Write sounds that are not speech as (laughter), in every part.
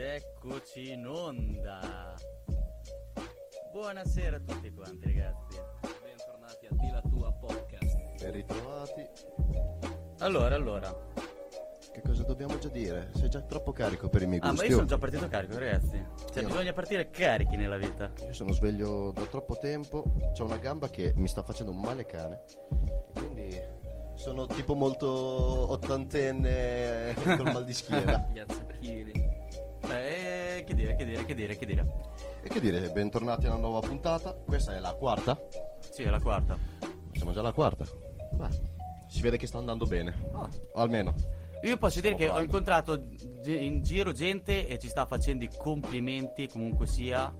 eccoci in onda. Buonasera a tutti quanti ragazzi. Bentornati a Di la tua podcast. Ben ritrovati. Allora, allora. Che cosa dobbiamo già dire? Sei già troppo carico per i miei Ah, gusti. ma io sono già partito carico ragazzi. Cioè Io- bisogna partire carichi nella vita. Io sono sveglio da troppo tempo, ho una gamba che mi sta facendo un male cane. Quindi sono tipo molto ottantenne col mal di schiena. (laughs) Gli azzacchini. Che dire, che dire, che dire, che dire. e che dire, bentornati a una nuova puntata. Questa è la quarta. Sì, è la quarta. Siamo già alla quarta. Beh, si vede che sta andando bene. Ah. O almeno. Io posso dire che ho incontrato in giro gente e ci sta facendo i complimenti comunque sia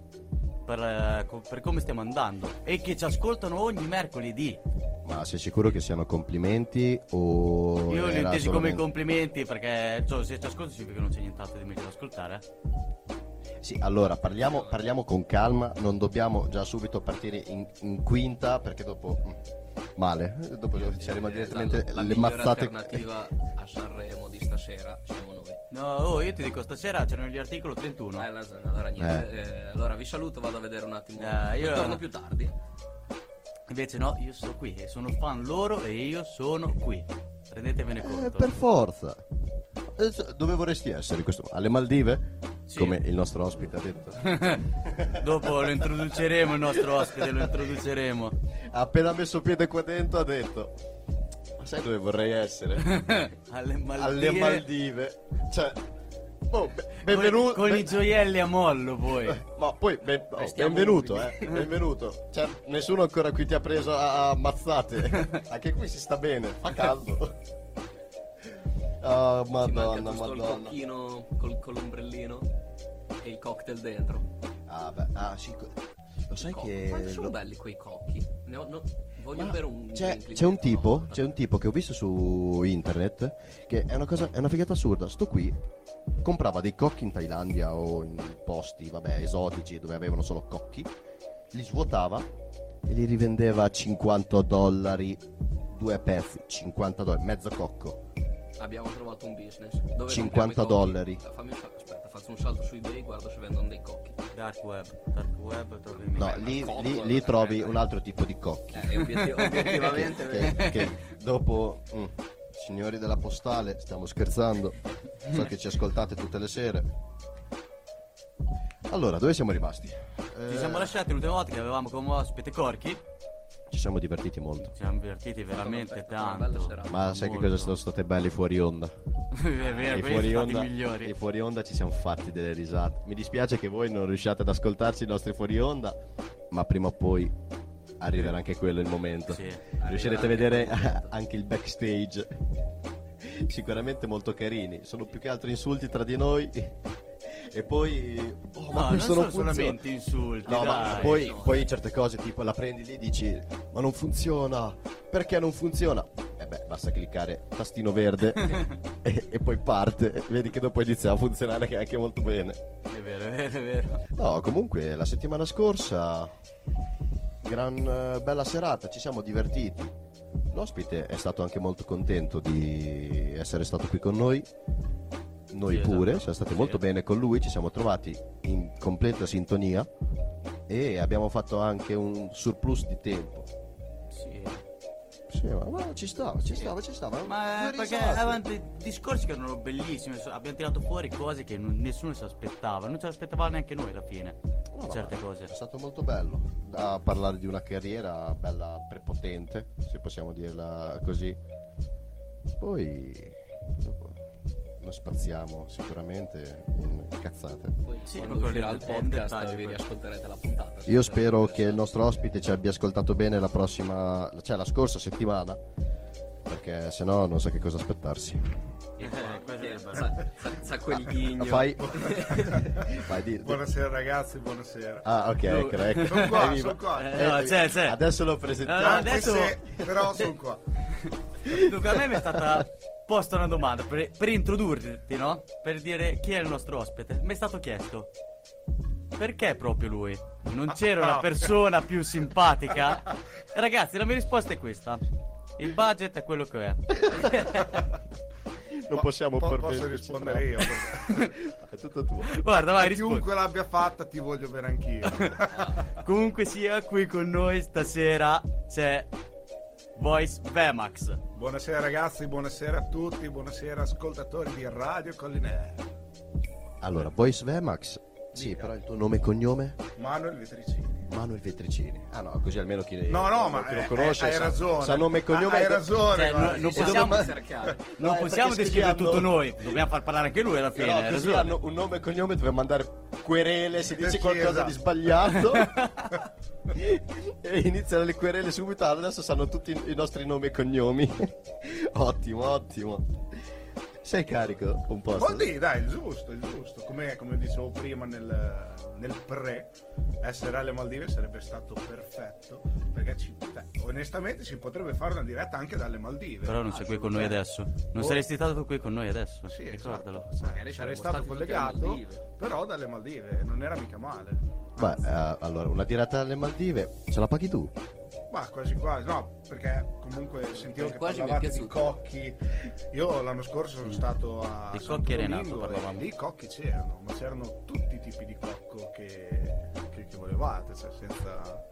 per, eh, co- per come stiamo andando e che ci ascoltano ogni mercoledì. Ma sei sicuro che siano complimenti o... Io li ho era intesi come solamente- complimenti perché cioè, se ci ascolto significa che non c'è nient'altro di meglio da ascoltare. eh. Sì, allora parliamo, parliamo con calma, non dobbiamo già subito partire in, in quinta perché dopo mm, male, dopo iniziaremo Eh, direttamente la, la le mazzate. alternativa a Sanremo di stasera siamo noi. No, oh, io ti dico, stasera c'erano gli articoli 31. Eh, la- allora niente. eh, allora vi saluto, vado a vedere un attimo. Eh, io- Torno più tardi. Invece no, io sto qui e sono fan loro e io sono qui. Rendetevene Eh, conto. per forza. Dove vorresti essere questo Alle Maldive? Sì. Come il nostro ospite ha detto. (laughs) Dopo lo introduceremo il nostro ospite, lo introduceremo. ha appena messo piede qua dentro ha detto Ma sai dove vorrei essere? (laughs) Alle Maldive. Alle Maldive. Cioè oh, Con, benvenuto. con i ben- gioielli a mollo poi. (laughs) Ma poi ben- oh, benvenuto, eh. Benvenuto. Cioè, nessuno ancora qui ti ha preso a, a mazzate. Anche qui si sta bene, fa caldo. Ci manca madonna, giusto il madonna. cocchino col, con l'ombrellino e il cocktail dentro. Ah, beh, ah, sì. Lo sai Co- che. Quanto sono lo- belli quei cocchi? Ne ho- no, voglio Ma bere un c'è, c'è un tipo, volta. c'è un tipo che ho visto su internet che è una cosa, è una figata assurda. Sto qui, comprava dei cocchi in Thailandia o in posti, vabbè, esotici dove avevano solo cocchi, li svuotava e li rivendeva a 50 dollari, due pezzi, 50 dollari, mezzo cocco. Abbiamo trovato un business. Dove 50 compriamo i cocchi? dollari. Eh, Fammi, fa- aspetta, faccio un salto su eBay, guardo se vendono dei cocchi. Dark web, dark web trovi No, ma lì, lì- eh, lì trovi eh, un altro tipo di cocchi. Eh, e obiettiv- (laughs) obiettivamente che, che- che dopo mm, signori della postale stiamo scherzando so che ci ascoltate tutte le sere allora dove siamo rimasti Ci Eh, siamo lasciati l'ultima volta che avevamo come ospite Corky. Ci siamo divertiti molto Ci siamo divertiti veramente bella tanto. serata. ma sai che Molto. cosa sono state belli fuori onda (laughs) è vero, I quelli fuori onda, i migliori. i fuori onda ci siamo fatti delle risate mi dispiace che voi non riusciate ad ascoltarci i nostri fuori onda ma prima o poi arriverà anche quello il momento Sì. riuscirete a vedere anche (laughs) anche il backstage sicuramente molto carini sono più che altro insulti tra di noi e poi oh, ma No, non questo sono non funziona solamente insulti, no ma dai. poi, poi certe cose tipo la prendi lì e dici ma non funziona perché non funziona e beh basta cliccare tastino verde (laughs) e, e poi parte vedi che dopo inizia a funzionare che anche molto bene È vero, è vero, è vero. No, comunque la settimana scorsa, gran eh, bella serata, ci siamo divertiti. L'ospite è stato anche molto contento di essere stato qui con noi. Noi Sì, pure, esatto. siamo stati molto bene con lui, ci siamo trovati in completa sintonia e abbiamo fatto anche un surplus di tempo. Sì. Sì, ma, ma ci stava, ci stava, ci stava. Ma perché avevano dei discorsi che erano bellissimi, abbiamo tirato fuori cose che non- nessuno si aspettava, non ce l'aspettava neanche noi alla fine, No, no, certe cose. È stato molto bello da parlare di una carriera bella prepotente, se possiamo dirla così. Poi lo spaziamo sicuramente in cazzate. Poi Sì, quando uscirà il podcast vi riascolterete la puntata. Io spero che il nostro ospite ci abbia ascoltato bene la prossima, cioè la scorsa settimana, perché se no non so che cosa aspettarsi. Eh, sa, sa, sa quel ghigno. Fai... (laughs) Vai, di... Buonasera ragazzi, buonasera. Ah, ok, ecco, ecco. Sono qua, Evviva. sono qua. Eh, no, c'è, c'è. Adesso lo presentiamo. No, no, Anche adesso- se- però sono qua. Dunque, a me mi è stata posta una domanda per, per introdurti, no? Per dire chi è il nostro ospite. Mi è stato chiesto perché proprio lui? Non c'era una persona più (laughs) simpatica? Ragazzi, la mia risposta è questa: il budget è quello che è. non possiamo Po- permetterci, posso rispondere io. (laughs) È tutto tuo. Guarda, vai, rispondi. Chiunque l'abbia fatta ti voglio bene anch'io. (laughs) Comunque sia, qui con noi stasera c'è Voice Vemax. Buonasera ragazzi, buonasera a tutti, buonasera ascoltatori di Radio Collinare. Allora, Boys Vemax. Sì, però il tuo nome e cognome? Manuel Vetricini. Manuel Vetricini. Ah no, così almeno chi, No, no, ma chi lo eh, conosce hai sa, ragione. sa nome e cognome. Ah, Hai ragione. Cioè, guarda. no- non Possiamo chiari. non No, possiamo descrivere scriviamo- tutto noi, (laughs) dobbiamo far parlare anche lui alla fine. Però così hanno un nome e cognome dove mandare querele se dici Sì, qualcosa esatto. di sbagliato. (laughs) e iniziano le querele subito. Adesso sanno tutti i nostri nomi e cognomi. (laughs) ottimo, ottimo. Sei carico un po'? Oh, sì, dai, il giusto, il giusto. Come, come dicevo prima nel, nel pre, essere alle Maldive sarebbe stato perfetto. Perché ci- beh, onestamente si potrebbe fare una diretta anche dalle Maldive. Però non sei qui con noi adesso. Non Oh. saresti stato qui con noi adesso. Sì, ricordalo. esatto. Magari sarei stato collegato, però dalle Maldive non era mica male. Beh, eh, allora, una diretta alle Maldive, ce la paghi tu? Ma quasi quasi, no, perché comunque sentivo Eh, che quasi parlavate di cocchi. Io l'anno scorso sono stato a Di cocchi Renato parlavamo. e lì i cocchi c'erano, ma c'erano tutti i tipi di cocco che, che- che volevate, cioè senza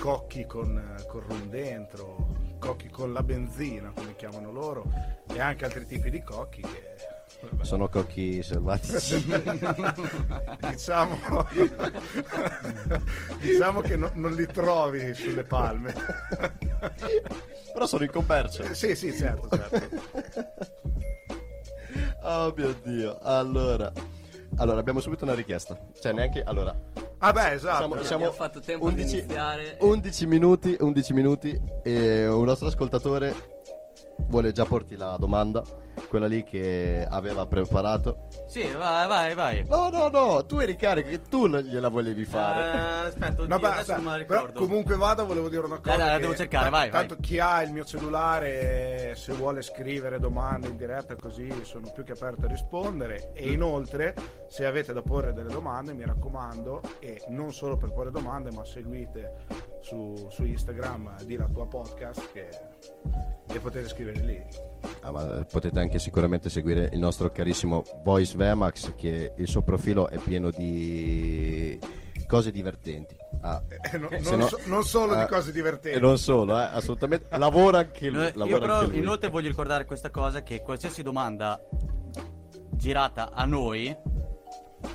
cocchi con, con rum dentro, cocchi con la benzina, come chiamano loro, e anche altri tipi di cocchi che... Sono cocchi selvatici. (laughs) diciamo, diciamo che no- non li trovi sulle palme. Però sono in commercio. sì, sì, certo, certo. (laughs) Oh mio dio. Allora. Allora, abbiamo subito una richiesta. Cioè, neanche. Allora. Ah beh, esatto. Siamo, Abbiamo siamo fatto tempo di iniziare. 11 minuti, 11 minuti e un nostro ascoltatore vuole già porti la domanda, quella lì che aveva preparato. Sì, vai, vai, vai. No, no, no, tu eri carico che tu non gliela volevi fare. Eh, aspetta, oddio, No, beh, adesso beh, non me la però ricordo. comunque vado, volevo dire una cosa. Dai, dai, la devo cercare, vai, vai. Tanto chi ha il mio cellulare, se vuole scrivere domande in diretta così, sono più che aperto a rispondere. E inoltre, se avete da porre delle domande, mi raccomando, e non solo per porre domande, ma seguite su, su Instagram di la tua podcast che, e potete scrivere lì. Ah, ma potete anche sicuramente seguire il nostro carissimo Voice Vemax che il suo profilo è pieno di cose divertenti. Ah, E non, se non no- so- non solo eh, di cose divertenti. E non solo, eh, assolutamente. Lavora anche lui. No, io lavora però anche lui. inoltre voglio ricordare questa cosa che qualsiasi domanda girata a noi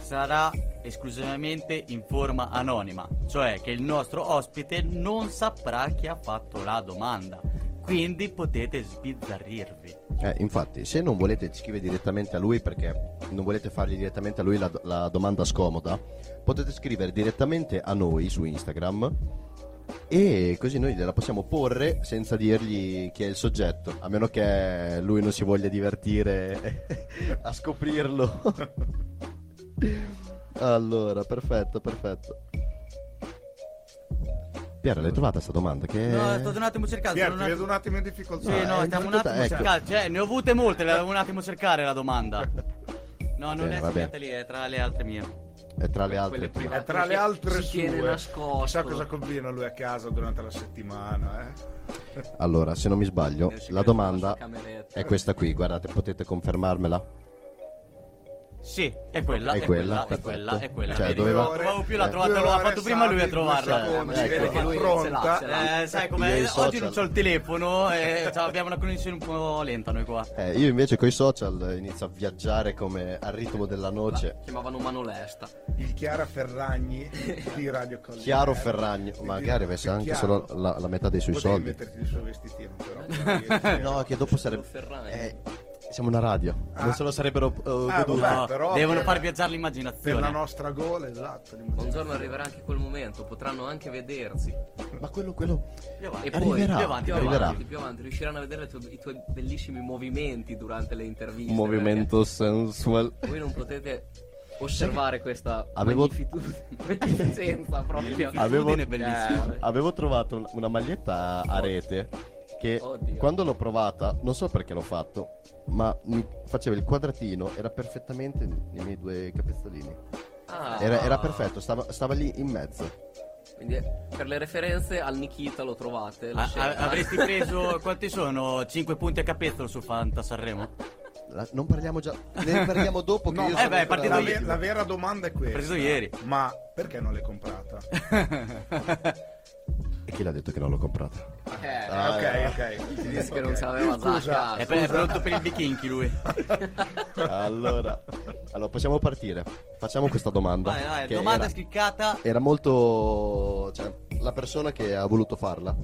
sarà esclusivamente in forma anonima, cioè che il nostro ospite non saprà chi ha fatto la domanda. Quindi potete sbizzarrirvi. Eh, infatti, se non volete scrivere direttamente a lui perché non volete fargli direttamente a lui la, la domanda scomoda, potete scrivere direttamente a noi su Instagram e così noi gliela possiamo porre senza dirgli chi è il soggetto, a meno che lui non si voglia divertire (laughs) a scoprirlo. (laughs) allora, perfetto, perfetto. Piera, l'hai trovata sta domanda? Che... No, sto un attimo cercando. Pier, sono ti un vedo un attimo in difficoltà. Sì, no, è stiamo un attimo ecco. cercando. Cioè, ne ho avute molte, la devo un attimo cercare la domanda. No, non Bene, è segnata lì, è tra le altre mie. È tra le altre. prime. Eh, tra le altre Si tiene sue, nascosto. chissà cosa combina lui a casa durante la settimana. Eh? Allora, se non mi sbaglio, la domanda è questa qui, guardate, potete confermarmela? Sì, è quella, È è, quella, quella, è quella, è quella. Cioè, vedi? doveva- Non trovavo più, l'ha Eh, trovata, ore, fatto prima lui a trovarla. secondi, Eh, vede ecco. che è Lui pronta. l'ha, ce l'ha. Eh, sai i oggi non c'ho il telefono e cioè, abbiamo una connessione un po' lenta noi qua. Eh, io invece con i social inizio a viaggiare come al ritmo della noce. Chiamavano mano lesta. Il Chiara Ferragni di Radio Collinare. Chiaro Ferragni, magari avesse anche chiaro. solo la, la metà dei suoi Potevi soldi. metterti il suo vestitino, però. (laughs) No, che dopo sarebbe. Ferragni. Eh, siamo una radio, non Ah. se lo sarebbero uh, Ah, goduti. vabbè. No, però devono per- far viaggiare per l'immaginazione. la nostra gola, esatto. Un giorno arriverà anche quel momento, potranno anche vedersi. Ma quello, quello. Più avanti. E poi Arriverà, più avanti, più arriverà. avanti, più avanti, riusciranno a vedere i tuoi, i tuoi bellissimi movimenti durante le interviste. Un movimento sensual. Voi non potete osservare questa Avevo- magnificenza proprio. Avevo. Eh, avevo trovato un- una maglietta a rete che Oddio. quando l'ho provata, non so perché l'ho fatto, ma mi faceva il quadratino, era perfettamente nei miei due capezzolini. ah, Era, era perfetto, stava, stava lì in mezzo. Quindi per le referenze al Nikita lo trovate. la A- a- avresti preso quanti sono? 5 punti a capezzolo su Fanta Sanremo? La- non parliamo già. Ne parliamo dopo. (laughs) Che No, eh beh, partito la, la vera domanda è questa. Preso ieri. Ma perché non l'hai comprata? (laughs) E chi l'ha detto che non l'ho comprata? Eh, Ah, eh. ok, ok. ti disse che non si aveva già a Scusa. È, pronto per il bichinchi lui. (laughs) Allora, allora, possiamo partire. Facciamo questa domanda. Vai, vai, domanda era, scriccata. era molto. Cioè, la persona che ha voluto farla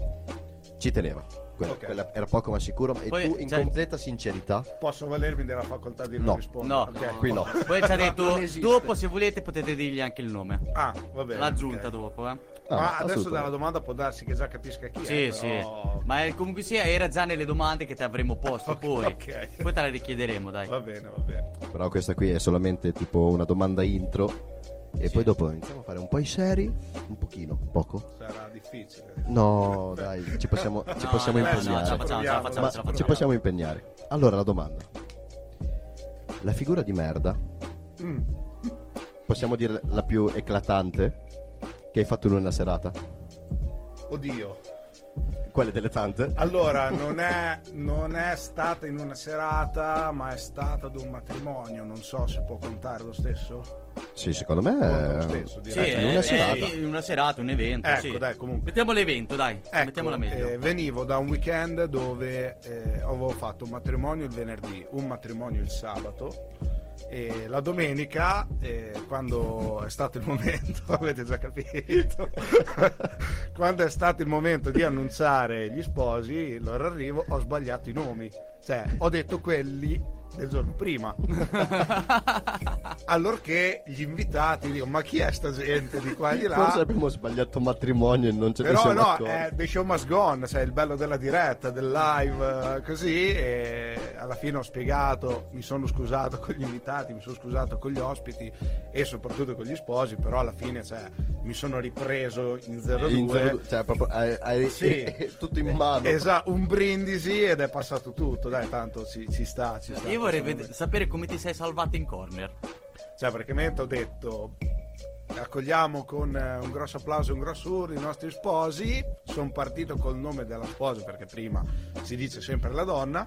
ci teneva. Quella, Ok. quella era poco ma sicuro. E Poi, tu, in cioè- completa sincerità, Posso valermi della facoltà di non No. rispondere? No. Ok. qui no. Poi ci ha (laughs) detto, dopo se volete potete dirgli anche il nome. Ah, va bene. L'ha aggiunta ok. dopo, eh. Ah, Ma adesso dalla domanda può darsi che già capisca chi Sì, è. sì. però- Ma è- comunque sia, era già nelle domande che ti avremmo posto Ok, poi. ok. Poi te la richiederemo, dai. Va bene, va bene. Però questa qui è solamente tipo una domanda intro. E Sì. poi dopo iniziamo a fare un po' i seri. Un pochino, poco. Sarà difficile. No, dai, ci possiamo, ci No, possiamo no, no, impegnare. ce la facciamo, ce la facciamo, Ma ce la facciamo. ci possiamo impegnare. Allora, la domanda. La figura di merda, Mm. possiamo dire la più eclatante che hai fatto in una serata? Oddio. Quelle delle tante? Allora, (laughs) non è, non è stata in una serata, ma è stata ad un matrimonio. Non so se può contare lo stesso. Sì, secondo me è... stesso, Sì, è- una è serata. in una serata, un evento. Ecco, sì. dai, comunque. Mettiamo l'evento, dai. Ecco, Mettiamola meglio. eh, venivo da un weekend dove eh, avevo fatto un matrimonio il venerdì, un matrimonio il sabato e la domenica, eh, quando è stato il momento, (laughs) avete già capito, (laughs) quando è stato il momento di annunciare gli sposi, il loro arrivo, ho sbagliato i nomi, cioè ho detto quelli del giorno prima. (laughs) Allorché gli invitati dicono ma chi è sta gente di qua e di là? Forse abbiamo sbagliato matrimonio e non ce ne Però siamo no, accorti. è The Show Must Go On, sai, il bello della diretta, del live, eh, così, e alla fine ho spiegato, mi sono scusato con gli invitati, mi sono scusato con gli ospiti e soprattutto con gli sposi, però alla fine cioè, mi sono ripreso in 02. In zero- cioè, proprio hai, hai- Sì. (laughs) tutto in mano. Esatto, un brindisi ed è passato tutto, dai, tanto ci, ci sta, ci sta. Io vorrei ved- sapere come ti sei salvato in corner. Cioè, praticamente ho detto accogliamo con eh, un grosso applauso un grosso urlo i nostri sposi. Sono partito col nome della sposa perché prima si dice sempre la donna.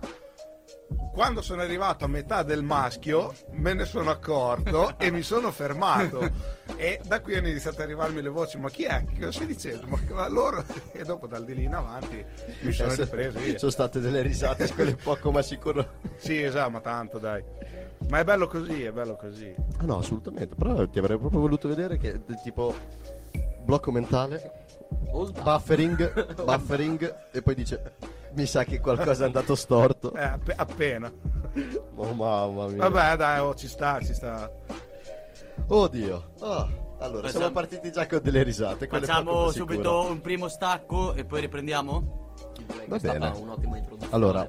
Quando sono arrivato a metà del maschio me ne sono accorto (laughs) e mi sono fermato e da qui hanno iniziato ad arrivarmi le voci ma chi è? Che cosa stai dicendo? Ma loro e dopo dal di lì in avanti mi sono ripreso via. (laughs) Sono state delle risate, (laughs) quelle poco ma sicuro. Sì esatto ma tanto dai ma è bello così è bello così Ah no, assolutamente. Però ti avrei proprio voluto vedere che tipo blocco mentale, buffering, buffering e poi dice mi sa che qualcosa è andato storto. Eh, app- appena (laughs) Oh mamma mia. Vabbè, dai, oh, ci sta, ci sta. Oddio. Ah, allora, Facciamo- siamo partiti già con delle risate. Facciamo subito un primo stacco e poi riprendiamo? Va è stata bene. un'ottima introduzione. Allora,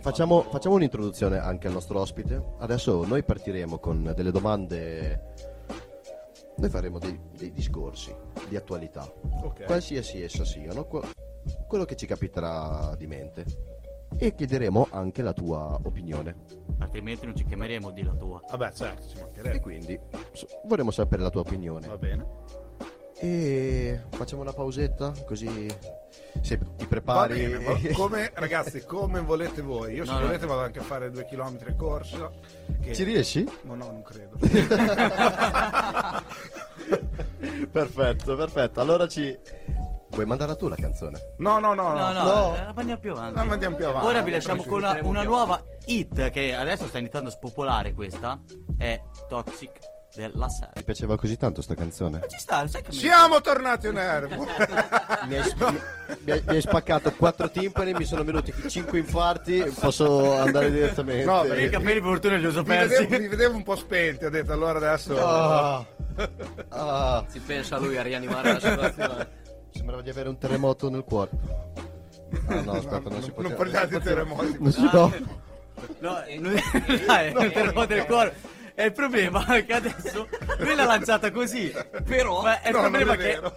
facciamo, facciamo un'introduzione anche al nostro ospite. Adesso noi partiremo con delle domande. Noi faremo dei, dei discorsi di attualità, Ok. qualsiasi essa siano, quello che ci capiterà di mente. E chiederemo anche la tua opinione. Altrimenti non ci chiameremo di la tua. Vabbè, certo, ci E mancherebbe. quindi so- vorremmo sapere la tua opinione. Va bene. E facciamo una pausetta così se ti Va prepari. bene, (laughs) come, ragazzi, come volete voi. Io se No, no. volete vado anche a fare due chilometri a corsa. Che... Ci riesci? No, no, non credo. (laughs) (laughs) perfetto, perfetto. Allora ci. Vuoi mandare tu la canzone? No, no, no, No, no. no, No. eh, andiamo più avanti. No, andiamo più avanti. Ora vi lasciamo Ci con una, una nuova hit che adesso sta iniziando a spopolare questa. È Toxic della Sera. Mi piaceva così tanto sta canzone. Ci sta, sai che mi- Siamo tornati in erbo. (laughs) Mi hai, sp- mi hai- mi hai spaccato quattro timpani, mi sono venuti cinque infarti. Posso andare direttamente. No, Per i perché- capelli per fortuna li ho Mi persi. vedevo, mi vedevo un po' spenti, ho detto allora adesso... Ah. Ah. Si pensa a lui a rianimare la (laughs) situazione. Sembrava di avere un terremoto nel cuore. Ah no, aspetta, non si può non dire. parliate di terremoti. Non si può. No, eh, non- dai, (laughs) il terremoto del cuore. E il problema è (laughs) che adesso lui l'ha lanciata così. Però Ma è il No, non problema è che vero.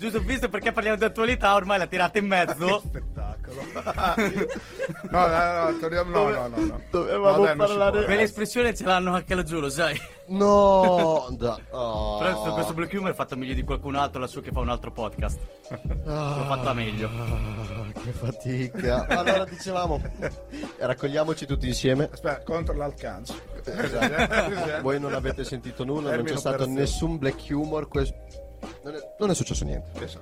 Giusto visto perché parliamo di attualità, ormai l'ha tirata in mezzo. (laughs) Che spettacolo. (laughs) no, no, no, torniamo, no, no, no, no. Dovevamo No, dai, non si parlare- può. Quell'espressione ce l'hanno anche laggiù, lo sai. No, da- oh. (laughs) Però questo, questo Black Humor è fatto meglio di qualcun altro lassù che fa un altro podcast. L'ho fatta meglio. Ah, che fatica. Allora dicevamo, raccogliamoci tutti insieme. Aspetta, contro l'alcance. Esatto. Voi non avete sentito nulla, non c'è stato nessun black humor. que- Non, è, non è successo niente. Forse.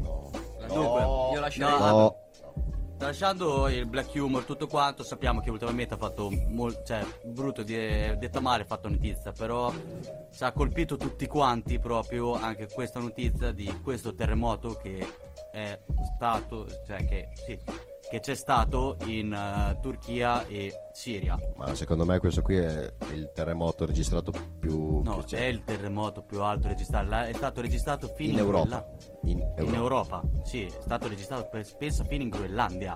No. Dunque, Io lascerei... No. No. Tralasciando il black humor, tutto quanto, sappiamo che ultimamente ha fatto mol- cioè, brutto, di, detta male, ha fatto notizia, però ci ha colpito tutti quanti proprio anche questa notizia di questo terremoto che è stato, cioè che, sì, che c'è stato in eh, Turchia e Siria. Ma secondo me questo qui è il terremoto registrato più No, è il terremoto più alto registrato, là- è stato registrato fino in in, Europa. In In Europa. Europa, sì, è stato registrato, per- penso fino in Groenlandia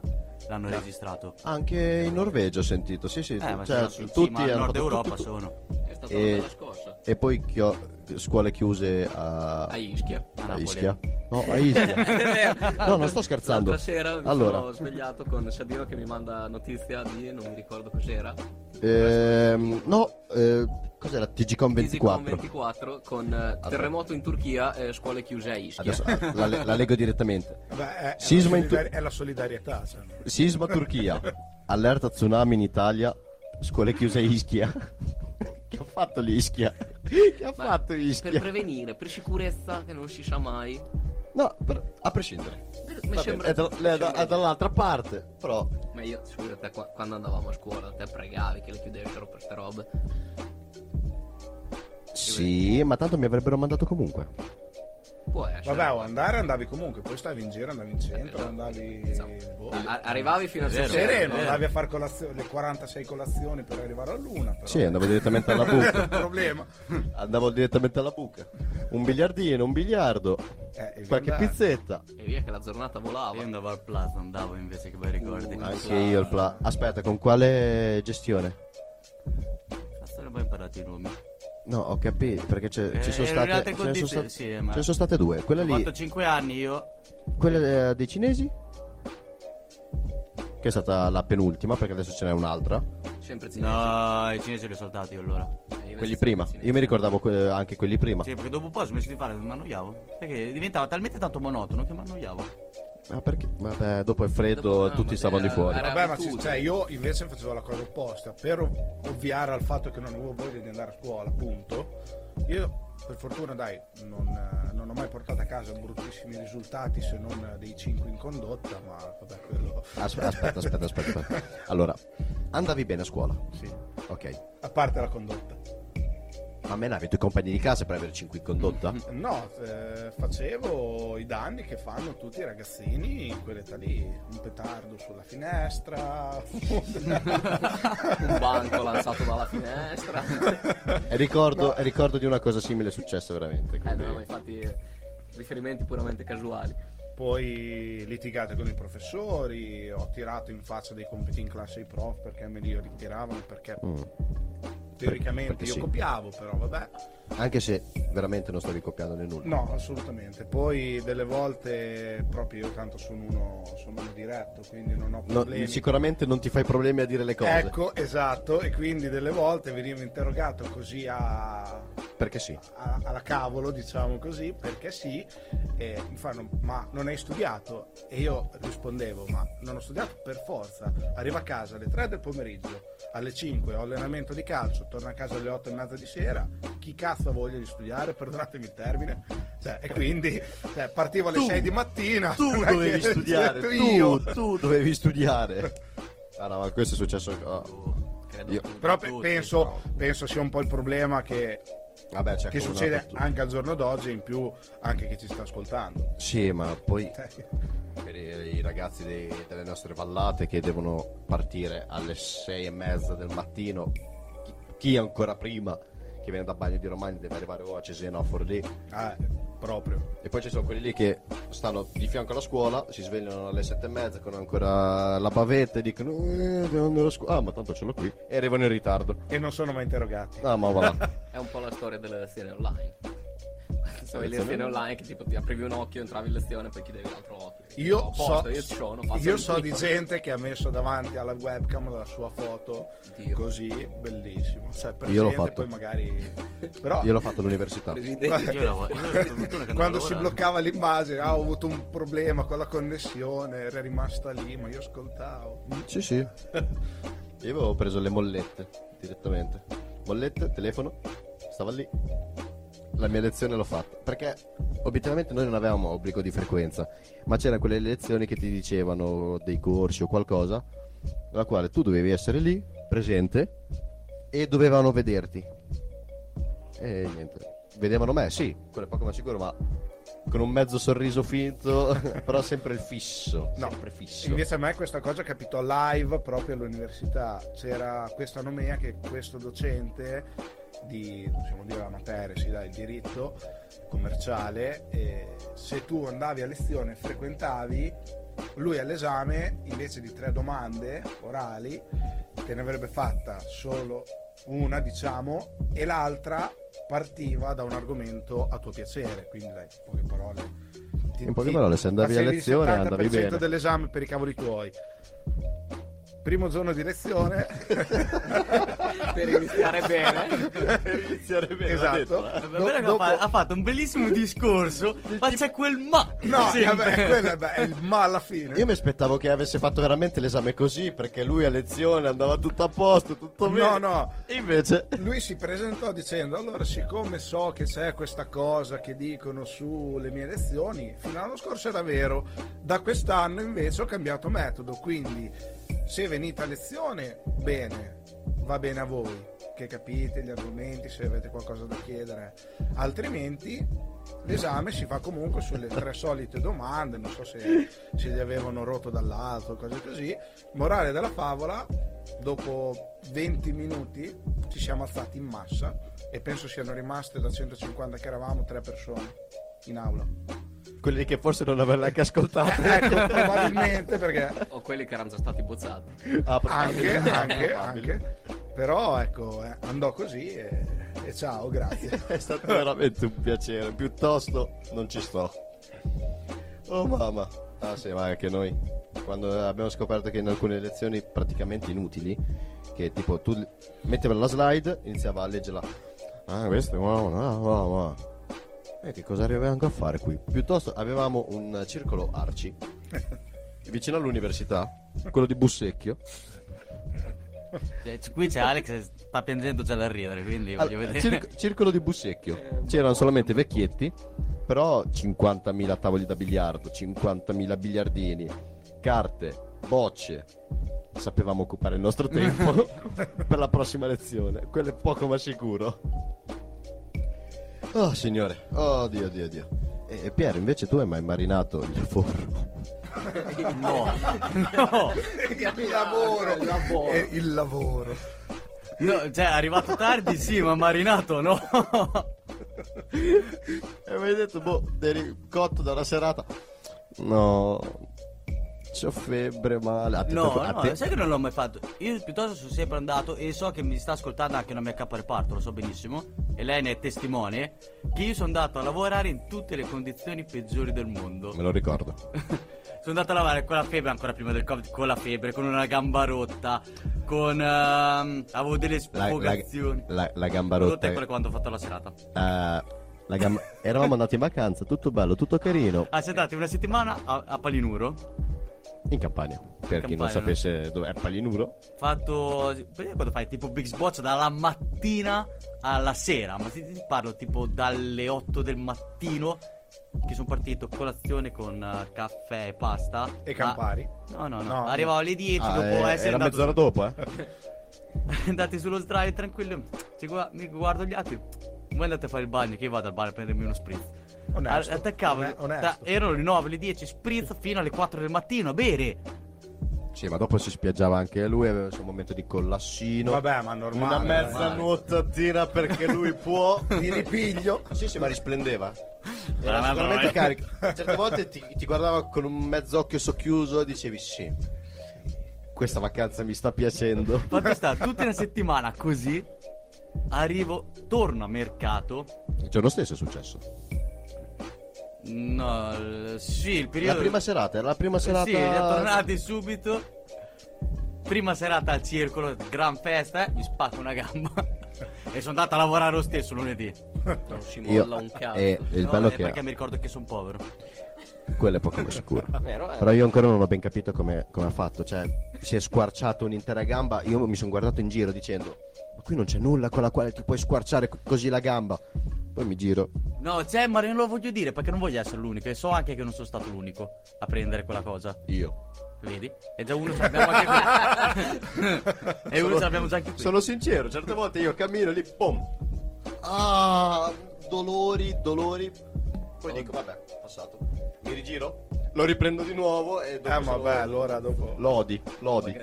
l'hanno registrato. Anche in Norvegia ho sentito, sì sì, Eh, ma cioè, tutti ma al hanno nord Europa tutto- sono. È stata E- una bella scossa. E poi chio- scuole chiuse a, A Ischia. A a. Ischia. No, a Ischia. (laughs) No, non sto scherzando. L'altra sera mi Allora. sono svegliato con Sabino che mi manda notizia di, non mi ricordo cos'era, Ehm, no, eh, cos'era? TGCOM Fisicom 24. 24 con eh, terremoto in Turchia e scuole chiuse a Ischia. Adesso ah, la, la leggo direttamente. Vabbè, è, è, Sisma la in tu- è la solidarietà. cioè. Sisma Turchia. Allerta tsunami in Italia. Scuole chiuse a Ischia. Che ha fatto l'Ischia? Che ha fatto per Ischia? prevenire, per sicurezza, che non si sa mai. No, per- a prescindere. Mi sembra- bene, è, da- mi è da- è dall'altra parte, però Ma io, sicuro, te qua- quando andavamo a scuola, te pregavi che le chiudessero per ste robe. sì, ma tanto mi avrebbero mandato comunque. Può essere. Vabbè, o andare andavi comunque, poi stavi in giro, andavi in centro, Esatto. andavi... Esatto. boh. A- arrivavi fino a stasera. Sereno, andavi a fare colazione, le 46 colazioni per arrivare all'una. Però. Sì, andavo direttamente alla buca. (laughs) problema. Andavo direttamente alla buca. Un biliardino, un biliardo, Eh, qualche andare. pizzetta. E via che la giornata volava. Io andavo al Plaza, andavo invece che bei ricordi. Anche io il pla. Aspetta, con quale gestione? Cazzo ne ho imparato i nomi. No, ho capito, perché c'è- Eh, ci sono erano in state, ce ne sono state, sì, ma- ce ne sono state due. Quella Ho lì, fatto 5 anni io. quella eh, dei cinesi, che è stata la penultima, perché adesso ce n'è un'altra. Sempre cinesi. No, i cinesi li ho saltati io allora. Eh, io Quelli prima. Io mi ricordavo que- anche quelli prima. Sì, perché dopo un po' ho smesso di fare, mi annoiavo. Perché diventava talmente tanto monotono che mi annoiavo. Ma perché? Vabbè, dopo è freddo, Dopo, no, tutti ma stavano di fuori. Vabbè, ma ci- cioè, io invece facevo la cosa opposta. Per ov- ovviare al fatto che non avevo voglia di andare a scuola, appunto, io per fortuna, dai, non, eh, non ho mai portato a casa bruttissimi risultati se non eh, dei 5 in condotta, ma vabbè, quello... Aspetta, aspetta, aspetta, aspetta, (laughs) aspetta. Allora, andavi bene a scuola? Sì, Ok. a parte la condotta. Ma menavi i tuoi compagni di classe per 5 in condotta? No, eh, facevo i danni che fanno tutti i ragazzini in quell'età lì. Un petardo sulla finestra. (laughs) Un banco lanciato dalla finestra. E ricordo, e ricordo di una cosa simile successa veramente. eh quindi- no, ma infatti riferimenti puramente casuali. Poi litigate con i professori, ho tirato in faccia dei compiti in classe ai prof perché me li ritiravano perché Mm. Teoricamente io sì. copiavo, però vabbè. Anche se veramente non stavi copiando né nulla. No, assolutamente. Poi delle volte proprio io tanto sono uno, sono uno diretto, quindi non ho No, problemi. sicuramente non ti fai problemi a dire le cose. Ecco, esatto, e quindi delle volte venivo interrogato così a, Perché sì. a- alla cavolo, diciamo così, perché sì, e mi fanno, ma non hai studiato? E io rispondevo, ma non ho studiato per forza. Arrivo a casa alle 3 del pomeriggio, alle 5 ho allenamento di calcio, torno a casa alle 8 e mezza di sera, chi cazzo ha voglia di studiare? Perdonatemi il termine. Cioè, e quindi cioè, partivo alle Tu- 6 di mattina. Tu dovevi che- studiare, tu, io. tu dovevi studiare. Ah no, ma questo è successo. oh. Però penso, penso sia un po' il problema che, Vabbè, che succede anche al giorno d'oggi, in più anche chi ci sta ascoltando. Sì, ma poi (laughs) Eh, per i, i ragazzi dei- delle nostre vallate che devono partire alle sei e mezza del mattino, chi, chi ancora prima che viene da Bagno di Romagna deve arrivare o a Cesena o a Forlì. Ah, proprio. E poi ci sono quelli lì che stanno di fianco alla scuola, si svegliano alle sette e mezza con ancora la bavetta e dicono eh, devo andare a scuola. Ah, ma tanto ce l'ho qui. E arrivano in ritardo. E non sono mai interrogati. Ah, ma va. (laughs) È un po' la storia delle lezioni online. Sono le lezioni online che tipo ti aprivi un occhio, entravi in lezione, poi chiudevi l'altro occhio. Io so, posto, io sono, io so di gente che ha messo davanti alla webcam la sua foto Dio. così, bellissimo. Cioè, Io l'ho fatto. poi magari... Però Io l'ho fatto all'università. Quando si bloccava l'immagine, ah, ho avuto un problema con la connessione, era rimasta lì, ma io ascoltavo. Sì, sì. Io avevo preso le mollette direttamente. Mollette, telefono, stava lì. La mia lezione l'ho fatta. Perché obiettivamente noi non avevamo obbligo di frequenza, ma c'erano quelle lezioni che ti dicevano dei corsi o qualcosa, nella quale tu dovevi essere lì, presente, e dovevano vederti. E niente. Vedevano me, sì, quello è poco ma sicuro, ma con un mezzo sorriso finto, (laughs) però sempre il fisso. No, sempre fisso. Invece a me questa cosa capitò live proprio all'università. C'era questa nomea che questo docente di, possiamo dire la materia, si dà il diritto commerciale, e se tu andavi a lezione e frequentavi, lui all'esame, invece di tre domande orali, te ne avrebbe fatta solo una, diciamo, e l'altra partiva da un argomento a tuo piacere. Quindi, dai, in poche parole. ti- In poche parole, se andavi a lezione, 70% andavi bene. dell'esame per i cavoli tuoi. Primo giorno di lezione, (laughs) per iniziare bene. per iniziare bene. esatto. Va Do- dopo- ha, fa- ha fatto un bellissimo discorso, ma c'è quel ma. No, vabbè, quello è, il ma alla fine. Io mi aspettavo che avesse fatto veramente l'esame così, perché lui a lezione andava tutto a posto, tutto bene. No, no. E invece... Lui si presentò dicendo: Allora, siccome so che c'è questa cosa che dicono sulle mie lezioni, fino all'anno scorso era vero, da quest'anno invece ho cambiato metodo. Quindi, se venite a lezione, bene, va bene a voi, che capite gli argomenti, se avete qualcosa da chiedere. Altrimenti, l'esame si fa comunque sulle tre solite domande. Non so se, se li avevano rotto dall'alto, cose così. Morale della favola, dopo 20 minuti ci siamo alzati in massa e penso siano rimaste da 150 che eravamo tre persone in aula. Quelli che forse non avevano neanche ascoltato. (laughs) ecco, probabilmente perché O quelli che erano già stati bozzati. Ah, anche, anche, (laughs) anche. Però ecco, eh, andò così e, e ciao, grazie. (laughs) È stato veramente un piacere. Piuttosto non ci sto. Oh mamma. Ah sì, ma anche noi. Quando abbiamo scoperto che in alcune lezioni praticamente inutili, che tipo tu metteva la slide, iniziava a leggerla. Ah, questo è wow, wow, wow, wow. E che cosa arrivavamo a fare qui? Piuttosto avevamo un circolo arci (laughs) vicino all'università, quello di Bussecchio. Eh, Qui c'è Alex che sta piangendo già da ridere, quindi voglio vedere. circ- circolo di Bussecchio. C'erano solamente vecchietti, però 50.000 tavoli da biliardo, 50.000 biliardini, carte, bocce. Sapevamo occupare il nostro tempo (laughs) per la prossima lezione. Quello è poco ma sicuro. Oh signore, oh dio dio dio. E, e Piero, invece tu hai mai marinato il forno? (laughs) No, no, il lavoro, il lavoro. Eh, il lavoro. no, cioè è arrivato tardi sì, ma marinato no. (laughs) E mi hai detto, boh, eri cotto da una serata. No, c'ho febbre, male. No, no, te- sai che non l'ho mai fatto. Io piuttosto sono sempre andato e so che mi sta ascoltando anche una mia caporeparto, lo so benissimo. E lei ne è testimone. Che io sono andato a lavorare in tutte le condizioni peggiori del mondo. Me lo ricordo. (laughs) Sono andato a lavorare con la febbre ancora prima del covid, con la febbre, con una gamba rotta, con... ehm, avevo delle La, la, sfogazioni. la- la gamba Rotta rotta. è quella quando ho fatto la serata. eh, la gamba- Eravamo andati in vacanza, tutto bello, tutto carino. Ah, siete andati una settimana a, a Palinuro. In Campania. Per chi non Campania, sapesse dov'è Palinuro. Fatto... Perché quando fai tipo Big Sboccia dalla mattina alla sera? Ma ti, ti parlo tipo dalle 8 del mattino che sono partito colazione con eh, caffè e pasta. E Ma- Campari. No, no, no, No. Arrivavo alle 10 Ah, dopo eh, essere era andato mezz'ora dopo, eh. (laughs) andati sullo sdraio tranquillo. Ci gua- mi guardo gli altri. Voi andate a fare il bagno, che io vado al bar a prendermi uno spritz. Onesto. A- Attaccavo, One- onesto. da- erano le 9, le 10, spritz fino alle 4 del mattino a bere. Sì, ma dopo si spiaggiava anche lui, aveva il suo momento di collassino. Vabbè, ma normale. Una mezza normale. nuotatina perché lui può. (laughs) Di ripiglio. Sì, sì, ma risplendeva. Era Ma sicuramente carico. Certe volte ti, ti guardava con un mezzo occhio socchiuso e dicevi sì. Questa vacanza mi sta piacendo. Fatto sta tutta una settimana così. arrivo, torno a mercato. Il giorno stesso è successo. No, l- sì, il La periodo. prima serata, era la prima serata. Sì, tornati subito. Prima serata al circolo, gran festa, eh, mi spacco una gamba. (laughs) e sono andato a lavorare lo stesso lunedì. Non si Io, molla un cazzo. e il No, bello è che perché mi ricordo che sono povero. quello è poco ma sicuro. (laughs) Vero, eh? Però io ancora non ho ben capito come, come ha fatto. Cioè, si è squarciato un'intera gamba. Io mi sono guardato in giro dicendo: Ma qui non c'è nulla con la quale ti puoi squarciare co- così la gamba. Poi mi giro. No, c'è, ma non lo voglio dire perché non voglio essere l'unico. E so anche che non sono stato l'unico a prendere quella cosa. Io. Vedi? E già uno ce l'abbiamo anche qui. (laughs) e uno ce l'abbiamo già anche qui. Sono sincero, certe volte io cammino lì, pom. Ah, dolori, dolori. Poi dico, vabbè, passato. Mi rigiro, lo riprendo di nuovo e dopo Eh, sono- vabbè, allora dopo. Lodi, lodi.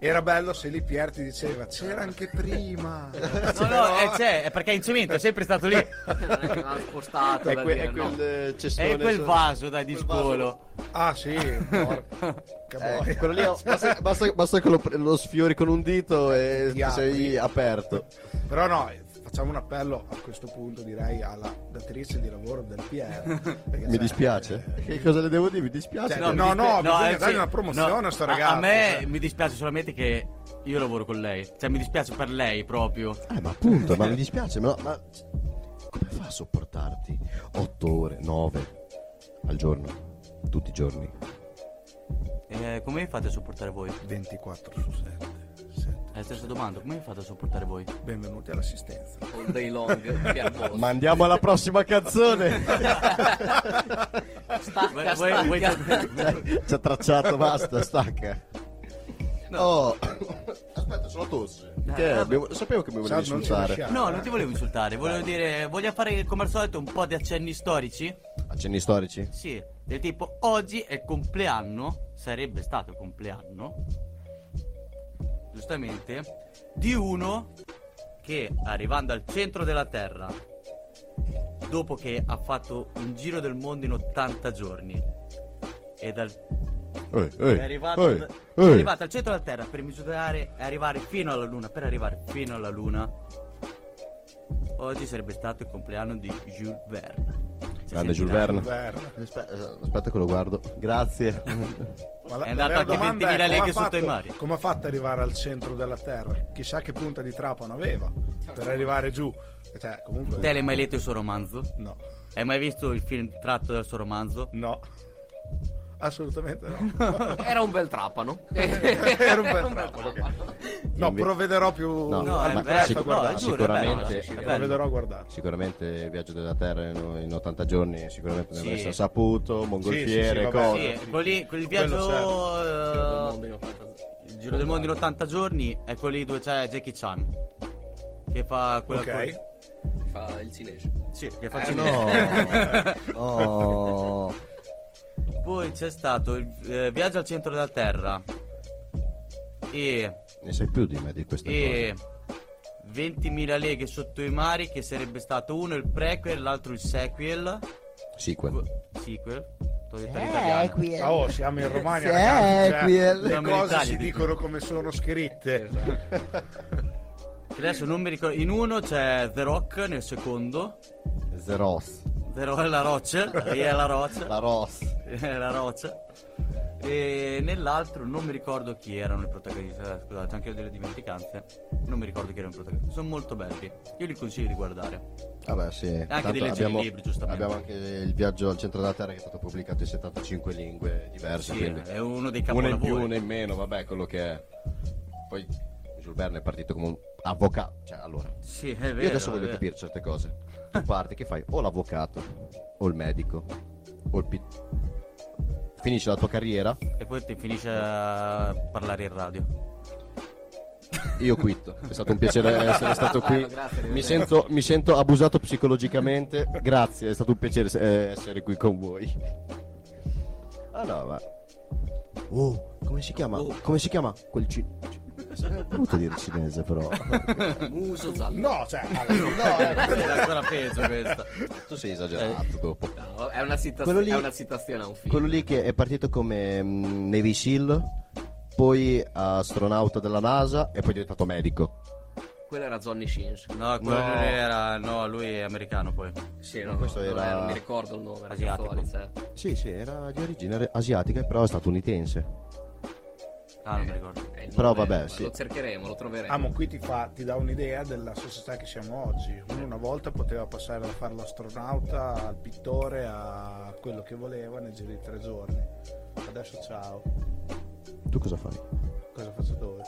Era bello se lì Pier ti diceva c'era anche prima. (laughs) No, no, eh, c'è, è perché è in cemento, è sempre stato lì. (laughs) L'ha spostato È, que- dire, è quel no. eh, cestone. È quel so- vaso, dai, di quel scolo. Ah sì, (laughs) Eh, quello lì basta, basta- basta che lo, lo sfiori con un dito e sei aperto. Però no, facciamo un appello a questo punto direi alla datrice di lavoro del PR. (laughs) perché, Mi cioè, dispiace. eh, Che cosa le devo dire? Mi dispiace. Cioè, mi No, dispi- no, bisogna eh, sì, una promozione a sto a- ragazzo, A, me cioè. mi dispiace solamente che io lavoro con lei. Cioè, mi dispiace per lei proprio. Eh, ma appunto, ma mi dispiace. Ma, ma come fa a sopportarti 8 ore, 9 al giorno? Tutti i giorni. Eh, come fate a sopportare voi? 24 su 7. È la stessa domanda, come fate a sopportare voi? Benvenuti all'assistenza. All day long. (laughs) Ma andiamo alla prossima canzone. (laughs) Stacca, stacca. voi- Ci ha tracciato, basta, stacca. Oh, aspetta, sono tosse. È? Abbiamo- Sapevo che mi volevi Sa, non ci insultare. lasciamo. No, non ti volevo insultare, volevo dire, voglio fare come al solito un po' di accenni storici? Accenni storici? Sì, del tipo oggi è il compleanno, sarebbe stato il compleanno, giustamente, di uno che arrivando al centro della Terra, dopo che ha fatto un giro del mondo in 80 giorni, e dal Ehi, è ehi, arrivato, ehi, è arrivato al centro della Terra per misurare e arrivare fino alla Luna. Per arrivare fino alla Luna, oggi sarebbe stato il compleanno di Jules Verne. Si Grande? Jules Verne. Aspetta, aspetta che lo guardo. Grazie. (laughs) Ma la- È vera anche domanda 20.000 è, come leghe ha sotto fatto- i mari. Come ha fatto ad arrivare al centro della Terra? Chissà che punta di trapano aveva per arrivare giù. Cioè, comunque... Te l'hai mai letto il suo romanzo? No, Hai mai visto il film tratto dal suo romanzo? no. Assolutamente no. (laughs) Era un bel trapano. (laughs) Era un bel trapano. No, provvederò più No, No, al è bello, sic- no, è sicuramente- sì, sì, è. Provvederò a guardare. Sicuramente il viaggio della Terra in, in 80 giorni, sicuramente ne Sì. avreste saputo, mongolfiere, Sì, sì, cose. Sì, quelli, quel Quello viaggio. eh, il giro del mondo in 80 giorni è quello lì dove c'è Jackie Chan. Che fa quella Ok. Fa il cinese. Sì, che fa Eh, cinese. no. (laughs) Oh. Poi c'è stato il eh, viaggio al centro della Terra. E. Ne sai più di me di queste e 20.000 leghe sotto i mari, che sarebbe stato uno il prequel, l'altro il sequel. cose. Sequel. Sequel. Ah, Oh, siamo in Romagna, Sì, ragazzi, cioè, le cose Italia, si dico. dicono come sono scritte. Adesso non mi ricordo. In uno c'è The Rock, nel secondo. The Rock è la roccia. È la roccia. La Ross. È la roccia. E nell'altro non mi ricordo chi erano i protagonisti. eh, Scusate, anche io ho delle dimenticanze. Non mi ricordo chi erano i protagonisti. Sono molto belli. Io li consiglio di guardare. Vabbè, sì. di Tanto leggere abbiamo, i libri, giustamente. Abbiamo anche il viaggio al centro della Terra che è stato pubblicato in 75 lingue diverse. Sì, è uno dei una in capolavori. più, una in meno, vabbè, quello che è. Poi Jules Verne è partito come un avvocato. Cioè, allora, Sì, è vero. io adesso voglio capire certe cose. Tu parti, che fai? O l'avvocato, o il medico, o il pit. Finisci la tua carriera, E poi ti finisce a parlare in radio. io quitto. È stato un piacere essere stato qui. Grazie. Mi sento, mi sento abusato psicologicamente. Grazie, è stato un piacere eh, essere qui con voi. Ah no, ma. Oh, come si chiama? Come si chiama? Quel ci. È brutto dire cinese, però. (laughs) Muso giallo. No, cioè, allora, È ancora peggio questa. tu sei esagerato dopo. No, è, una cita- Quello lì- è una citazione a un film. Quello lì che è partito come mm, Navy SEAL, poi astronauta della NASA e poi è diventato medico. Quello era Johnny Shins. No, quello No. era. No, lui è americano poi. Sì, no, Questo non, era- non mi ricordo il nome. era Asiatico. Cattolic, eh. Sì, sì, era di origine asiatica, però è statunitense. Ah, non mi ricordo. Eh, il Però vabbè, ma sì. Lo cercheremo, lo troveremo. Ah, ma qui ti, fa, ti dà un'idea della società che siamo oggi. Uno una volta poteva passare da fare l'astronauta al pittore a quello che voleva nel giro di tre giorni. Adesso ciao. Tu cosa fai? Cosa faccio dove?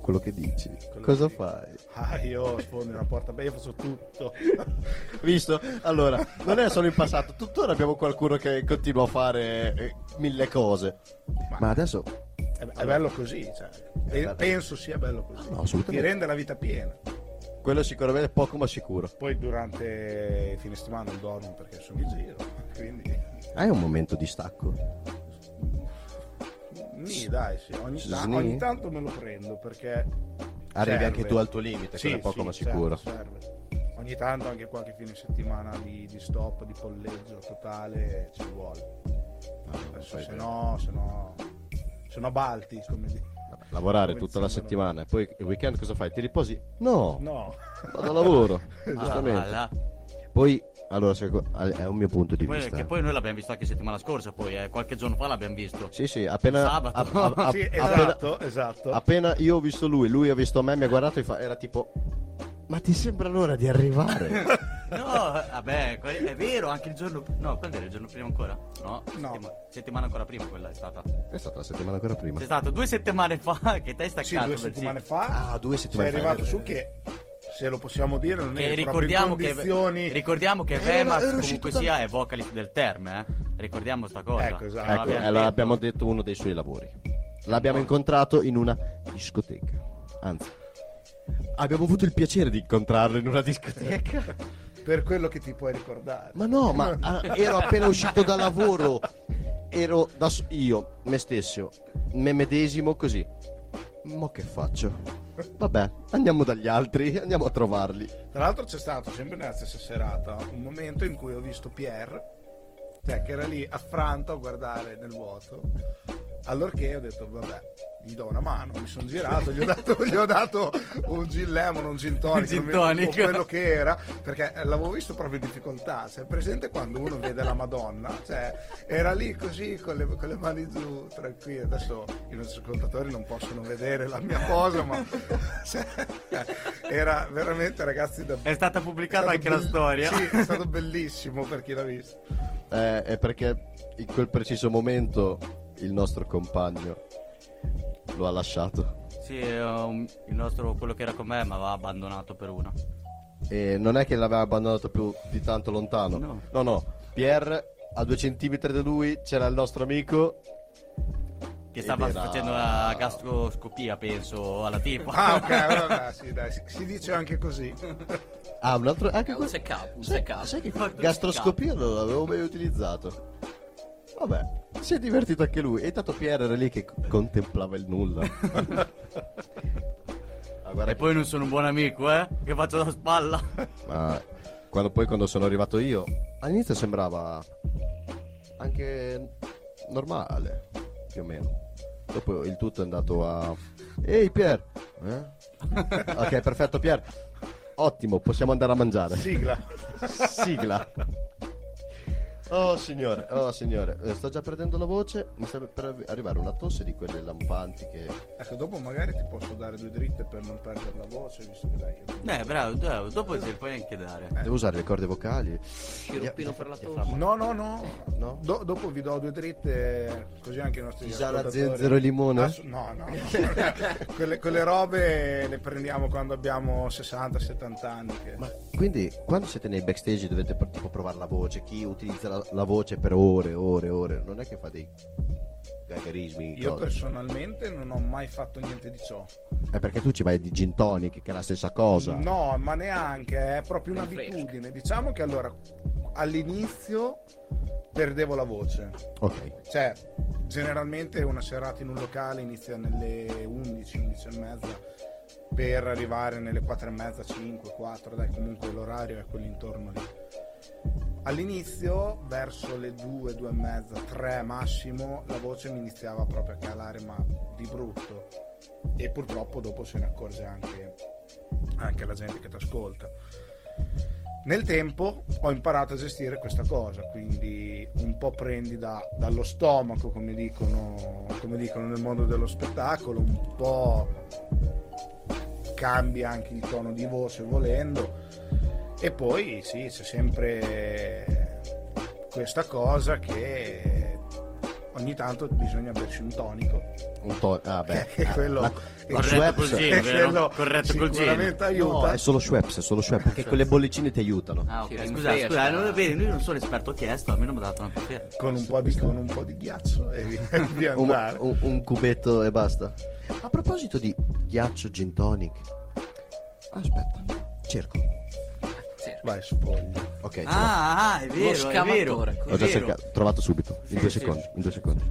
Quello che dici. Quello cosa che- fai? Ah, io sfondo una porta, beh, io faccio tutto. (laughs) Visto? Allora, non è solo in passato, tuttora abbiamo qualcuno che continua a fare eh, mille cose. Ma adesso È, è bello così, cioè. Penso sia bello così. No. Ti rende la vita piena. quello sicuramente è poco ma sicuro. Poi durante il fine settimana non dormo perché sono in giro. Quindi. Hai un momento di stacco? Nì, dai, sì. Ogni, Sni? ogni tanto me lo prendo perché. Arrivi serve. anche tu al tuo limite, quello è poco ma sicuro. Serve, serve. Ogni tanto anche qualche fine settimana di, di stop, di polleggio totale ci vuole. Fai se no, se no, se no balti, come dire. Lavorare Come tutta la settimana e poi il weekend cosa fai? Ti riposi? No, No. vado a lavoro. (laughs) Ah, giustamente. là. Poi, allora, è un mio punto di Poi- vista. che poi noi l'abbiamo visto anche settimana scorsa, poi eh, qualche giorno fa l'abbiamo visto. Sì, sì, appena, Sabato. app- app- app- sì, appena, esatto, esatto. appena io ho visto lui, lui ha visto me, mi ha guardato e fa, era tipo, ma ti sembra l'ora di arrivare? (laughs) No, vabbè, è vero, anche il giorno. No, quando era il giorno prima ancora? No, settima- settimana ancora prima quella è stata. è stata la settimana ancora prima. C'è stato due settimane fa (laughs) che te hai Sì, staccato. due beh, settimane sì. fa. Ah, due sei settimane fa. arrivato è su che, se lo possiamo dire, non Che è ricordiamo in che, condizioni... ricordiamo che Vemax uscito comunque da- sia è vocalist del Terme, eh. Ricordiamo sta cosa. Ecco, esatto. Ecco, l'abbiamo detto. abbiamo detto uno dei suoi lavori. L'abbiamo incontrato in una discoteca. Anzi, abbiamo avuto il piacere di incontrarlo in una discoteca. (laughs) Per quello che ti puoi ricordare. Ma no, ma ah, ero appena uscito da lavoro. Ero da so- io, me stesso, me medesimo così. Ma che faccio? Vabbè, andiamo dagli altri, andiamo a trovarli. Tra l'altro c'è stato sempre nella stessa serata un momento in cui ho visto Pierre, cioè che era lì affranto a guardare nel vuoto. Allorché ho detto, vabbè, gli do una mano, mi sono girato, gli ho dato, gli ho dato un gin lemon, un gin tonic, gin non mi tonic. quello che era, perché l'avevo visto proprio in difficoltà. Cioè, presente quando uno vede la Madonna? Cioè, era lì così con le, con le mani giù, tranquillo. Adesso i nostri ascoltatori non possono vedere la mia cosa, ma cioè, era veramente, ragazzi, da È stata è pubblicata stato anche la bell- storia. Sì, è stato bellissimo per chi l'ha visto. Eh, è perché in quel preciso momento il nostro compagno lo ha lasciato. Sì, un- il nostro, quello che era con me mi aveva abbandonato per una. E non è che l'aveva abbandonato più di tanto lontano. No. no, no. Pierre, a due centimetri da lui, c'era il nostro amico. Che stava era- facendo la gastroscopia, penso, alla tipa. Ah, ok, (laughs) allora sì, dai, si, si dice anche così. Ah, un altro. Anche È un check-up, un check-up. sai che (laughs) gastroscopia non l'avevo mai utilizzato. Vabbè, si è divertito anche lui. E intanto Pierre era lì che contemplava il nulla. (laughs) Ah, E poi non sono un buon amico, eh? Che faccio da spalla. (laughs) Ma quando poi quando sono arrivato io, all'inizio sembrava anche normale, più o meno. Dopo il tutto è andato a Ehi Pier! Eh? (laughs) ok, perfetto Pier. Ottimo, possiamo andare a mangiare. Sigla. Sigla. Oh signore, oh signore, Eh, sto già perdendo la voce, mi sta per arri- arrivare una tosse di quelle lampanti che... Ecco, dopo magari ti posso dare due dritte per non perdere la voce, visto che dai. Eh, bravo, bravo, dopo te le puoi anche dare. Devo usare le corde vocali. Sciroppino per la tosse. No, no, no. No? Do- dopo vi do due dritte, così anche i nostri Tisana, ascoltatori- zenzero e limone? Assu- no, no. (laughs) quelle, quelle robe le prendiamo quando abbiamo 60-70 anni. che- Ma quindi quando siete nei backstage dovete tipo provare la voce, chi utilizza la, la voce per ore, ore, ore, non è che fa dei gagarismi. Io cose. personalmente non ho mai fatto niente di ciò. È perché tu ci vai di gin tonic, che è la stessa cosa. No, ma neanche, è proprio un'abitudine. Diciamo che allora all'inizio perdevo la voce. Ok. Cioè, generalmente una serata in un locale inizia nelle 11, 11 e mezza per arrivare nelle 4 e mezza, 5, 4, dai comunque l'orario è quell'intorno lì. All'inizio, verso le 2, 2 e mezza, 3 massimo, la voce mi iniziava proprio a calare, ma di brutto. E purtroppo dopo se ne accorge anche, anche la gente che ti ascolta. Nel tempo ho imparato a gestire questa cosa, quindi un po' prendi da- dallo stomaco, come dicono, come dicono nel mondo dello spettacolo, un po' cambia anche il tono di voce volendo e poi sì, c'è sempre questa cosa che ogni tanto bisogna berci un tonico Un to- ah, beh. (laughs) che è quello, La- che- la Corretto Schweppes- col gin, quello Corretto col gin. sicuramente No, aiuta è solo Schweppes, è solo Schweppes, perché quelle bollicine ti aiutano. Ah, ok. Scusa, scusa, non, vedi, lui non sono esperto, ho chiesto, almeno mi ha dato una conferma. con un po' di, con un po' di ghiaccio e via, (laughs) via Un, andare un- un cubetto e basta. A proposito di ghiaccio gin tonic. Aspetta, cerco. Vai sfoglia Ok, ce. Ah, ah, è Lo vero, è vero. Ho già cercato, trovato subito, in due sì. secondi, in due secondi.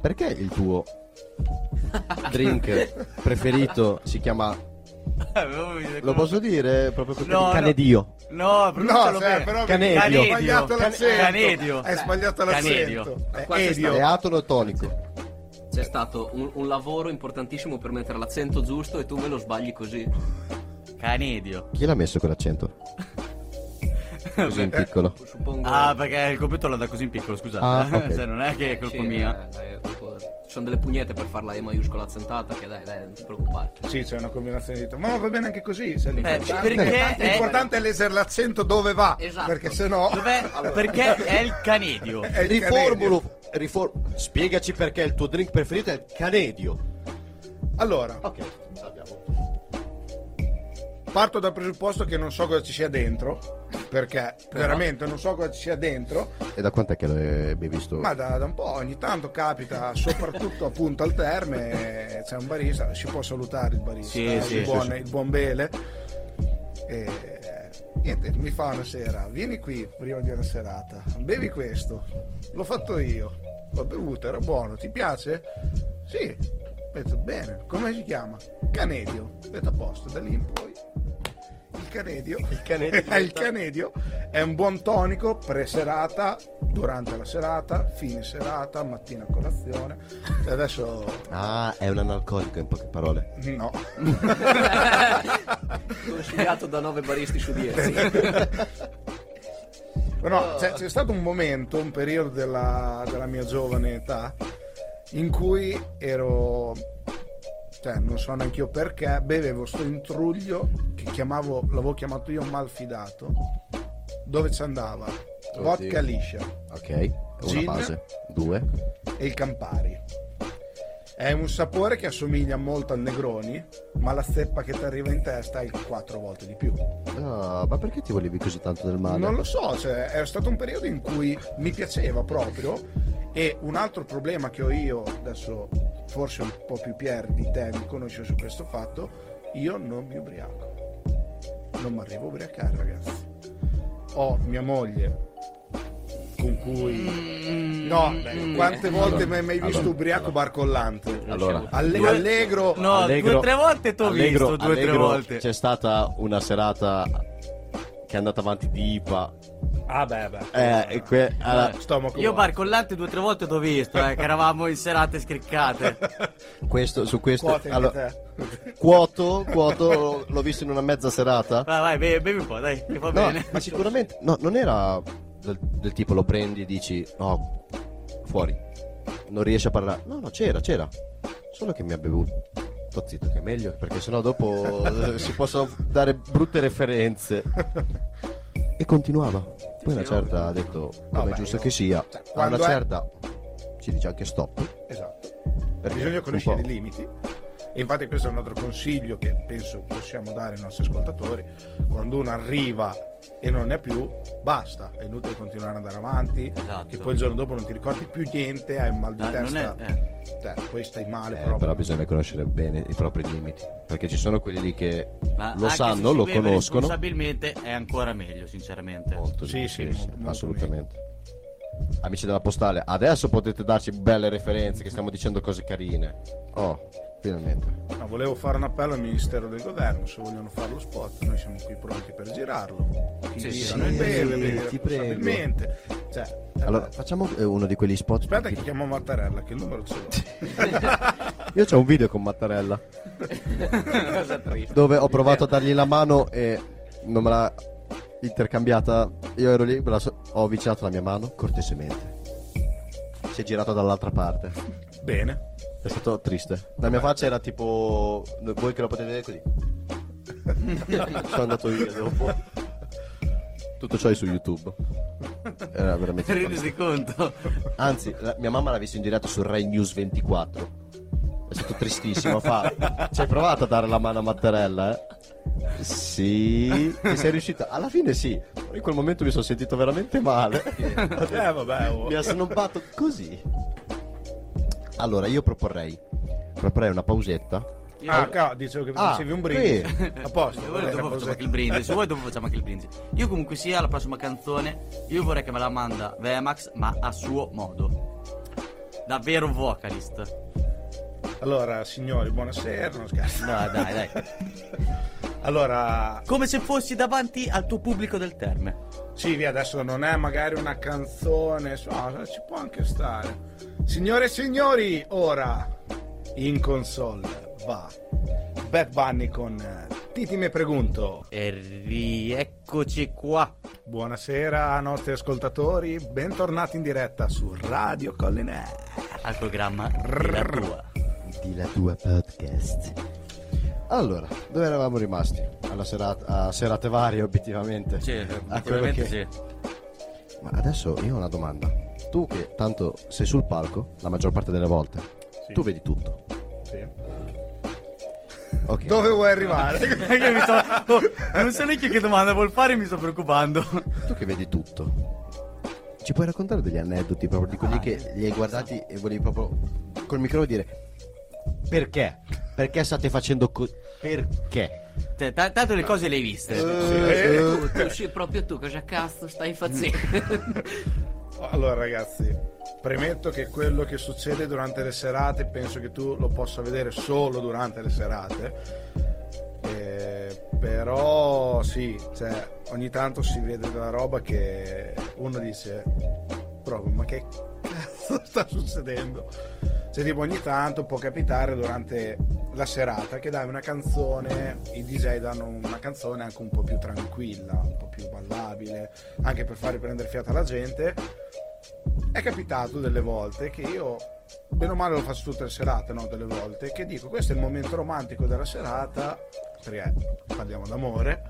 Perché il tuo (laughs) drink preferito si chiama (laughs) Lo posso dire proprio così? No, no. Canedio. No, no pronuncialo cioè, bene. però Canedio. hai sbagliato Cane- l'accento Canedio. hai sbagliato Canedio. l'accento è qua c'è Edio È atono tonico. C'è stato un, un lavoro importantissimo per mettere l'accento giusto e tu me lo sbagli così. Canedio. Chi l'ha messo quell'accento? (laughs) Così in piccolo. Suppongo. Ah, perché il computer l'ha da così in piccolo, scusate. Ah, (laughs) ok. Cioè, non è che è colpa Sì, mia. eh, eh, Ci sono delle pugnette per farla E maiuscola accentata che dai, dai, non ti preoccupare. sì c'è una combinazione di tutto ma va bene anche così se l'importante, Eh, perché l'importante- è- l'importante è lesere l'accento dove va Esatto. perché sennò Dov'è? Perché è il canedio. (laughs) è il Riformulo. rifor- Spiegaci perché il tuo drink preferito è il canedio. Canedio. allora Ok. Parto dal presupposto che non so cosa ci sia dentro perché veramente non so cosa ci sia dentro E da quant'è che l'hai visto? Ma da, da un po', ogni tanto capita, soprattutto appunto al terme, c'è un barista, si può salutare il barista, Sì, il, sì, buon, sì, sì. il buon Bele. E, niente, mi fa una sera, vieni qui prima di una serata, bevi questo, l'ho fatto io, l'ho bevuto, era buono, ti piace? Sì, ho detto bene, come si chiama? Canedio, ho detto a posto, da lì in poi. Il canedio, il canedio (laughs) il canedio è un buon tonico pre-serata, durante la serata, fine serata, mattina a colazione. E adesso Ah, è un analcolico in poche parole. no. (laughs) Consigliato da 9 baristi su 10. No, (laughs) c'è, c'è stato un momento, un periodo della, della mia giovane età in cui ero, cioè non so neanche io perché, bevevo sto intruglio che chiamavo, l'avevo chiamato io malfidato, dove ci andava vodka liscia Ok, una Gin. base. Due. e il Campari. È un sapore che assomiglia molto al Negroni, ma la zeppa che ti arriva in testa è quattro volte di più. No, ma perché ti volevi così tanto del male? Non lo so, cioè, è stato un periodo in cui mi piaceva proprio e un altro problema che ho io, adesso forse un po' più Pier di te mi conosce su questo fatto, io non mi ubriaco. Non mi arrivo a ubriacare ragazzi. Ho mia moglie con cui... No, beh, quante volte mi hai mai visto allora, ubriaco barcollante? Allora, Alle- Due- allegro... No, Allegro- due o tre volte t'ho Allegro- visto, due o tre volte. C'è stata una serata che è andata avanti di IPA. Ah beh, beh. Eh, que- allora, Stomaco Io barcollante due o tre volte t'ho visto, eh, che eravamo in serate scriccate. (laughs) questo, su questo allora. Quoto, quoto, l'ho visto in una mezza serata. Vai, vai, bevi, bevi un po', dai, che va No, bene. ma sicuramente no, non era del, del tipo lo prendi e dici no, fuori, non riesci a parlare. No, no, c'era, c'era. Solo che mi ha bevuto. Sto zitto che è meglio, perché sennò dopo eh, si possono dare brutte referenze. E continuava. Poi una certa ha detto, come è giusto che sia, cioè, a una certa si dice anche stop. Esatto. Perché Bisogna conoscere i limiti. E infatti questo è un altro consiglio che penso possiamo dare ai nostri ascoltatori. Quando uno arriva e non ne ha più, basta. È inutile continuare ad andare avanti. Esatto. Che poi il giorno dopo non ti ricordi più niente, hai un mal di Ah, non testa. è- eh. Cioè, poi stai male Eh, proprio. però bisogna conoscere bene i propri limiti. Perché ci sono quelli lì che Ma lo sanno, lo conoscono. responsabilmente è ancora meglio, sinceramente. Molto Sì, di- sì, molto, assolutamente. Amici della postale, adesso potete darci belle referenze che stiamo dicendo cose carine. Oh, finalmente. Ma volevo fare un appello al Ministero del Governo, se vogliono fare lo spot, noi siamo qui pronti per girarlo. Chi Sì, gira sì, nel beve, ti prego. Cioè, Allora, facciamo eh, uno di quegli spot. aspetta che chiamo Mattarella, che il numero ce l'ho. (laughs) Io c'ho un video con Mattarella (laughs) Cosa triste. dove ho provato a dargli la mano e non me l'ha intercambiata. Io ero lì, so- ho avvicinato la mia mano cortesemente. Si è girato dall'altra parte. Bene. È stato triste. La mia faccia era tipo. Voi che lo potete vedere così. (laughs) Sono andato via dopo. Tutto ciò è su YouTube. Era veramente. Renditi conto. Anzi, la- mia mamma l'ha visto in diretta su Rai News 24. È stato tristissimo. Fa. Ci hai provato a dare la mano a Mattarella, eh? Sì. Ci sei riuscita? Alla fine sì. Però in quel momento mi sono sentito veramente male. Eh, vabbè. oh. mi ha snobbato così. Allora, io proporrei. Proporrei una pausetta. Io- Ah, cavolo, dicevo che Ah, facevi un brindisi. sì. (laughs) A posto. Se vuoi dopo la facciamo anche il brindisi, se vuoi (laughs) dopo facciamo anche il brindisi. Io comunque sia la prossima canzone, io vorrei che me la manda Vemax, ma a suo modo. Davvero vocalist. Allora, signori, buonasera. Non scherzo. Dai, dai, dai. (laughs) Allora, Come se fossi davanti al tuo pubblico del terme. sì, via, adesso non è magari una canzone, no, ci può anche stare. Signore e signori, ora in console va Bad Bunny con eh, Titi me pregunto. E rieccoci qua. Buonasera ai nostri ascoltatori, bentornati in diretta su Radio Collinè. Al programma della tua. Di la tua podcast. Allora, dove eravamo rimasti? Alla serata, a serate varie, obiettivamente. Sì, quello obiettivamente che- sì. Ma adesso io ho una domanda. Tu che tanto sei sul palco, la maggior parte delle volte, Sì. tu vedi tutto. Sì. Ok. Dove vuoi arrivare? (laughs) Sto- oh, non so neanche che domanda vuol fare, mi sto preoccupando. Tu che vedi tutto. Ci puoi raccontare degli aneddoti proprio di quelli che li hai guardati e volevi proprio col microfono dire perché? Perché state facendo così? Perché? T- tanto le cose le hai viste. Eh, Tu, tu, sì, proprio tu, cosa cazzo stai facendo? (laughs) Allora ragazzi, premetto che quello che succede durante le serate penso che tu lo possa vedere solo durante le serate. Eh, però sì, cioè, ogni tanto si vede della roba che uno dice proprio ma che cazzo sta succedendo? Cioè tipo ogni tanto può capitare durante la serata che dai una canzone, i DJ danno una canzone anche un po' più tranquilla, un po' più ballabile, anche per far riprendere fiato alla gente. È capitato delle volte che io, bene o male lo faccio tutte le serate, no? Delle volte, che dico questo è il momento romantico della serata, perché parliamo d'amore,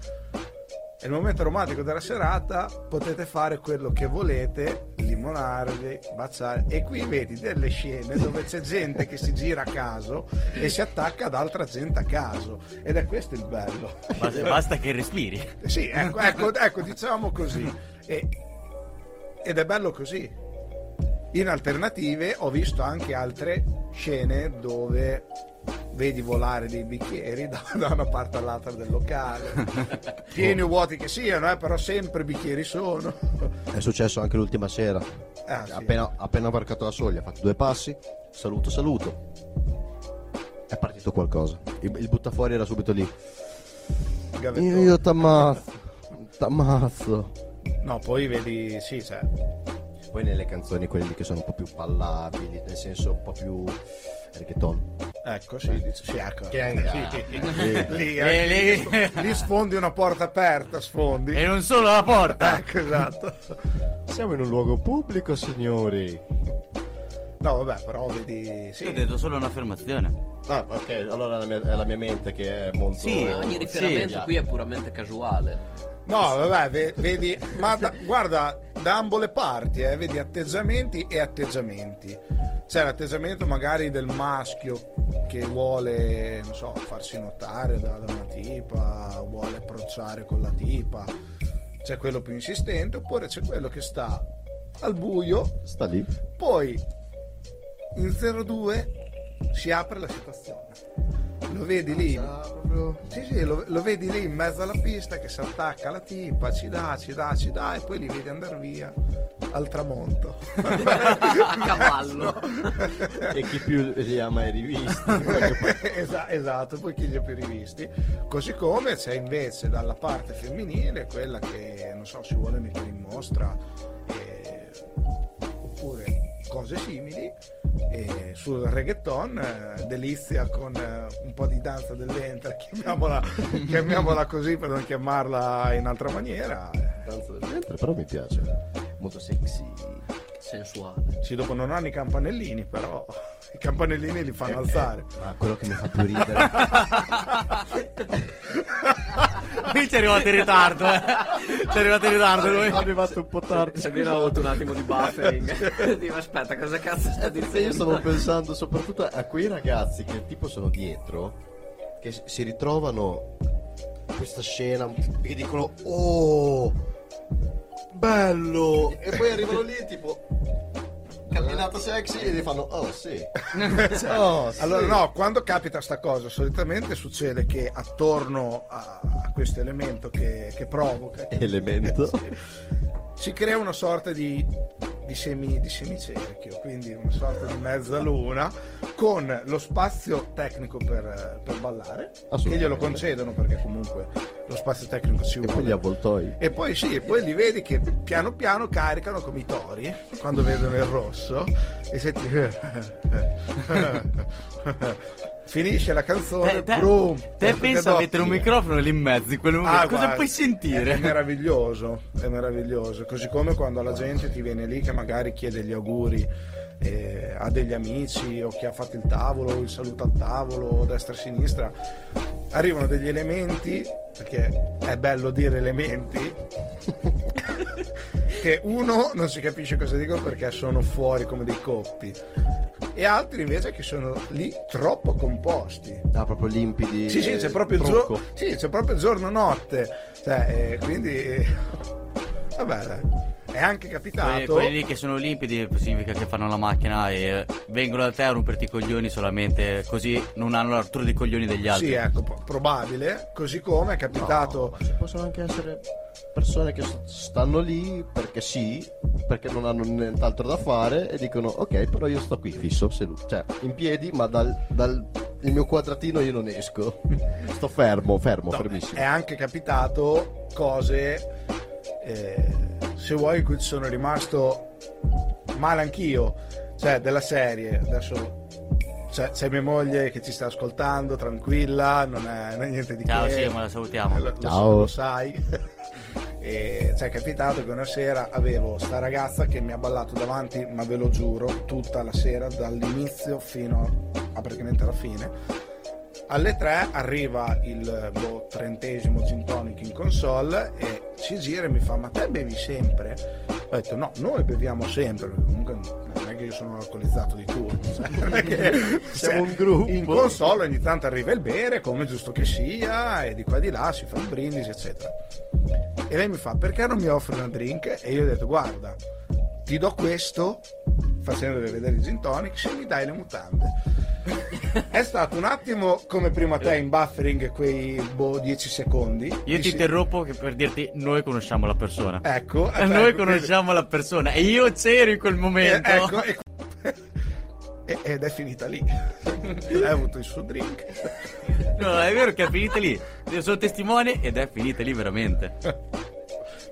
è il momento romantico della serata, potete fare quello che volete, limonarvi, baciare. E qui vedi delle scene dove c'è gente che si gira a caso e si attacca ad altra gente a caso. Ed è questo il bello. Basta, basta che respiri. Sì, ecco, ecco, ecco, diciamo così. E- ed è bello così. In alternative ho visto anche altre scene dove vedi volare dei bicchieri (laughs) da, una parte all'altra del locale. (laughs) Pieni o vuoti che siano, eh, però sempre bicchieri sono. È successo anche l'ultima sera. Ah, sì. Appena, appena varcato la soglia, ha fatto due passi, saluto, saluto. È partito qualcosa. Il, il buttafuori era subito lì. Gavettone. Io, io t'ammazzo. T'ammazzo. No, poi vedi, sì, cioè, Poi nelle canzoni, quelle lì che sono un po' più ballabili, nel senso un po' più reggaeton. ecco, sì, dice, sì, ecco. Che anche- Sì, Sì. lì, E eh, lì- lì sfondi una porta aperta, sfondi. E non solo la porta. Ecco, esatto. Siamo in un luogo pubblico, signori. No, vabbè, però vedi, sì. Io ho detto solo un'affermazione. Ah, ok, allora è la mia, è la mia mente che è molto... Sì, Ogni Sì, riferimento già. qui è puramente casuale. No, vabbè, ve- vedi, ma da- guarda, da ambo le parti, eh, vedi atteggiamenti e atteggiamenti. C'è l'atteggiamento magari del maschio che vuole, non so, farsi notare da, da una tipa, vuole approcciare con la tipa. C'è quello più insistente, oppure c'è quello che sta al buio, Sta lì. poi in 02 si apre la situazione. Lo vedi lì, proprio... sì, sì, lo, lo vedi lì in mezzo alla pista che si attacca alla tipa, ci dà, ci dà, ci dà e poi li vedi andare via al tramonto. A (laughs) cavallo. e chi più li ha mai rivisti? (laughs) Esa- esatto, poi chi li ha più rivisti. Così come c'è invece dalla parte femminile quella che, non so, si vuole mettere in mostra, eh, oppure cose simili e sul reggaeton eh, delizia con eh, un po' di danza del ventre (laughs) chiamiamola, chiamiamola così per non chiamarla in altra maniera Danza del ventre, però mi piace. Molto sexy. Sensuale. sì dopo non hanno i campanellini però (laughs) i campanellini li fanno alzare Ma quello che mi fa più ridere. (laughs) Qui ci è arrivato in ritardo, eh. Ci è arrivato in ritardo lui. arrivato un po' tardi. Sabino ha avuto un attimo di buffering. (laughs) Dico, aspetta, cosa cazzo sta Io dicendo? stavo pensando soprattutto a quei ragazzi che tipo sono dietro, che si- ritrovano in questa scena e dicono Oh, bello! E poi arrivano lì tipo camminata sexy e gli fanno Oh sì. (laughs) Oh, sì. Allora, no, quando capita sta cosa, solitamente succede che attorno a, a questo elemento che, che provoca, Elemento. (laughs) si crea una sorta di, di, semi, di semicerchio, quindi una sorta di mezzaluna con lo spazio tecnico per, per ballare, che glielo concedono perché comunque lo spazio tecnico ci E poi gli vuole. avvoltoi. E poi sì, e poi li vedi che piano piano caricano come i tori quando vedono il rosso e senti (laughs) finisce la canzone Te, te- brum, te Porca pensa a mettere un microfono lì in mezzo, in Ah, cosa guarda, puoi È sentire? meraviglioso, è meraviglioso. Così come quando la gente ti viene lì che magari chiede gli auguri eh, a degli amici o chi ha fatto il tavolo, il saluto al tavolo, destra e sinistra. Arrivano degli elementi, perché è bello dire elementi, (laughs) che uno non si capisce cosa dicono perché sono fuori come dei coppi. E altri invece che sono lì troppo composti. Ah, proprio limpidi. Sì, sì, c'è proprio il tronco. giorno. Sì, c'è proprio il giorno-notte. Cioè, eh, quindi. Eh, Vabbè, dai. È anche Quelli, capitato. quelli lì che sono limpidi significa che fanno la macchina e vengono da te a romperti i coglioni solamente così non hanno la rottura dei coglioni degli altri. Sì, ecco, pro- probabile. Così come è capitato. No, ci possono anche essere persone che st- stanno lì perché sì, perché non hanno nient'altro da fare e dicono ok, però io sto qui fisso, seduto, cioè in piedi, ma dal, dal il mio quadratino io non esco. (laughs) Sto fermo, fermo, No, fermissimo. è anche capitato cose. Eh, se vuoi, ci sono rimasto male anch'io. Cioè, della serie. Adesso. C'è, c'è mia moglie che ci sta ascoltando, tranquilla, non è, non è niente di Ciao, che. sì, ma la salutiamo. Eh, lo, Ciao. lo sai. (laughs) e ci è capitato che una sera avevo sta ragazza che mi ha ballato davanti, ma ve lo giuro, tutta la sera, dall'inizio fino a praticamente alla fine. Alle 3 arriva il boh, trentesimo gin tonic in console e si gira e mi fa ma te bevi sempre? Ho detto no, noi beviamo sempre, comunque non è che io sono alcolizzato di turno, cioè, non è che- (laughs) Siamo un gruppo. In console ogni tanto arriva il bere, come giusto che sia, e di qua e di là si fa il brindisi, eccetera. E lei mi fa perché non mi offri una drink? E io ho detto guarda, ti do questo, facendole vedere i gin tonic, se mi dai le mutande. È stato un attimo come prima te in buffering quei boh, 10 secondi. Io ti Dissi- interrompo per dirti noi conosciamo la persona. Ecco, (laughs) Eh, ecco, noi quindi- conosciamo la persona e io c'ero in quel eh, momento. ecco, e- (laughs) e- ed è finita lì. Hai avuto il suo drink. No, è vero che è finita lì. Io sono testimone ed è finita lì veramente. (laughs)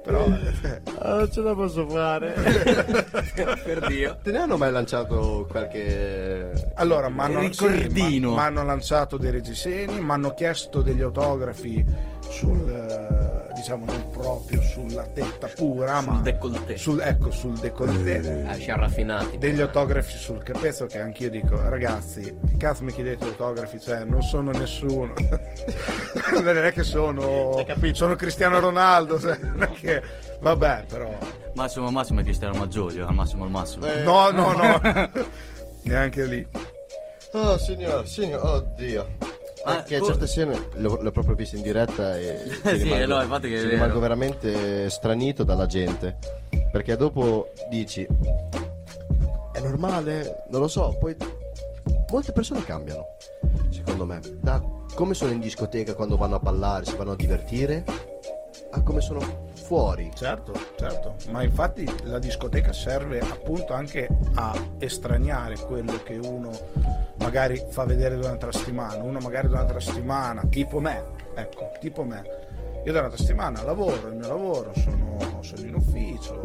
Però (laughs) eh, Ah, non ce la posso fare. (laughs) per Dio. Te ne hanno mai lanciato qualche. Allora, mi hanno, sì, ma- m'hanno lanciato dei reggiseni, mi hanno chiesto degli autografi sul, eh, diciamo, non proprio sulla tetta pura, Sul ma décolleté. sul, ecco, sul décolleté. Ah, siamo raffinati. Degli autografi sul capezzo che anch'io dico, ragazzi, cazzo mi chiedete autografi? Cioè, non sono nessuno. (laughs) non è che sono, sono Cristiano Ronaldo, cioè, non è che, vabbè, però. Massimo Massimo è Cristiano Maggiolio, al massimo al massimo. Eh, No, no, (laughs) no, neanche lì. Oh signor, signor, oddio. Ah, Anche co- certe scene le ho, le ho proprio viste in diretta e (laughs) Sì, rimango, no, che rimango veramente stranito dalla gente. Perché dopo dici è normale, non lo so, poi molte persone cambiano, secondo me. Da come sono in discoteca quando vanno a ballare, si vanno a divertire, a come sono fuori. Certo, certo, ma infatti la discoteca serve appunto anche a estraniare quello che uno magari fa vedere durante la settimana. Uno magari durante la settimana, tipo me, ecco, tipo me. Io durante la settimana lavoro, il mio lavoro, sono, sono in ufficio,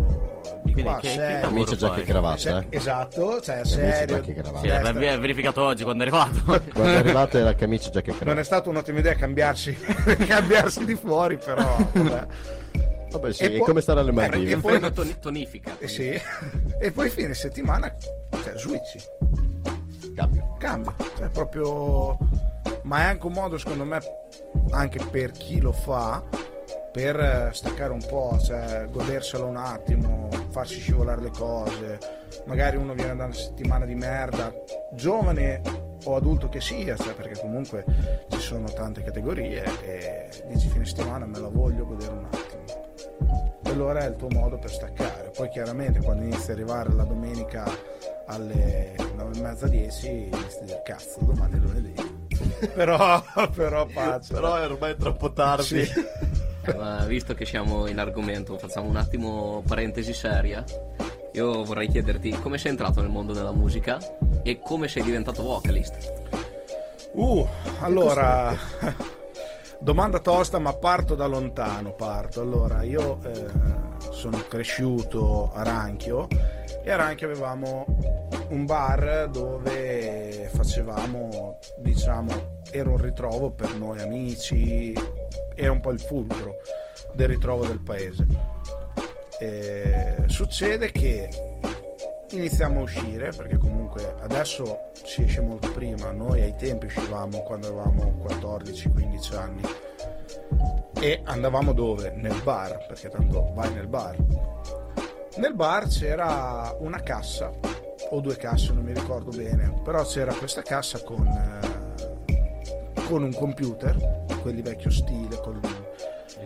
di Quindi qua che- che serio. Amici giacca e cravatta, Se- eh. esatto, cioè Camicia, serio. cravatta. Sì, l'abbiamo verificato oggi quando è arrivato. (laughs) Quando è arrivato era camicia, giacca e Non è cravatta. stata un'ottima idea cambiarsi, (laughs) cambiarsi di fuori, però vabbè. Vabbè, sì, E poi- come stare alle eh, Maldive. e poi- Prendo toni- tonifica. Eh sì. E poi fine settimana, cioè switchi, Cambio. cambia. Cioè, proprio... Ma è anche un modo, secondo me, anche per chi lo fa, per eh, staccare un po', cioè goderselo un attimo, farsi scivolare le cose. Magari uno viene da una settimana di merda, giovane o adulto che sia, cioè, perché comunque ci sono tante categorie e dici fine settimana me la voglio godere un attimo. E allora è il tuo modo per staccare. Poi chiaramente quando inizi ad arrivare la domenica alle 9 e mezza 10 inizi a dire cazzo domani è lunedì. (laughs) però, però pace. Però è ormai troppo tardi. Sì. (laughs) Ma visto che siamo in argomento, facciamo un attimo parentesi seria. Io vorrei chiederti come sei entrato nel mondo della musica e come sei diventato vocalist. Uh, allora, (laughs) domanda tosta, ma parto da lontano. Parto. Allora, io eh, sono cresciuto a Ranchio e a Ranchio avevamo un bar dove facevamo, diciamo, era un ritrovo per noi amici, era un po' il fulcro del ritrovo del paese. E succede che iniziamo a uscire perché comunque adesso si esce molto prima noi ai tempi uscivamo quando avevamo 14-15 anni e andavamo dove? nel bar perché tanto vai nel bar nel bar c'era una cassa o due casse non mi ricordo bene però c'era questa cassa con eh, con un computer quelli vecchio stile con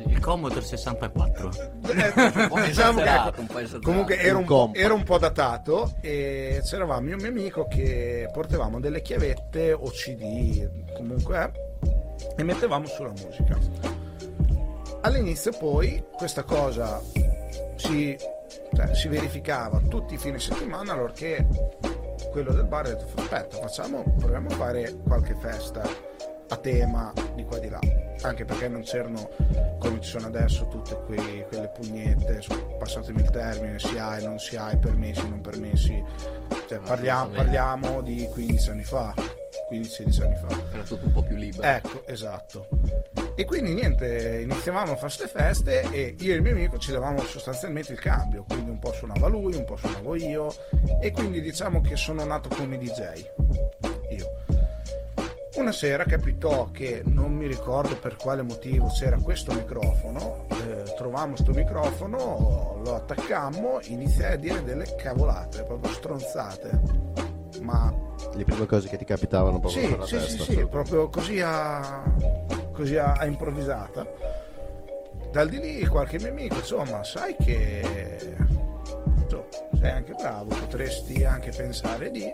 Il Commodore 64. eh, po' diciamo che comunque era Un era un po' datato e c'eravamo io e mio amico che portavamo delle chiavette o CD comunque eh, e mettevamo sulla musica. All'inizio poi questa cosa si, cioè, si verificava tutti i fine settimana allorché quello del bar ha detto aspetta facciamo proviamo a fare qualche festa a tema di qua e di là. Anche perché non c'erano come ci sono adesso tutte quei- quelle pugnette passatemi il termine si ha e non si ha i permessi non permessi. Cioè, parliamo, parliamo di 15 anni fa 15-16 anni fa Era tutto un po' più libero. Ecco, esatto. E quindi niente, iniziavamo a fare queste feste e io e il mio amico ci davamo sostanzialmente il cambio, quindi un po' suonava lui, un po' suonavo io e quindi diciamo che sono nato come DJ. Io. Una sera capitò che non mi ricordo per quale motivo c'era questo microfono, eh, trovammo questo microfono, lo attaccammo, iniziai a dire delle cavolate, proprio stronzate, ma Le prime cose che ti capitavano proprio sì, per la sì, testa. sì, sì, proprio così a, così a, a improvvisata. Dal di lì qualche mio amico, insomma, sai che insomma, sei anche bravo, potresti anche pensare di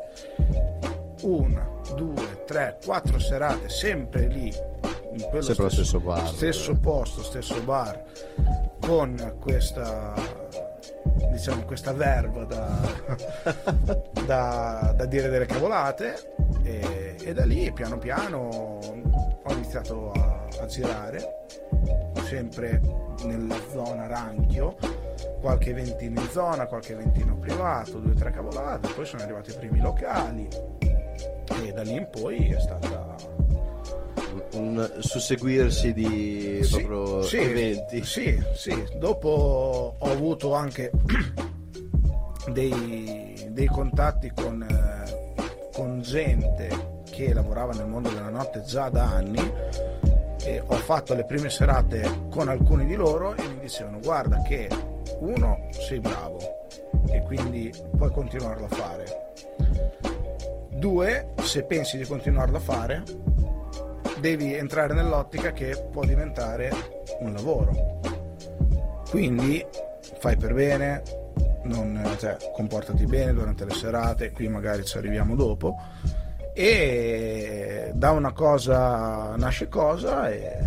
una, due, tre, quattro serate sempre lì, in quello Sempre allo stesso bar. stesso posto, stesso bar, con questa diciamo questa verba da, (laughs) da, da dire delle cavolate e, e da lì piano piano ho iniziato a, a girare sempre nella zona Ranchio qualche eventino in zona qualche eventino privato due o tre cavolate poi sono arrivati i primi locali e da lì in poi è stata Un susseguirsi di sì, proprio sì, eventi. Sì, sì. Dopo ho avuto anche (clears throat) dei, dei contatti con, eh, con gente che lavorava nel mondo della notte già da anni e ho fatto le prime serate con alcuni di loro e mi dicevano guarda che uno sei bravo e quindi puoi continuarlo a fare due se pensi di continuarlo a fare devi entrare nell'ottica che può diventare un lavoro. Quindi fai per bene, non- cioè, comportati bene durante le serate, qui magari ci arriviamo dopo. E da una cosa nasce cosa e,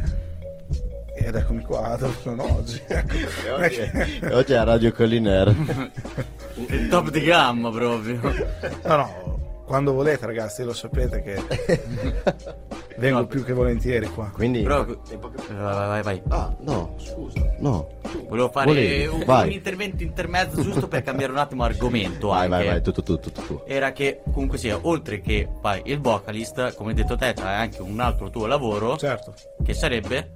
ed eccomi qua (laughs) dove sono oggi. E oggi, (laughs) e oggi è a Radio Colliner. Il (laughs) top di gamma proprio. No, no, quando volete ragazzi, lo sapete che vengo No, più che volentieri qua. Quindi Però... Vai, vai, vai. Ah, no, scusa. No. Volevo fare un, un intervento intermezzo giusto per cambiare un attimo argomento Vai, anche. vai, vai, tutto, tutto, tutto tu. Era che comunque sia, oltre che fai il vocalist, come hai detto te, c'hai anche un altro tuo lavoro Certo. che sarebbe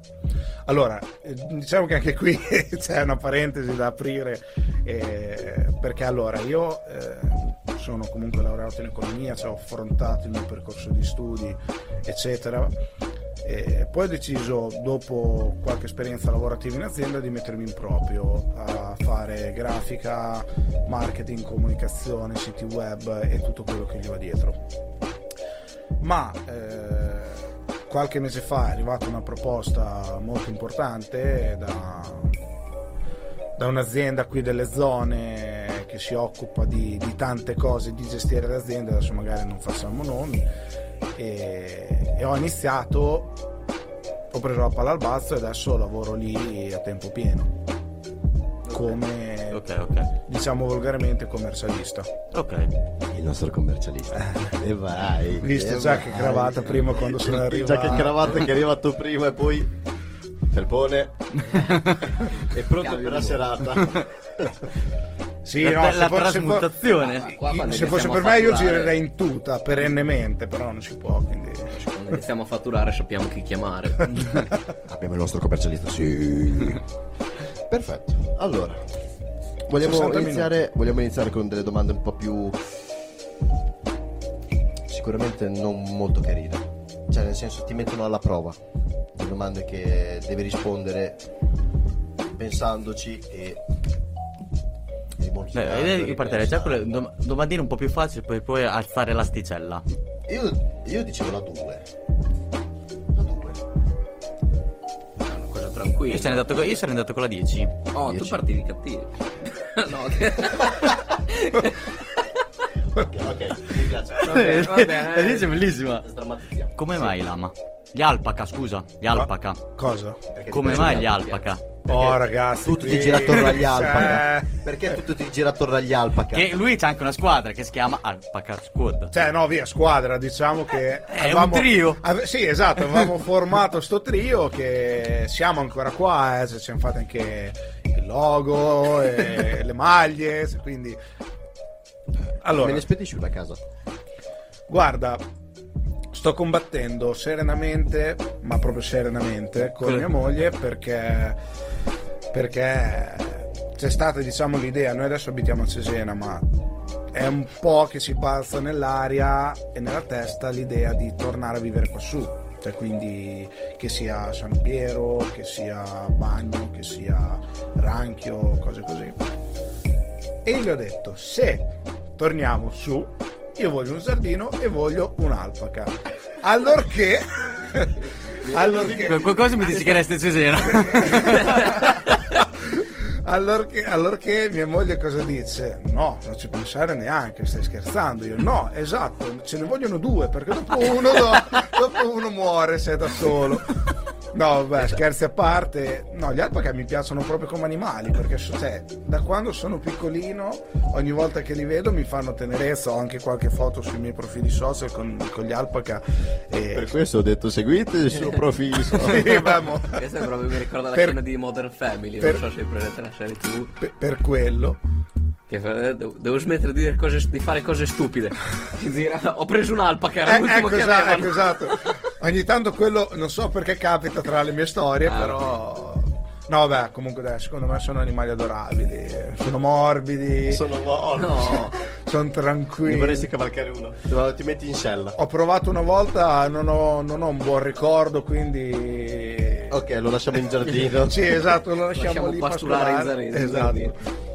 Allora, eh, diciamo che anche qui (laughs) c'è una parentesi da aprire, eh, perché allora io eh, sono comunque laureato in economia, ci ho affrontato il mio percorso di studi, eccetera. E poi ho deciso, dopo qualche esperienza lavorativa in azienda, di mettermi in proprio a fare grafica, marketing, comunicazione, siti web e tutto quello che gli va dietro. Ma eh, qualche mese fa è arrivata una proposta molto importante da, da un'azienda qui delle zone che si occupa di, di tante cose, di gestire le aziende, adesso magari non facciamo nomi, e, e ho iniziato, ho preso la palla al balzo e adesso lavoro lì a tempo pieno, come Ok, ok. diciamo volgarmente commercialista. Ok. Il nostro commercialista. (laughs) e vai. Visto e già vai. che cravatta prima quando sono arrivato. (laughs) Già che cravatta che è arrivato prima e poi (laughs) felpone è pronto per la serata. Sì, La- no, la trasmutazione. se Qua quando se fosse per me io girerei in tuta perennemente, però non si può, quindi Quando iniziamo a fatturare sappiamo chi chiamare. (laughs) Abbiamo il nostro commercialista. Sì. (laughs) Perfetto. Allora, vogliamo 60 iniziare, vogliamo iniziare con delle domande un po' più sicuramente non molto carine. Cioè, nel senso, ti mettono alla prova. Delle domande che devi rispondere pensandoci e Beh, io partirei già con le dom- domandine un po' più facili per poi alzare l'asticella. Io, io dicevo la 2. La 2. È una cosa tranquilla. Io sarei andato, con- io sarei andato con la 10. Oh, tu partivi cattivo. (laughs) no, che... Ok, ok, mi piace. (laughs) Vabbè, va bene. La 10 è bellissima. Sdrammatizziamo. Come mai lama? Gli alpaca, scusa. Gli alpaca. cosa? Perché Come mai gli l'alpaca? alpaca? Oh ragazzi, Tutto ti qui- gira attorno agli alpaca. Eh, Perché tutto ti gira attorno agli alpaca? Che lui c'ha anche una squadra che si chiama Alpaca Squad. Cioè, no, via, squadra, diciamo che... È un trio. ave- sì, esatto, avevamo formato sto trio che siamo ancora qua, eh, ci siamo fatti anche il logo, e (laughs) le maglie, quindi... Allora, Me ne spedisci una casa. Guarda, sto combattendo serenamente, ma proprio serenamente, con mia moglie perché, perché c'è stata diciamo l'idea, noi adesso abitiamo a Cesena, ma è un po' che si balza nell'aria e nella testa l'idea di tornare a vivere quassù. Cioè, quindi che sia San Piero, che sia Bagno, che sia Ranchio, cose così. E gli ho detto, se torniamo su, io voglio un sardino e voglio un'alpaca. Allorché... allorché Qu- Qualcosa mi dice che resta Cesena. Allorché, allorché mia moglie cosa dice? No, non ci pensare neanche, stai scherzando. Io no, esatto, ce ne vogliono due perché dopo uno, do- (laughs) dopo uno muore se è da solo. No, vabbè, scherzi a parte. No, gli alpaca mi piacciono proprio come animali perché cioè, da quando sono piccolino, ogni volta che li vedo mi fanno tenerezza. Ho anche qualche foto sui miei profili social con, con gli alpaca. E... Per questo ho detto seguite il suo profilo. (laughs) Sì, vamo. Questa proprio mi ricorda la Per- scena di Modern Family, per- non so se prendete la serie TV. per, per quello. Che fa- eh, devo, smettere di, dire cose, di fare cose stupide. Ho preso un'alpaca, era Eh, l'ultimo ecco, che esatto, ecco, esatto. Ogni tanto quello non so perché capita tra le mie storie, Ah, però. No, vabbè, comunque dai, secondo me sono animali adorabili. Sono morbidi, sono, Sono no. tranquilli. Ne vorresti cavalcare uno. Ti metti in cella. Ho provato una volta, non ho, non ho un buon ricordo, quindi. Ok, lo lasciamo in giardino. (laughs) Sì, esatto, lo lasciamo, Lasciamo lì pasturare in pasturare. giardino, in Esatto. giardino.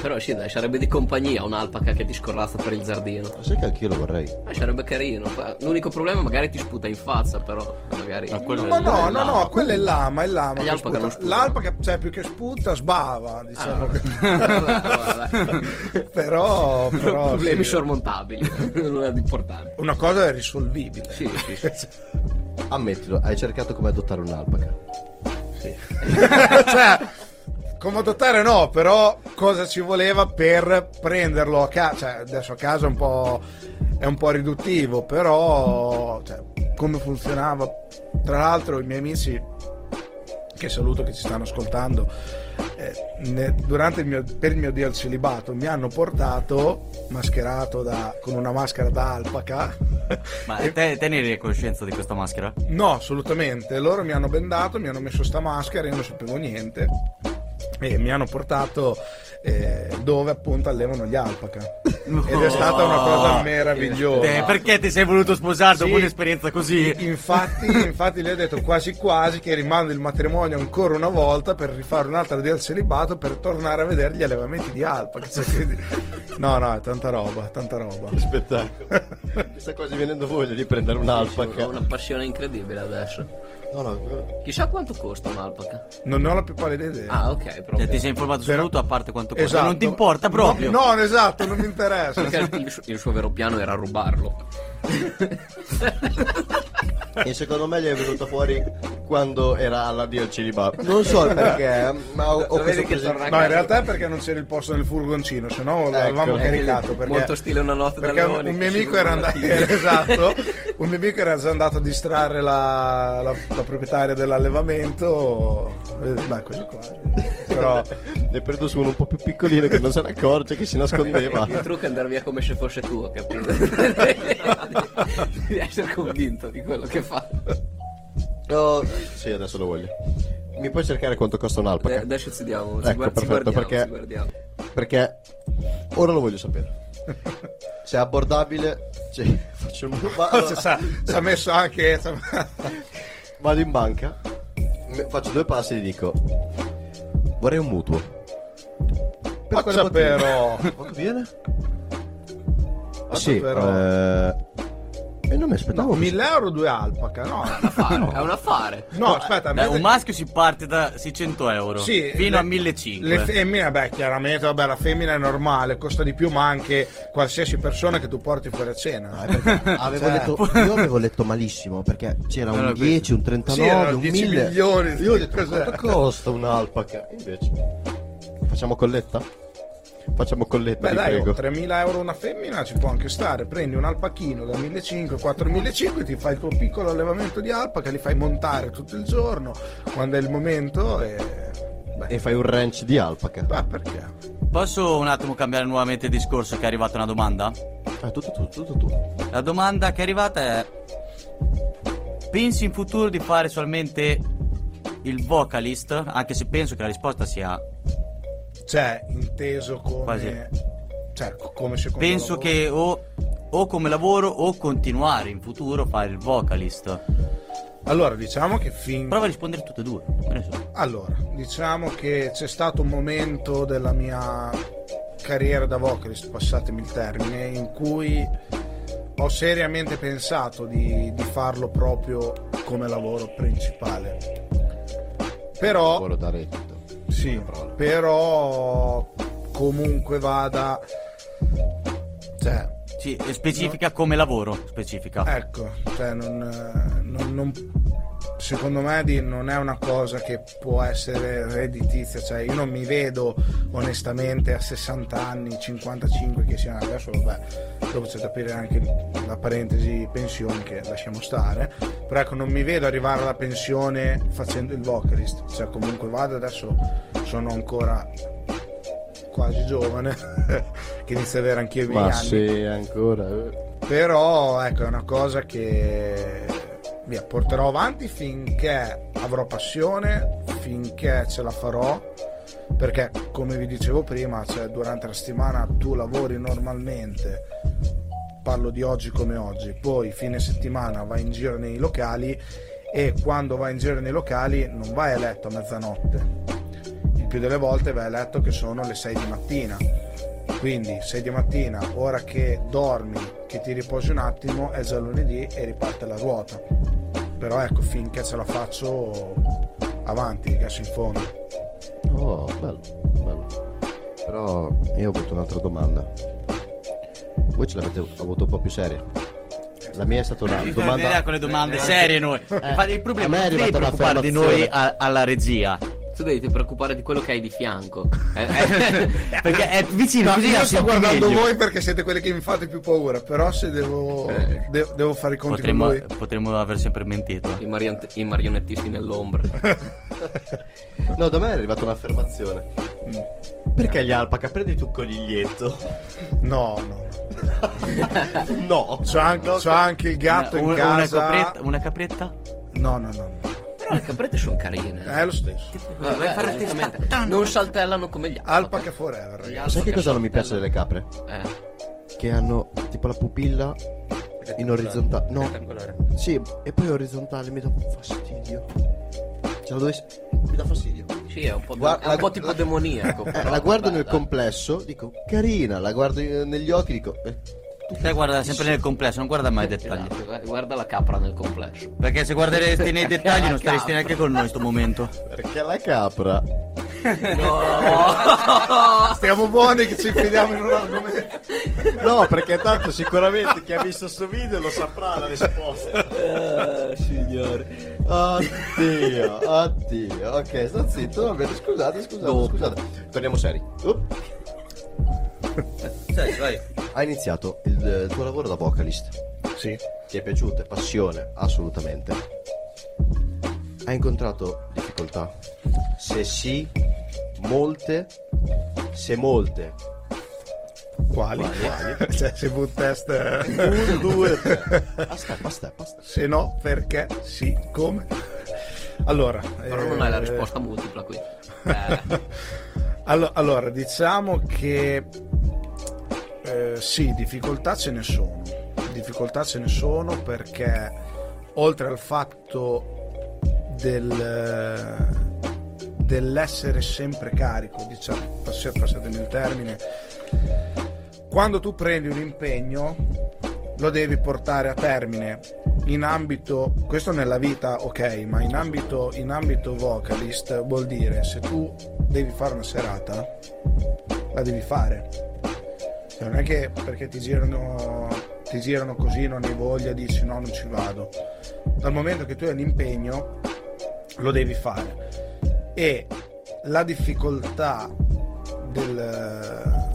Però sì, dai, sarebbe di compagnia un'alpaca che ti scorrazza per il giardino. Sai che anch'io lo vorrei. Eh, sarebbe carino. L'unico problema magari ti sputa in faccia, però magari. Ma quello Ma è- no, no, no, lama. quello è il lama, è il lama. Che l'alpaca non sputa. L'alpaca, cioè, più che sputa, sbava, diciamo. che- (laughs) Guarda, però, però Problemi sì. sormontabili, (laughs) non è importante. una cosa è risolvibile. Sì, sì, sì. (laughs) Ammettilo, hai cercato come adottare un'alpaca. cioè, come adottare no, però cosa ci voleva per prenderlo a casa? Cioè, adesso a casa è un po', è un po' riduttivo, però cioè, come funzionava? Tra l'altro i miei amici che saluto che ci stanno ascoltando, eh, ne- durante il mio, per il mio dio al celibato mi hanno portato mascherato da, con una maschera da alpaca. (laughs) Ma te, te ne eri a conoscenza di questa maschera? No, assolutamente. Loro mi hanno bendato, mi hanno messo sta maschera, io non sapevo niente. E mi hanno portato eh, dove appunto allevano gli alpaca. Ed è stata una cosa meravigliosa. Eh, perché ti sei voluto sposare dopo Sì. un'esperienza così? Infatti, infatti lei ha detto quasi quasi che rimando il matrimonio ancora una volta per rifare un'altra di al celibato per tornare a vedere gli allevamenti di alpaca. (laughs) Cioè, quindi- No, no, è tanta roba, tanta roba. Spettacolo. Mi sta quasi venendo voglia di prendere Ho un'alpaca. una passione incredibile adesso. No, no, Chissà quanto costa un'alpaca. Non ne ho la più pallida idea. Ah, ok, Cioè, proprio. ti sei informato su Però- tutto a parte quanto costa? Esatto. Non ti importa proprio? No, no, esatto, non mi interessa. Perché il suo vero piano era rubarlo. (laughs) E secondo me gli è venuta fuori quando era all'addio al celibato. Non so il perché, (laughs) ma ho, ho questo che presente- No, in realtà è perché non c'era il posto nel furgoncino, se no l'avevamo Ecco. caricato. Perché, Molto stile una notte da perché un, mio amico era andato, (laughs) esatto, un mio amico era già andato a distrarre la, la- la proprietaria dell'allevamento. Eh, Beh, così qua. Però Ne è preso su uno un po' più piccolino che non se ne accorge, che si nascondeva. Il trucco è andare via come se fosse tuo, capito? Devi essere convinto di quello che fa. Oh, sì, adesso lo voglio. Mi puoi cercare quanto costa un'alpaca? Adesso ci diamo, ci, Ecco, guard- ci perfetto, guardiamo, perché- ci guardiamo. Perché ora lo voglio sapere. Se è abbordabile, sì, faccio un (laughs) sa- ci ha messo anche. (laughs) Vado in banca, faccio due passi e gli dico: Vorrei un mutuo. Per Faccia però. Quanto viene? Sì, però. eh, e non mi aspettavo. No, 1000 euro due alpaca, no. (laughs) Affare, È un affare. No, aspetta, Beh, mette- un maschio si parte da 600 euro Sì, fino le- a 1500. Le femmine, beh, chiaramente, vabbè, la femmina è normale, costa di più, ma anche qualsiasi persona che tu porti fuori a cena. (laughs) Avevo Cioè, letto, (laughs) io avevo letto malissimo perché c'era un 10, un 39, Sì, un 10 1000. milioni, Io ho detto: cos'è? Quanto costa un'alpaca? Invece, facciamo colletta? Facciamo colletta, Beh, dai, prego. oh, 3.000 euro una femmina ci può anche stare. Prendi un alpachino da 1.500, 4.500, ti fai il tuo piccolo allevamento di alpaca, li fai montare tutto il giorno quando è il momento e. Beh, E fai un ranch di alpaca. ma perché? Posso un attimo cambiare nuovamente il discorso che è arrivata una domanda? Ah, tutto tu, tutto tu. La domanda che è arrivata è Pensi in futuro di fare solamente il vocalist? Anche se penso che la risposta sia Cioè, inteso come. Quasi. Cioè, come secondo Penso lavoro. che o, o come lavoro o continuare in futuro a fare il vocalist. Allora, diciamo che fin. Prova a rispondere tutte e due. Allora, diciamo che c'è stato un momento della mia carriera da vocalist, passatemi il termine, in cui ho seriamente pensato di, di farlo proprio come lavoro principale. Però, Lavoro da reddito. Sì, però comunque vada, cioè, Sì, specifica come lavoro. Specifica. Ecco, cioè non, non- non- secondo me non è una cosa che può essere redditizia, cioè io non mi vedo onestamente a 60 anni, 55 che siano adesso, vabbè, dopo c'è da aprire anche la parentesi pensioni che lasciamo stare, però ecco non mi vedo arrivare alla pensione facendo il vocalist, cioè comunque vado adesso sono ancora quasi giovane, (laughs) che inizio ad avere anch'io i miei Ma anni. sì, ancora. eh. Però ecco, è una cosa che via, porterò avanti finché avrò passione, finché ce la farò. Perché come vi dicevo prima, cioè, durante la settimana tu lavori normalmente, parlo di oggi come oggi, poi fine settimana vai in giro nei locali e quando vai in giro nei locali non vai a letto a mezzanotte. Più delle volte vai a letto che sono le 6 di mattina. Quindi 6 di mattina, ora che dormi, che ti riposi un attimo, è già lunedì e riparte la ruota. Però ecco, finché ce la faccio avanti, gas in fondo. Oh, bello, bello. Però io ho avuto un'altra domanda. Voi ce l'avete avuto un po' più seria? La mia è stata una Ci domanda. con le domande serie noi. Infatti, il problema è preoccupare di noi alla regia. Tu devi preoccupare di quello che hai di fianco. Eh, eh, (laughs) Perché è vicino, No, così io sto guardando meglio. voi perché siete quelli che mi fate più paura. Però se devo, Eh. de- devo fare i conti Potremmo, con voi. potremmo aver sempre mentito. I, marion- i marionettisti nell'ombra. (laughs) No, da me è arrivata un'affermazione. Perché gli alpaca? Prendi tu un coniglietto. No, no. (laughs) No. C'ho anche, c'ho anche il gatto in una, una casa. capretta, una capretta? No, no, no. no. Però le caprette sono carine. È lo stesso. Vabbè, vai a fare giustamente. testa- Non saltellano come gli altri. Alpaca forever, Gli ragazzi. Sai che cosa non mi piace delle capre? Eh. Che hanno tipo la pupilla in orizzontale. No, sì, e poi orizzontale mi dà fastidio. Ce la dovessi. Mi dà fastidio. Sì, è un po', Guarda- è un po' tipo demoniaco. Eh, (laughs) la guardo vabbè, nel dai. complesso, dico carina, la guardo eh, negli occhi, dico. eh, Te guarda sempre nel complesso, non guarda mai i dettagli. (laughs) Esatto, guarda- la capra nel complesso. Perché se guarderesti nei (laughs) dettagli non staresti neanche con noi in sto momento. perché la capra. (laughs) Stiamo buoni che ci infidiamo in un argomento. No, perché tanto sicuramente chi ha visto sto video lo saprà la risposta. Ah, signore. Oddio, oddio. Ok, sto zitto, va bene, scusate, scusate, Dopo. scusate. Torniamo seri. Up. Sai, vai. Hai iniziato il, eh, tuo lavoro da vocalist. Sì. Ti è piaciuto? È passione? Assolutamente. Hai incontrato difficoltà? Se sì, molte. Se molte. Quali? Quali? (laughs) cioè, se boot test. Un, due, tre. A step, a step, a step. Se no, perché? Sì, come? Allora. Però non hai la eh, risposta multipla qui. Eh, (laughs) allo- Allora, diciamo che eh, sì, difficoltà ce ne sono. Difficoltà ce ne sono perché oltre al fatto del, dell'essere sempre carico, diciamo, pass- passatemi il termine, quando tu prendi un impegno lo devi portare a termine in ambito, questo nella vita ok, ma in ambito, in ambito vocalist vuol dire se tu devi fare una serata, la devi fare. Non è che perché ti girano, ti girano così non hai voglia, dici no, non ci vado. Dal momento che tu hai l'impegno, lo devi fare. E la difficoltà del,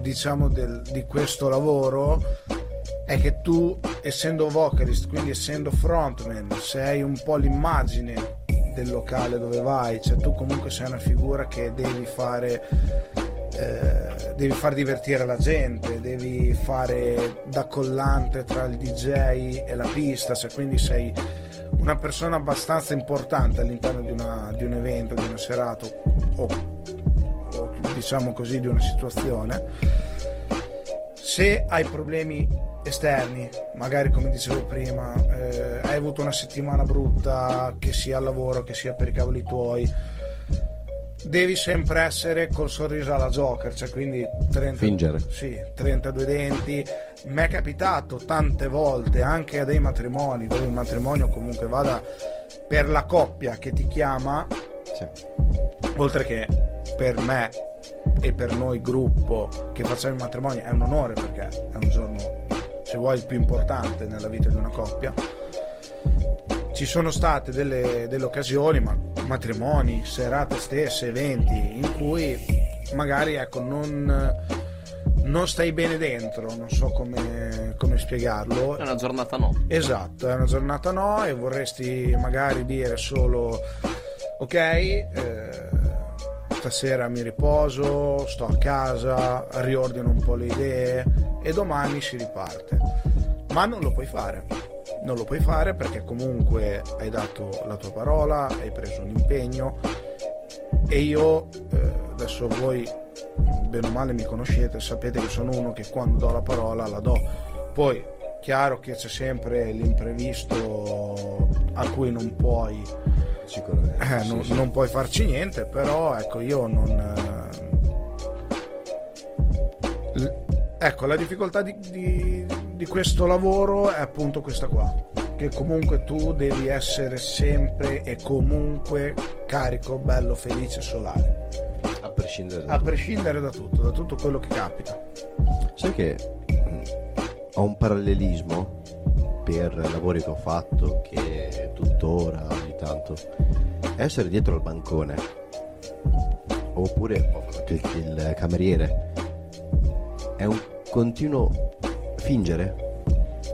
diciamo del- di questo lavoro è che tu essendo vocalist quindi essendo frontman sei un po' l'immagine del locale dove vai cioè tu comunque sei una figura che devi fare eh, devi far divertire la gente devi fare da collante tra il DJ e la pista cioè quindi sei una persona abbastanza importante all'interno di, una- di un evento di una serata o, o diciamo così di una situazione. Se hai problemi esterni, magari come dicevo prima, eh, hai avuto una settimana brutta, che sia al lavoro, che sia per i cavoli tuoi, devi sempre essere col sorriso alla Joker, cioè quindi 30, Fingere. Sì, 32 denti. Mi è capitato tante volte anche a dei matrimoni, dove il matrimonio comunque vada per la coppia che ti chiama, Sì. oltre che per me e per noi gruppo che facciamo il matrimonio è un onore perché è un giorno se vuoi il più importante nella vita di una coppia ci sono state delle, delle occasioni ma matrimoni, serate stesse, eventi in cui magari ecco non, non stai bene dentro non so come, come spiegarlo è una giornata no. Esatto, è una giornata no e vorresti magari dire solo ok, eh, stasera mi riposo, sto a casa, riordino un po' le idee e domani si riparte. Ma non lo puoi fare. Non lo puoi fare perché comunque hai dato la tua parola, hai preso un impegno e io eh, adesso voi bene o male mi conoscete, sapete che sono uno che quando do la parola la do. Poi chiaro che c'è sempre l'imprevisto a cui non puoi eh, Sì, non, sì. non puoi farci niente, però ecco io non... eh, ecco, la difficoltà di, di- di questo lavoro è appunto questa qua, che comunque tu devi essere sempre e comunque carico, bello, felice, solare, A prescindere da a tutto. prescindere da tutto, da tutto quello che capita. Sai che mm, ho un parallelismo per lavori che ho fatto, che tuttora ogni tanto, essere dietro al bancone oppure anche il, il cameriere, è un continuo fingere.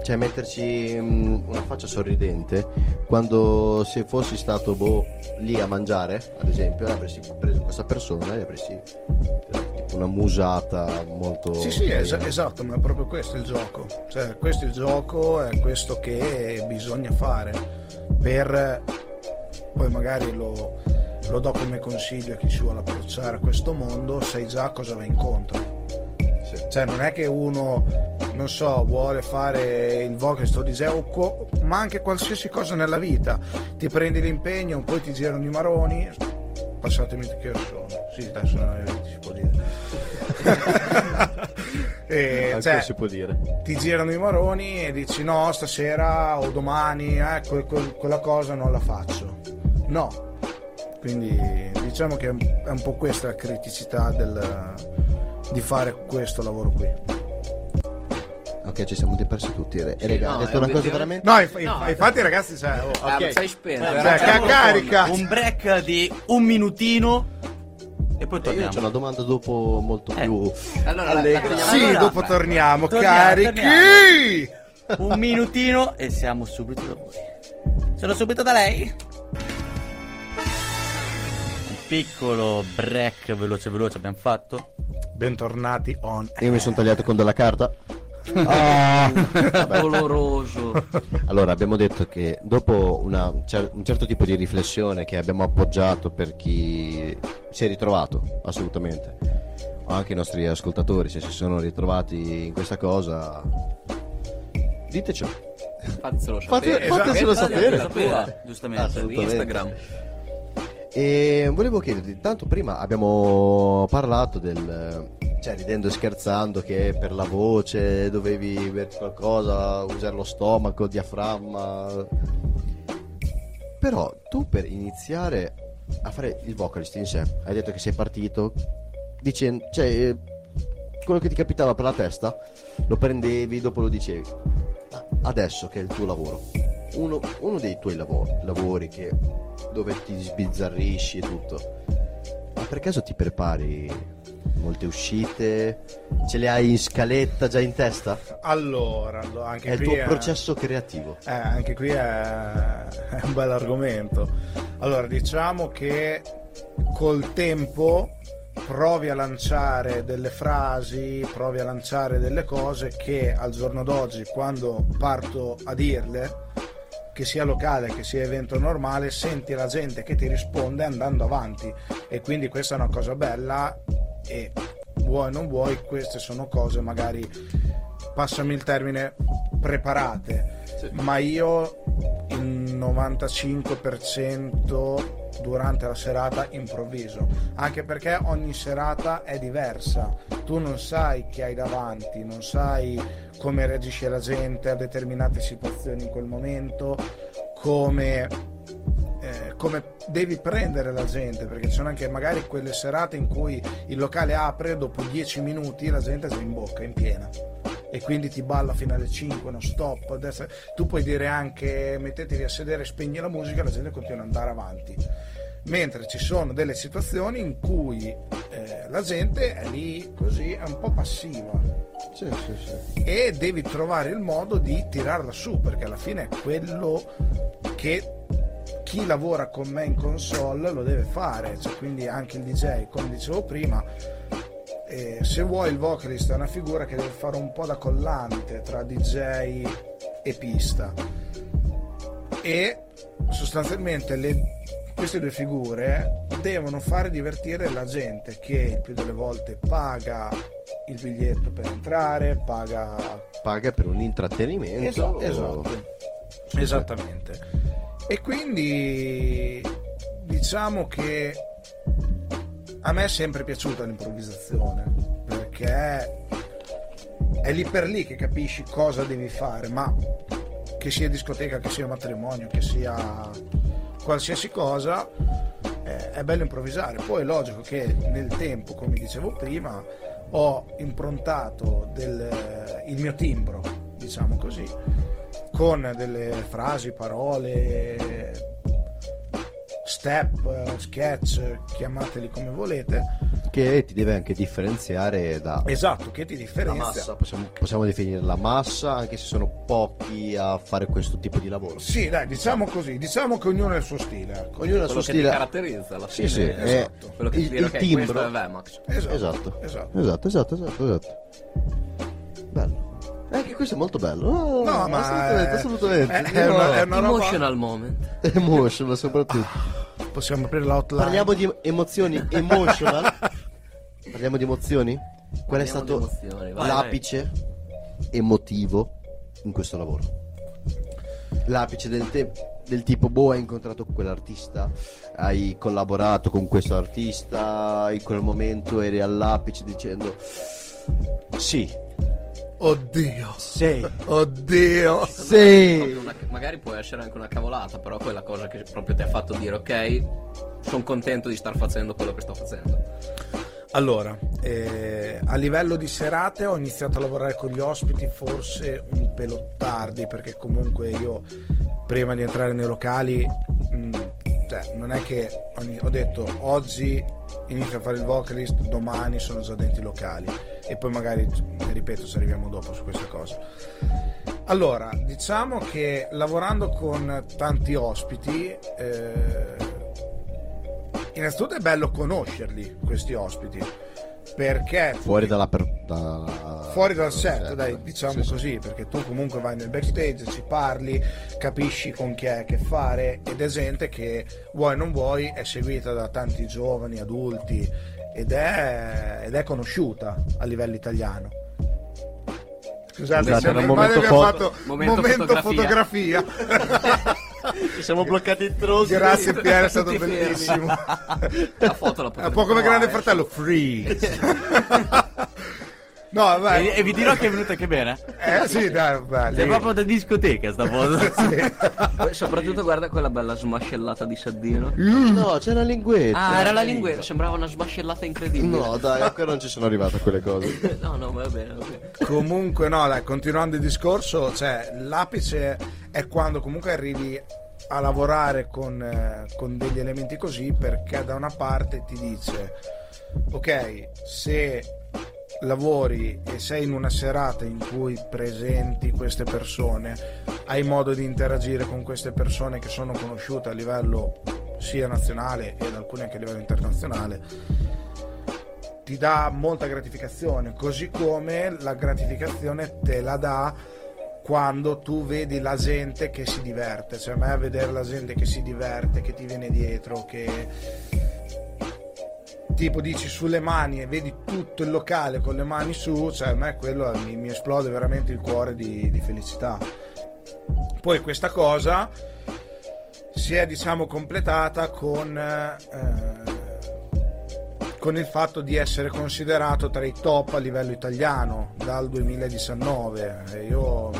Cioè metterci mm, una faccia sorridente quando se fossi stato boh, lì a mangiare, ad esempio, avresti preso questa persona e avresti eh, tipo una musata molto... Sì, sì, es- esatto, ma è proprio questo il gioco. Cioè, questo è il gioco, è questo che bisogna fare per poi magari lo, lo do come consiglio a chi si vuole approcciare a questo mondo, sai già cosa va incontro. Cioè, non è che uno, non so, vuole fare il vocalist o DJ, o co- ma anche qualsiasi cosa nella vita. Ti prendi l'impegno, poi ti girano i maroni. Passatemi che ore sono. Sì, adesso non si può dire. (laughs) E, Anche cioè, si può dire. ti girano i maroni e dici no, stasera o domani eh, que- que- quella cosa non la faccio. No. Quindi diciamo che è un- è un po' questa la criticità del- di fare questo lavoro qui. Ok, ci siamo persi tutti. E Sì, raga, no, detto è una cosa veramente... No, inf- No, inf- infatti ragazzi, cioè, oh, Ah, Ok. ma sei spento. Eh, eh, cioè, che carica! Un break di un minutino e poi Io torniamo. ho una domanda dopo molto Eh. più... Allora, la, Allegra. la teniamo- sì, allora, dopo torniamo, torniamo, carichi! Un minutino e siamo subito da voi. Sono subito da lei. Piccolo break veloce veloce abbiamo fatto. Bentornati on Io mi sono tagliato con della carta. Ah! doloroso. Allora, abbiamo detto che dopo una un certo tipo di riflessione che abbiamo appoggiato per chi si è ritrovato, assolutamente, o anche i nostri ascoltatori, se si sono ritrovati in questa cosa, ditecelo. Fatelo Fate- sapere. fatecelo Esatto, sapere. Giustamente. Instagram. E volevo chiederti, tanto prima abbiamo parlato del, cioè ridendo e scherzando che per la voce dovevi berti qualcosa, usare lo stomaco, il diaframma. Però tu per iniziare a fare il vocalist in sé, hai detto che sei partito dicendo, cioè eh, quello che ti capitava per la testa lo prendevi, dopo lo dicevi. Adesso che è il tuo lavoro, uno, uno dei tuoi lavori, lavori che, dove ti sbizzarrisci e tutto, ma per caso ti prepari molte uscite? Ce le hai in scaletta già in testa? Allora, anche È il tuo è- processo creativo. Eh, anche qui è, (laughs) è un bel argomento. Allora, diciamo che col tempo provi a lanciare delle frasi, provi a lanciare delle cose che al giorno d'oggi, quando parto a dirle, che sia locale, che sia evento normale, senti la gente che ti risponde andando avanti. E quindi questa è una cosa bella e vuoi o non vuoi, queste sono cose magari, passami il termine, preparate. Ma io il 95% durante la serata improvviso, anche perché ogni serata è diversa. Tu non sai chi hai davanti, non sai come reagisce la gente a determinate situazioni in quel momento, come eh, come devi prendere la gente perché ci sono anche magari quelle serate in cui il locale apre dopo 10 minuti la gente è già in bocca in piena e quindi ti balla fino alle 5 non stop. Adesso- tu puoi dire anche mettetevi a sedere spegni la musica la gente continua ad andare avanti. Mentre ci sono delle situazioni in cui eh, la gente è lì così è un po' passiva. Sì, sì, sì. e devi trovare il modo di tirarla su perché alla fine è quello che chi lavora con me in console lo deve fare. Cioè, quindi anche il DJ come dicevo prima eh, se vuoi il vocalist è una figura che deve fare un po' da collante tra DJ e pista e sostanzialmente le- queste due figure devono fare divertire la gente che il più delle volte paga il biglietto per entrare, paga Paga per un intrattenimento. Esatto, esatto. Esattamente. E quindi diciamo che a me è sempre piaciuta l'improvvisazione perché è lì per lì che capisci cosa devi fare, ma che sia discoteca, che sia matrimonio, che sia qualsiasi cosa, eh, è bello improvvisare. Poi è logico che nel tempo, come dicevo prima, ho improntato del- il mio timbro, diciamo così, con delle frasi, parole step, eh, sketch, eh, chiamateli come volete. Che ti deve anche differenziare da Esatto, che ti la differenzia. massa, possiamo, possiamo definire la massa, anche se sono pochi a fare questo tipo di lavoro. Sì, dai, diciamo così, diciamo che ognuno ha il suo stile. Ognuno ha il quello suo che ti stile. caratterizza alla Sì, fine sì, è è esatto. quello che il, ti il timbro. questo è Vemax Esatto, Esatto. esatto. Esatto, esatto, esatto, esatto. Bello. Eh, Anche questo è molto bello. Oh, No, ma assolutamente, è- assolutamente. è- una- è una roba- emotional moment (laughs) Emotional soprattutto. Possiamo aprire l'outline. Parliamo di emozioni (laughs) emotional. Parliamo di emozioni? Qual è stato vai, l'apice emotivo in questo lavoro? L'apice del, te- del tipo, boh, hai incontrato quell'artista, hai collaborato con questo artista, in quel momento eri all'apice dicendo, sì, Oddio. sì, Oddio. sì. Una- magari può essere anche una cavolata però quella cosa che proprio ti ha fatto dire ok sono contento di star facendo quello che sto facendo Allora, eh, a livello di serate ho iniziato a lavorare con gli ospiti forse un pelo tardi perché comunque io prima di entrare nei locali mh, cioè, non è che ho, detto oggi inizio a fare il vocalist, domani sono già dentro i locali e poi magari, ripeto, ci arriviamo dopo su questa cosa. Allora, diciamo che lavorando con tanti ospiti, eh, innanzitutto è bello conoscerli, questi ospiti, perché Fuori dalla... Per- da- fuori dal set, set, dai, diciamo Sì, sì. così, perché tu comunque vai nel backstage, ci parli, capisci con chi è che fare ed è gente che vuoi o non vuoi è seguita da tanti giovani, adulti ed è, ed è conosciuta a livello italiano. Scusate, Scusate, in un momento abbiamo foto. fatto Momento momento, fotografia. fotografia. (laughs) Ci (laughs) siamo bloccati in trosi. Grazie Pier, è stato bellissimo. la foto la un po' come grande fratello, freeze. (laughs) no, E, e vi dirò che è venuta che bene. Eh sì, dai, vabbè. Sei lì- proprio da discoteca sta foto. (laughs) Poi soprattutto guarda quella bella smascellata di Saddino No, c'era linguetta. ah era la linguetta sembrava una smascellata incredibile No, dai, ancora non ci sono arrivato a quelle cose. (laughs) no no va bene va bene Comunque, no, dai, continuando il discorso, cioè, l'apice è quando comunque arrivi a lavorare con, eh, con degli elementi così perché da una parte ti dice, ok, se lavori e sei in una serata in cui presenti queste persone, hai modo di interagire con queste persone che sono conosciute a livello sia nazionale ed alcune anche a livello internazionale, ti dà molta gratificazione, così come la gratificazione te la dà quando tu vedi la gente che si diverte, cioè a me vedere la gente che si diverte, che ti viene dietro, che tipo dici sulle mani e vedi tutto il locale con le mani su, cioè a me quello mi, mi esplode veramente il cuore di, di felicità. Poi questa cosa si è diciamo completata con eh, con il fatto di essere considerato tra i top a livello italiano dal 2019 E io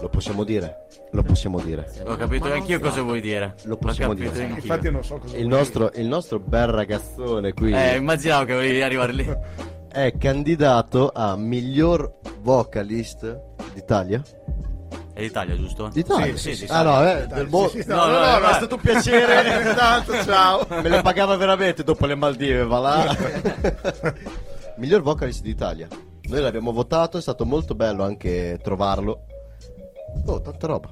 Lo possiamo dire? Lo possiamo dire. Ho capito anch'io cosa vuoi dire. Lo possiamo dire. anch'io. infatti non so cosa Il nostro, il nostro bel ragazzone qui Eh, immaginavo che volevi arrivare lì. è candidato a miglior vocalist d'Italia. È l'Italia, giusto? D'Italia? Sì, sì, sì, ah no, eh, del sì, mo- sì, no, no, no, no, no, no, no, è stato un piacere. (laughs) Tanto, ciao. Me le pagava veramente dopo le Maldive, va là. (laughs) miglior vocalist d'Italia. Noi l'abbiamo votato, è stato molto bello anche trovarlo. Oh, tanta roba.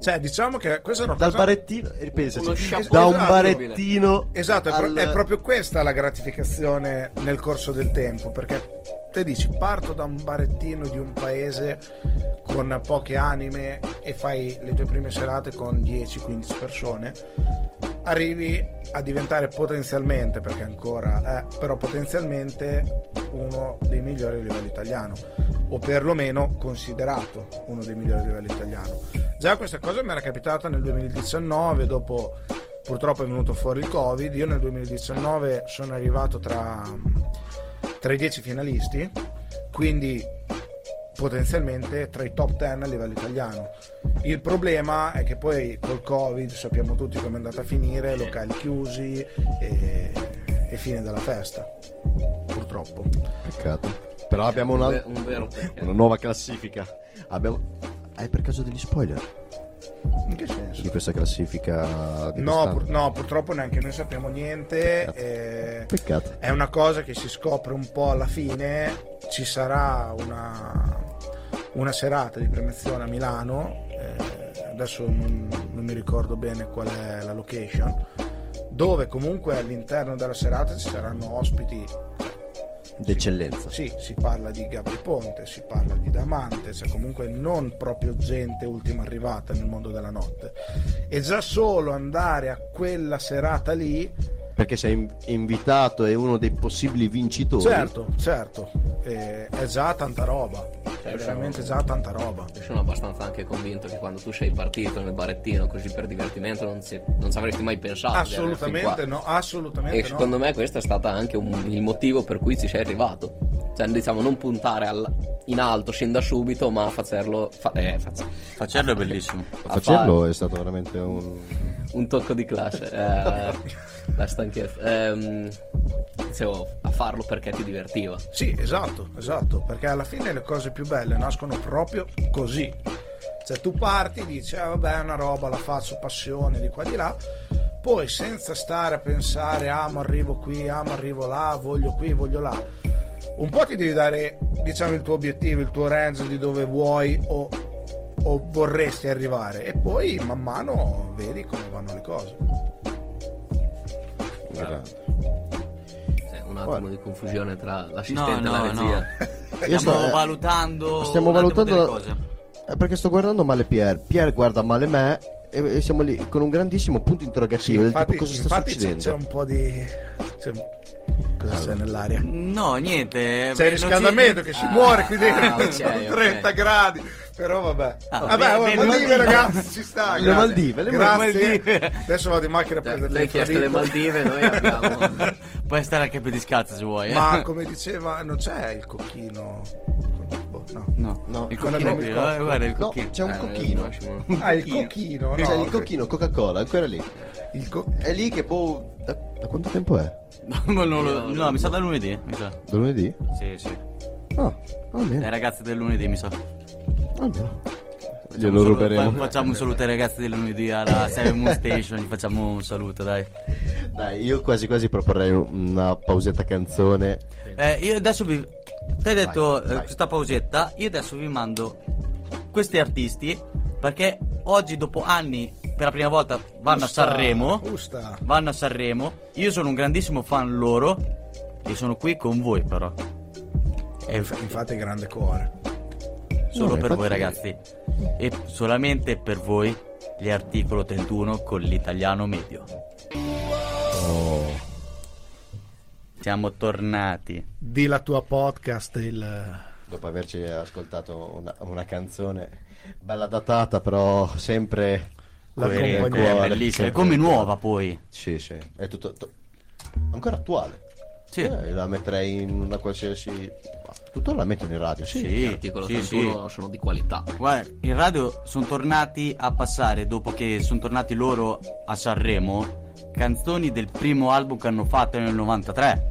Cioè, diciamo che questa è una Dal cosa... barettino, ripensaci, Uno chapeau da un esatto. barettino Esatto, al- è proprio questa la gratificazione nel corso del tempo, perché te dici parto da un barettino di un paese con poche anime e fai le tue prime serate con 10-15 persone, arrivi a diventare potenzialmente, perché ancora è, però potenzialmente uno dei migliori a livello italiano, o perlomeno considerato uno dei migliori a livello italiano. Già questa cosa mi era capitata nel 2019, dopo purtroppo è venuto fuori il Covid, io nel 2019 sono arrivato tra, tra i 10 finalisti, quindi potenzialmente tra i top 10 a livello italiano. Il problema è che poi col Covid sappiamo tutti come è andata a finire, locali chiusi e, e fine della festa. Purtroppo. Peccato. Però abbiamo un, una, un vero una nuova classifica. Abbiamo... Hai per caso degli spoiler? In che senso? di questa classifica? Di No, pur- no, purtroppo neanche noi sappiamo niente. eh, Peccato. è una cosa che si scopre un po' alla fine. Ci sarà una, una serata di premiazione a Milano. eh, adesso non, non mi ricordo bene qual è la location. Dove comunque all'interno della serata ci saranno ospiti D'eccellenza. Sì, si parla di Gabri Ponte, si parla di Damante, cioè comunque non proprio gente ultima arrivata nel mondo della notte. E già solo andare a quella serata lì, Perché sei in- invitato e uno dei possibili vincitori. certo, certo, eh, è già tanta roba, è Certo. veramente già tanta roba. Io sono abbastanza anche convinto che quando tu sei partito nel barettino così per divertimento non, si- non ci avresti mai pensato. Assolutamente no, assolutamente E no. secondo me questo è stato anche un- il motivo per cui ci sei arrivato. Cioè, diciamo, non puntare al- in alto sin da subito, ma farlo. Fa- eh, faz- Facerlo è bellissimo. Facerlo è stato veramente un... fare un tocco di classe. eh, (laughs) la stanchezza. Ehm, dicevo, a farlo perché ti divertiva. Sì, esatto, esatto, perché alla fine le cose più belle nascono proprio così. Cioè tu parti, dici, ah vabbè è una roba, la faccio passione di qua di là, poi senza stare a pensare, ah ma arrivo qui, ah ma arrivo là, voglio qui, voglio là. Un po' ti devi dare, diciamo, il tuo obiettivo, il tuo range di dove vuoi o, o vorresti arrivare e poi man mano vedi come vanno le cose. un attimo di confusione tra No, l'assistente e la no, regia. no. (laughs) Io Stiamo sto- valutando. Stiamo valutando la- cose. Eh, perché sto guardando male Pier. Pier guarda male me e, siamo lì con un grandissimo punto interrogativo. del infatti, tipo cosa sta infatti c'è, succedendo? c'è un po' di... c'è- cosa c'è nell'aria? No, niente. C'è il riscaldamento che si muore qui dentro Ah, ok, (laughs) sono ok. 30 gradi però vabbè Ah, vabbè beh, oh, beh, Maldive Maldive. ragazzi ci sta Le grazie. Maldive, le grazie Maldive. adesso vado in macchina a prendere tu hai le chiesto le Maldive, noi abbiamo. (laughs) Puoi stare anche per discalzo se vuoi. eh. ma come diceva non c'è il cocchino no. No, No. il cocchino qui, eh, guarda il No, cocchino. c'è un Eh, cocchino. Ah il cocchino no, C'è il cocchino Coca-Cola, ancora lì. il co- È lì che boh. Da, da quanto tempo è? No, (laughs) lo- no, mi sa da lunedì. Mi sa. Da lunedì? Sì, sì. Ah, Le almeno. ragazze del lunedì, mi sa. almeno. Facciamo Glielo un saluto- ruberemo. fa- Facciamo un saluto ai ragazzi del lunedì alla (laughs) Seven Moon Station. Gli facciamo un saluto, dai. Dai, io quasi quasi proporrei una pausetta canzone. Eh, io adesso vi. Ti hai detto Vai, eh, vai. questa pausetta. Io adesso vi mando questi artisti. Perché oggi, dopo anni, per la prima volta vanno Usta, a Sanremo. usta. Vanno a Sanremo. Io sono un grandissimo fan loro. E sono qui con voi, però. E Inf- infatti grande cuore solo No, per voi, ragazzi. E solamente per voi gli articolo 31 con l'italiano medio. Oh. Siamo tornati. di la tua podcast il Dopo averci ascoltato una, una canzone bella datata, però sempre La coerente, cuore, bellissima, è come nuova poi. Sì, sì, è tutto, to- ancora attuale. Sì. Eh, la metterei in una qualsiasi ma tuttora la metto in radio, sì. Sì, L'articolo sì, 31 sono di qualità. Guarda, in radio sono tornati a passare, dopo che sono tornati loro a Sanremo, canzoni del primo album che hanno fatto nel 93.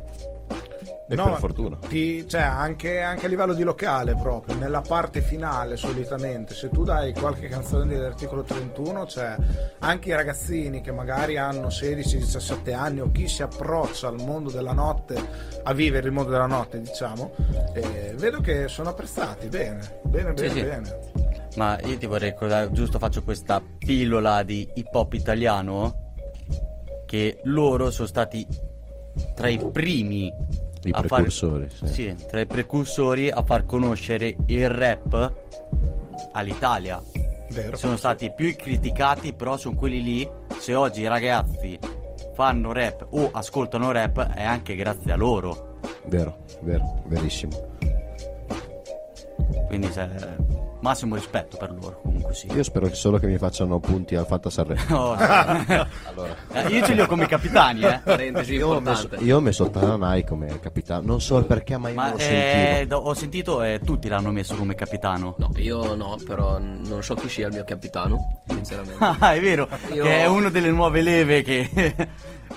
E No, per fortuna. ti- cioè, anche, anche a livello di locale proprio, nella parte finale solitamente, se tu dai qualche canzone dell'articolo 31, cioè anche i ragazzini che magari hanno 16-17 anni o chi si approccia al mondo della notte, a vivere il mondo della notte diciamo, eh, vedo che sono apprezzati bene, bene, bene, sì. bene. Ma io ti vorrei ricordare, giusto faccio questa pillola di hip hop italiano, che loro sono stati tra i primi I a precursori, far, sì. tra i precursori a far conoscere il rap all'Italia. Vero. Sono stati più criticati, però sono quelli lì. Se oggi i ragazzi fanno rap o ascoltano rap, è anche grazie a loro. Vero, vero, verissimo. Quindi se- massimo rispetto per loro, comunque sì. Io spero che solo che mi facciano punti al Fanta Sanremo. (laughs) Oh, sì. Allora, Eh, io ce li ho come capitani, eh. Parentesi io ho messo, importante. io ho messo Tananai come capitano, non so perché, ma io Ma eh, ho sentito eh, tutti l'hanno messo come capitano. No, io no, però non so chi sia il mio capitano, sinceramente. (laughs) Ah, è vero, Io- che è uno delle nuove leve che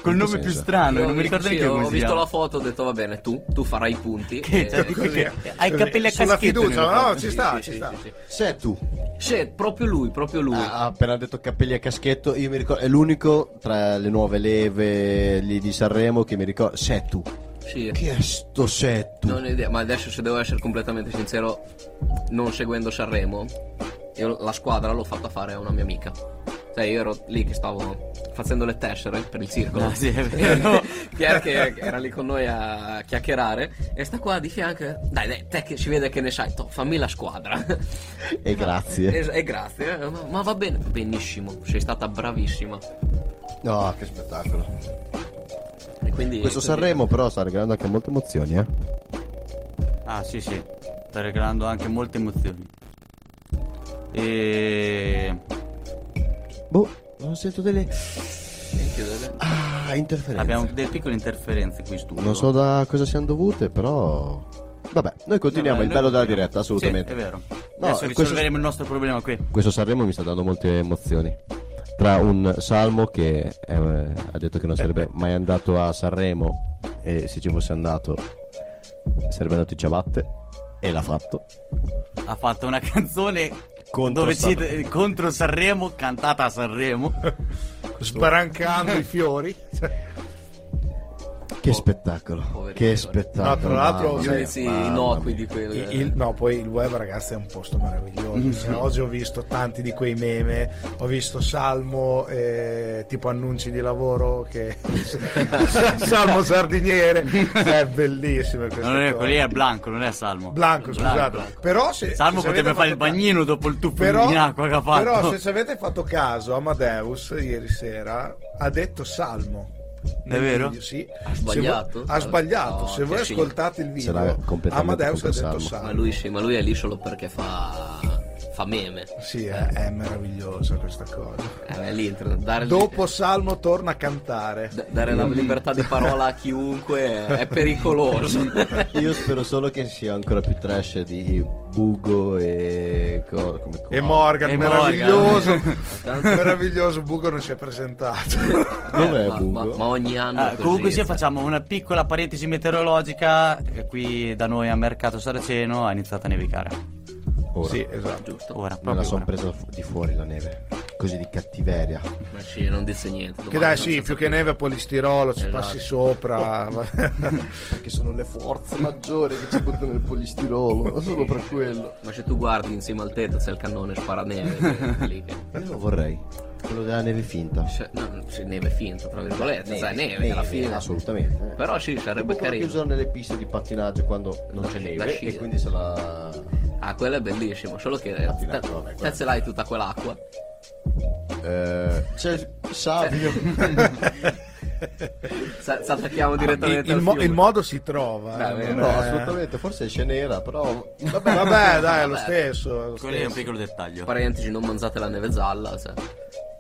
col che nome più strano, Io non mi ricordo sì, neanche ho come si visto la foto, ho detto va bene, tu, tu farai i punti. Che, e- cioè, Così. che- hai i capelli a Sulla caschetto fiducia, nelle no? Ci sta, sì, ci sì, sta. sì, sì. Se tu Sì, proprio lui, proprio lui. Ha ha appena detto capelli a caschetto, io mi ricordo, è l'unico tra le nuove leve lì di Sanremo che mi ricordo, Setu. Sì. Chi è sto Setu? Non ho idea, ma adesso se devo essere completamente sincero, non seguendo Sanremo, io la squadra l'ho fatta fare a una mia amica. Cioè, io ero lì che stavo facendo le tessere per il circolo. Ah, sì, è vero. (laughs) Pier che era lì con noi a chiacchierare e sta qua di fianco. Dai, dai, te che si vede che ne sai, to, fammi la squadra. E (laughs) grazie. E, e grazie, eh, ma, ma va bene, benissimo, sei stata bravissima. No, che spettacolo. E quindi, Questo quindi- Sanremo però sta regalando anche molte emozioni, eh. Ah, sì, sì. Sta regalando anche molte emozioni. E. Boh, non sento delle... Ah, interferenze. Abbiamo delle piccole interferenze qui in studio. Non so da cosa siano dovute, però... Vabbè, noi continuiamo Vabbè, il noi bello della diretta, assolutamente. Sì, è vero. No, Adesso questo- risolveremo il nostro problema qui. Questo Sanremo mi sta dando molte emozioni. Tra un Salmo che eh, ha detto che non sarebbe mai andato a Sanremo e se ci fosse andato sarebbe andato in ciabatte e l'ha fatto. Ha fatto una (laughs) canzone Contro dove Sanremo. cita- contro Sanremo, cantata a Sanremo. Sbarancando i fiori. (laughs) Che spettacolo, poveri che spettacolo. No, tra l'altro, Gli unici innocui di quelli. Il- il- no, poi il web, ragazzi, è un posto meraviglioso. Cioè, oggi ho visto tanti di quei meme. Ho visto Salmo, eh, tipo annunci di lavoro. Che... (laughs) Salmo Sardiniere. È bellissimo. Non è quello lì è Blanco, non è Salmo. Blanco, scusate. Blanco. Però se, Salmo se potrebbe fare il bagnino dopo il tuffo Però, in acqua che ha fatto. però se ci avete fatto caso, Amadeus ieri sera ha detto Salmo. Nel vero? video, sì. Ha sbagliato? Se voi- ha sbagliato. No, Se voi ascoltate il video, Amadeus ha detto. Salmo. Ma lui sì, ma lui è lì solo perché fa. Fa meme. Sì, è, è meravigliosa questa cosa. Eh, è l'internet. Dare, Dopo Salmo torna a cantare. d- dare la libertà di parola a chiunque è, è pericoloso. (laughs) Io spero solo che sia ancora più trash di Bugo e... co- come E Morgan, E meraviglioso. Tanto- (laughs) meraviglioso. Bugo non si è presentato. (laughs) Dov'è Eh, ma, Bugo? ma- ma ogni anno. Ah, comunque sia facciamo una piccola parentesi meteorologica qui da noi a Mercato Saraceno ha iniziato a nevicare Ora. sì, esatto. Giusto. ora Me la proprio sono presa di fuori la neve. Così di cattiveria. Ma sì, non dice niente. Che dai, sì, più che neve polistirolo, ci Esatto. passi sopra. (laughs) Perché sono le forze maggiori che ci buttano nel polistirolo. Ma solo per quello. Ma se tu guardi insieme al tetto c'è il cannone sparaneve. (laughs) Io lo vorrei. Quello della neve finta. cioè, no, sì, neve finta, tra virgolette. sai, neve, alla fine. Assolutamente. eh. Però sì, sarebbe Tipo carino. usano nelle piste di pattinaggio quando non c'è neve e quindi se la... Ah, quello è bellissimo, solo che te, ce l'hai tutta quell'acqua. Eh, c'è il Savio. (laughs) Sa- ci attacchiamo direttamente il, al mo- il modo si trova. Beh, eh, no, assolutamente, forse esce nera, però... Vabbè, vabbè, dai, è lo stesso. quello è un piccolo dettaglio Parentesi, non mangiate la neve gialla. Cioè.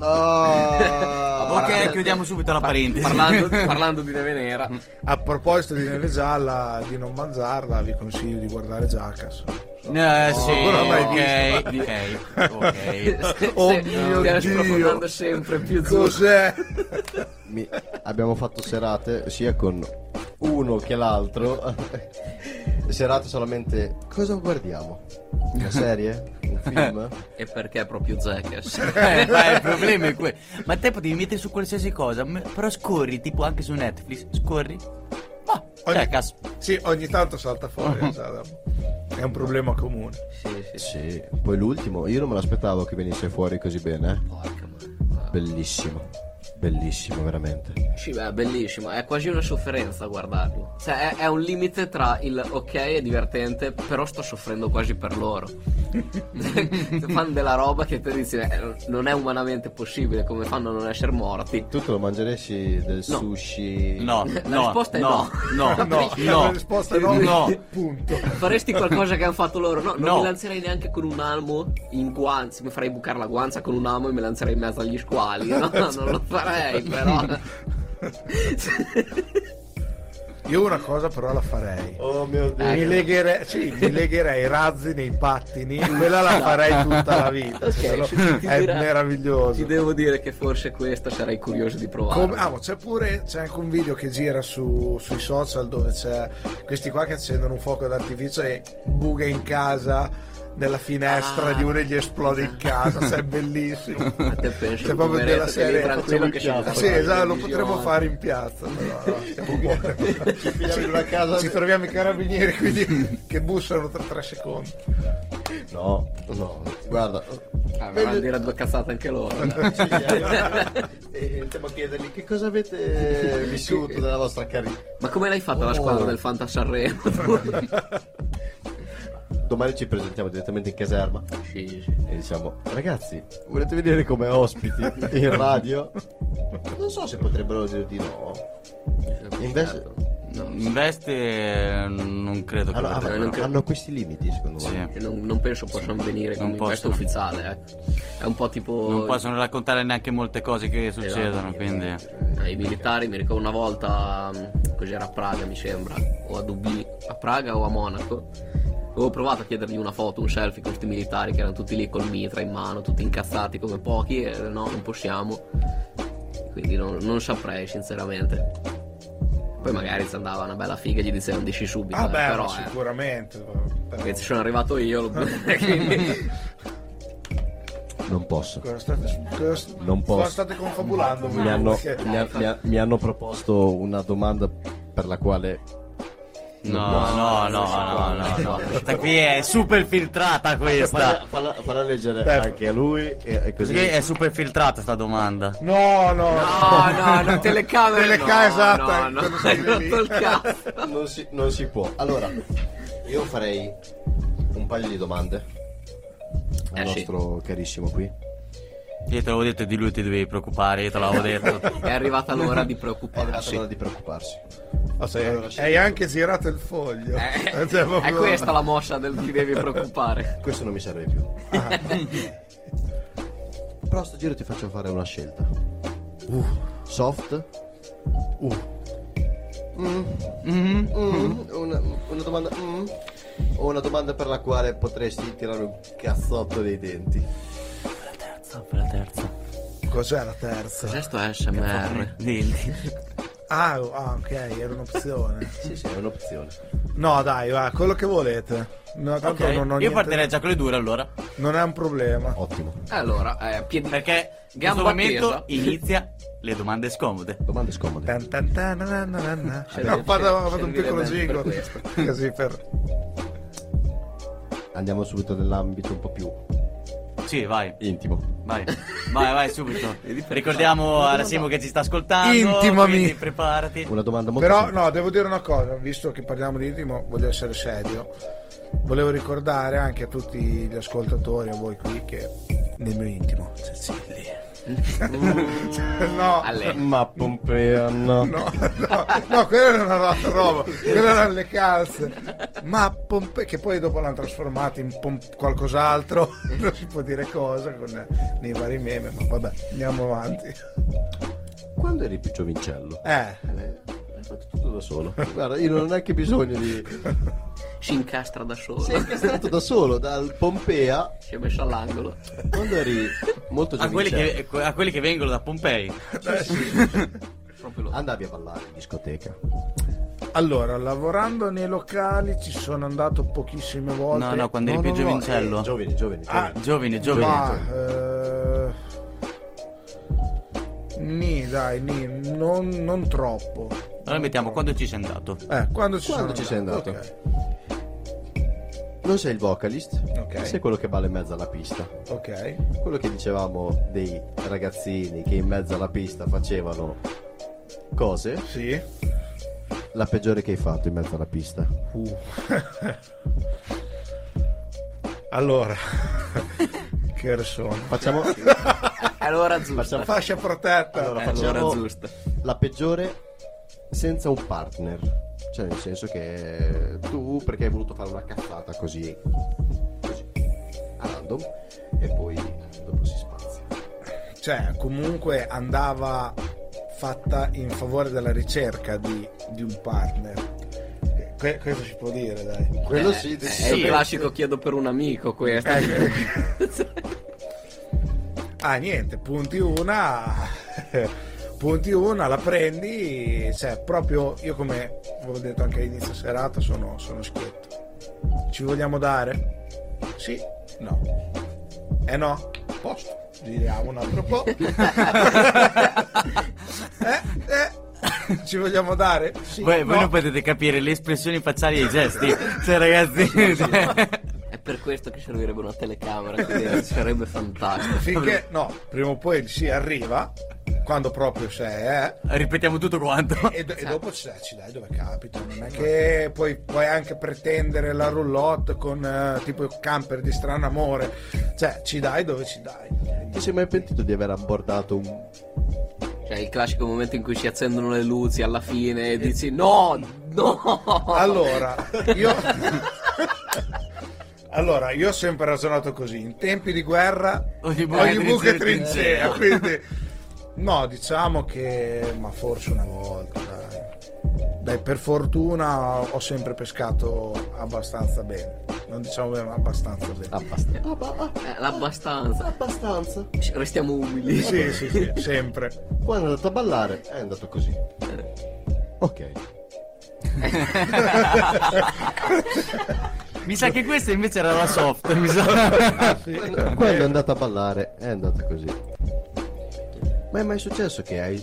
Ah, ok chiudiamo subito la parentesi Parlando, (laughs) parlando di neve nera. A proposito di neve gialla, di non mangiarla, vi consiglio di guardare Jackass. eh sì mai ok ok (laughs) ok Oh (laughs) mio stiamo Dio. sempre più. Cos'è? Mi- abbiamo fatto serate sia con uno che l'altro. serate solamente. Cosa guardiamo? Una serie? Un film? E perché proprio Jackass? Eh, ma il problema è quello ma te potevi mettere su qualsiasi cosa però scorri tipo anche su Netflix scorri ma Ogni- Jackass Sì, ogni tanto salta fuori. sa, È un problema comune. sì, sì, sì. Poi l'ultimo, io non me l'aspettavo che venisse fuori così bene. eh. Porca. Bellissimo. Bellissimo, veramente. Sì, beh, è bellissimo, è quasi una sofferenza guardarlo. Cioè, è, è un limite tra il ok, è divertente, però sto soffrendo quasi per loro. (laughs) Fanno della roba che te dici, eh, non è umanamente possibile, come fanno a non essere morti. Tu te lo mangeresti del No. sushi? no La no risposta è no no. no (laughs) No, no la risposta è no. No. Punto. Faresti qualcosa che hanno fatto loro? No, non No. mi lancerei neanche con un almo in guanza. Mi farei bucare la guanza con un almo e mi lancerei in mezzo agli squali. (laughs) No, non lo farei, però. (laughs) Io una cosa però la farei. Oh mio dio. Mi legherei, sì, mi legherei i razzi nei pattini, quella la farei tutta la vita. Ok, Quello sì, (laughs) ti è dirà- meraviglioso. Ti devo dire che forse questo sarei curioso di provare. Come- ah, c'è pure c'è anche un video che gira su- sui social dove c'è questi qua che accendono un fuoco d'artificio e buca in casa nella finestra Ah. di uno e gli esplode in casa, sai, è bellissimo. (laughs) A te penso C'è proprio della serie tranquillo che in Sì, la esatto, lo potremmo fare in piazza. però, (laughs) no, siamo buoni. Ci troviamo i carabinieri quindi (laughs) che bussano tra tre secondi. No, no, guarda. Ah, verranno a dire due cazzate anche loro. e iniziamo a chiedergli che cosa avete vissuto della vostra carriera. Ma come l'hai fatta la Oh. squadra del Fanta Sanremo? Domani ci presentiamo direttamente in caserma sì, sì. e diciamo, ragazzi, volete venire come ospiti in radio? Non so se potrebbero dire di no. Invece- No, In veste eh, non credo che hanno- non credo. hanno questi limiti, secondo Sì. me. e non, non penso possano venire Non come possono. ufficiale. ecco. È un po' tipo. Non possono raccontare neanche molte cose che Esatto. succedono, quindi... Eh, I militari, mi ricordo una volta, mh, cos'era a Praga mi sembra, o a Dublino, a Praga o a Monaco. Avevo provato a chiedergli una foto, un selfie con questi militari che erano tutti lì col mitra in mano, tutti incazzati come pochi, e no, non possiamo. Quindi non, non saprei, sinceramente. Poi magari se andava una bella figa e gli dicevano dici subito, Ah eh, beh, però ma eh, sicuramente. però- perché ci sono arrivato io, lo- (laughs) quindi Non posso. Cosa state, cosa, Non cosa posso. state confabulando? Mi hanno, Perché- mi ha- mi ha- mi hanno proposto una domanda per la quale No, no, no, no, no, no. Questa qui è super filtrata questa. Falla, falla- falla leggere Beh. anche a lui e, così. Così è super filtrata sta domanda. No, no, No, no, no, (laughs) Telecamera, no, esatto, no, no, hai lì. rotto il cazzo. non, si, non si può. Allora, io farei un paio di domande al Eh, sì. nostro carissimo qui. Io te l'avevo detto di lui ti dovevi preoccupare, io te l'avevo detto. (laughs) È arrivata l'ora di È preoccuparsi. arrivata l'ora di preoccuparsi. Oh, sei- Allora, hai anche girato il foglio. Eh, (laughs) Cioè, proprio- È questa la mossa del ti devi preoccupare. (laughs) Questo non mi serve più. Però sto giro ti faccio fare una scelta. Uh, soft. Uh. Mm. Mhm. Mm. Una, una domanda. mm. O una domanda per la quale potresti tirare un cazzotto dei denti. Terza, per la terza. Cos'è la terza? Questo è SMR. Ah, ah, ok, era un'opzione. (laughs) Sì, sì, è un'opzione. No, dai, va, quello che volete. No, tanto Ok, non ho io niente- partirei già con le dure allora. Non è un problema. Ottimo. Allora, eh, piedi... Perché in questo Gamba momento tesa. inizia le domande scomode. Domande scomode. Tan tan tan nan nan nan nan. (laughs) Serve- No, vado, vado un servirebbe piccolo jingle. (laughs) Così per. Andiamo subito nell'ambito un po' più Sì, vai. intimo. Vai, vai, vai subito. Ricordiamo a Simo che ci sta ascoltando. Intimami. preparati. Una domanda molto Però, semplice. no, devo dire una cosa, visto che parliamo di intimo, voglio essere serio. Volevo ricordare anche a tutti gli ascoltatori, a voi qui, che nel mio intimo c'è Zilli. (laughs) no, Alle. Ma Pompea no. no, no, no, quella era un'altra roba, quella erano le calze. Ma Pompe, che poi dopo l'hanno trasformato in pom- qualcos'altro, (laughs) non si può dire cosa con nei vari meme, ma vabbè, andiamo avanti. Quando eri più giovincello? Eh, Hai fatto tutto da solo. (laughs) Guarda, io non ho neanche bisogno di. (laughs) Si incastra da solo. Sei incastrato da solo dal Pompea Si è messo all'angolo. quando eri molto A quelli, giovincello. che, a quelli che vengono da Pompei. (laughs) Proprio lo. Andavi a ballare in discoteca. allora, lavorando nei locali ci sono andato pochissime volte. No, no, quando eri più giovincello. eh, giovani, giovani, Ah, giovani. Giovani, giovani. Ma, eh, Ni, dai, ni, non, non troppo. Allora mettiamo quando ci sei andato. Eh, quando ci, Quando sono ci sei andato? Ok, Non sei il vocalist, Ok. sei quello che balla in mezzo alla pista. ok. Quello che dicevamo dei ragazzini che in mezzo alla pista facevano cose, Sì. la peggiore che hai fatto in mezzo alla pista. Uh. (laughs) allora, (laughs) sono? Facciamo, (laughs) È l'ora giusta. facciamo, Fascia protetta. allora, È l'ora facciamo giusta. la peggiore senza un partner. Cioè, nel senso che tu, perché hai voluto fare una cazzata così, così, a random, e poi dopo si spazia. Cioè, comunque andava fatta in favore della ricerca di, di un partner. Que- questo si può dire, dai. Quello Eh, sì, È sì. il classico chiedo per un amico questo. Eh, Ah, niente, punti una, (laughs) punti una, la prendi, cioè proprio io come avevo detto anche all'inizio serata sono, sono schietto. Ci vogliamo dare? Sì, no. Eh no, posto. Giriamo un altro po'. (laughs) (laughs) eh, eh. (laughs) Ci vogliamo dare? Sì, Voi, voi no. non potete capire le espressioni facciali e i gesti. (laughs) Cioè, ragazzi. È per questo che servirebbe una telecamera sarebbe fantastico. Finché, no, prima o poi si arriva, quando proprio sei, eh. Ripetiamo tutto quanto. E, e dopo ci dai, ci dai dove capita. Non è che puoi, puoi anche pretendere la roulotte con eh, tipo il camper di strano amore. Cioè, ci dai dove ci dai. Ti sei mai pentito di aver abbordato un... Cioè, il classico momento in cui si accendono le luci alla fine e dici no, no. Allora, (laughs) io. (laughs) Allora, io ho sempre ragionato così: in tempi di guerra, Ogni buco è trincea. (laughs) Quindi, no, diciamo che, ma forse una volta. Dai, per fortuna ho sempre pescato abbastanza bene. Non diciamo bene, ma abbastanza bene. Abbastanza. Eh, l'abbastanza. Abbastanza. Restiamo umili. Sì, sì, sì, sempre. Poi è andato a ballare, è andato così. Ok. (laughs) Mi sa che questa invece era la soft. Mi sa. Quando è andato a ballare, è andata così. Ma è mai successo che hai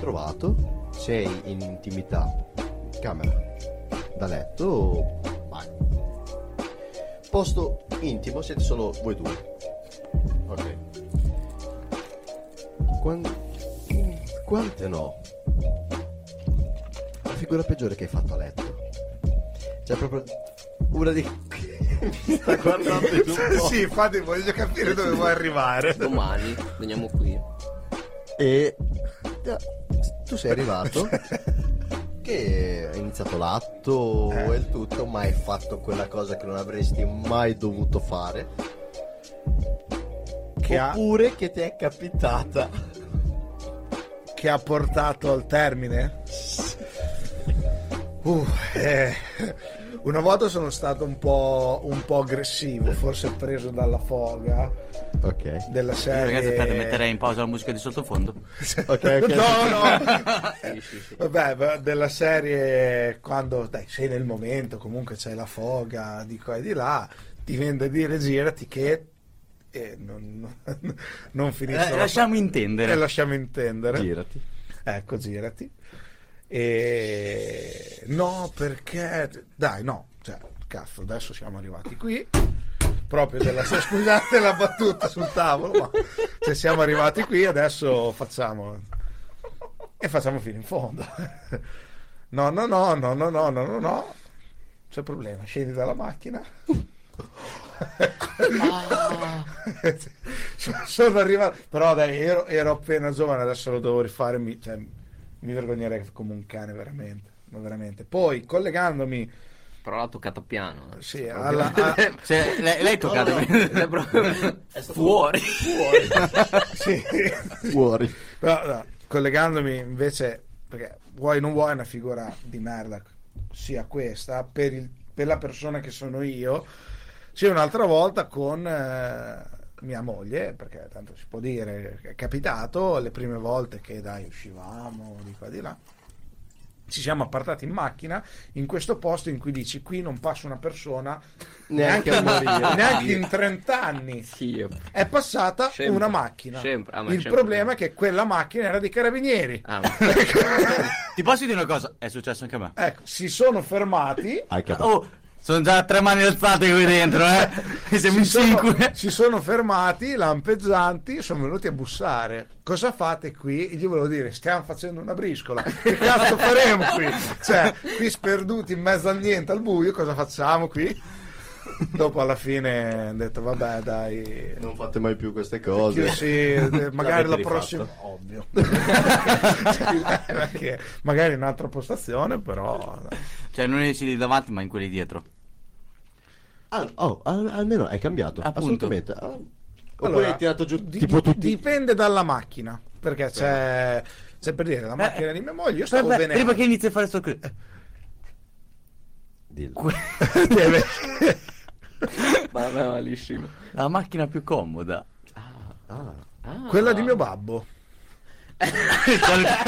trovato, sei in intimità, camera, da letto, vai. Posto intimo, siete solo voi due. Ok. Quan- Quante no? La figura peggiore che hai fatto a letto. Cioè proprio una di... (laughs) Mi sta (laughs) guardando (laughs) po'. sì, infatti voglio capire dove vuoi arrivare. Domani veniamo qui. E tu sei arrivato (laughs) che hai iniziato l'atto Eh. e il tutto, ma hai fatto quella cosa che non avresti mai dovuto fare. Che ha, Oppure che ti è capitata. che ha portato al termine? (laughs) Uh, eh, una volta sono stato un po', un po' aggressivo, forse preso dalla foga Ok. della serie. Ragazzi, aspetta, metterei in pausa la musica di sottofondo. Ok, ok. (laughs) No, no. (laughs) Sì, sì, sì. Vabbè, della serie quando dai, sei nel momento, comunque c'è la foga di qua e di là, ti viene da dire girati che e non, (laughs) non finisce. Eh, la- lasciamo intendere. E lasciamo intendere. Girati. Ecco, girati. E no, perché dai, no, cioè, cazzo, adesso siamo arrivati qui. Proprio della scusate la battuta sul tavolo, ma se siamo arrivati qui adesso facciamo e facciamo fino in fondo. No, no, no, no, no, no, no, no, no. C'è problema, scendi dalla macchina. (laughs) Sono arrivato, però dai, ero, ero appena giovane, adesso lo devo rifare, mi, cioè, mi vergognerei come un cane veramente, veramente. Poi collegandomi Però l'ha toccata piano. eh. sì, alla, a- (laughs) Cioè, lei, lei toccata. È proprio fuori. (laughs) sì, Fuori. però, no, collegandomi invece, perché vuoi non vuoi una figura di merda, sia questa, per, il- per la persona che sono io, sia un'altra volta con eh, mia moglie, perché tanto si può dire, è capitato le prime volte che dai uscivamo di qua di là. Ci siamo appartati in macchina in questo posto in cui dici qui non passa una persona Neanche a morire. neanche in 30 anni Sì, è passata Sempre. una macchina. Sempre. Ah, ma Il sempre. problema è che quella macchina era dei carabinieri. Ah, ma- (laughs) Ti posso dire una cosa? È successo anche a me. Ecco, si sono fermati. Oh, sono già tre mani alzate qui dentro, eh. (laughs) Siamo in Si sono, cinque. si sono fermati, lampeggianti, sono venuti a bussare. Cosa fate qui? E gli volevo dire, stiamo facendo una briscola. Che cazzo (laughs) faremo qui? Cioè, qui sperduti in mezzo al niente, al buio, cosa facciamo qui? Dopo alla fine ho detto, vabbè dai, Non fate mai più queste Io cose. sì, eh, magari la rifatto? prossima ovvio (laughs) Perché magari in un'altra postazione però Cioè, non nei siti davanti, ma in quelli dietro. Ah, oh, al- almeno è cambiato. Appunto. Assolutamente. Ah, Oppure Allora, hai tirato giù di- tipo tutti. dipende dalla macchina perché c'è, c'è per dire la macchina di mia moglie io stavo Vabbè, bene prima che inizi a fare sto Dillo. (laughs) Deve- ma va malissimo. La macchina più comoda. Ah, Ah. quella di mio babbo Questa,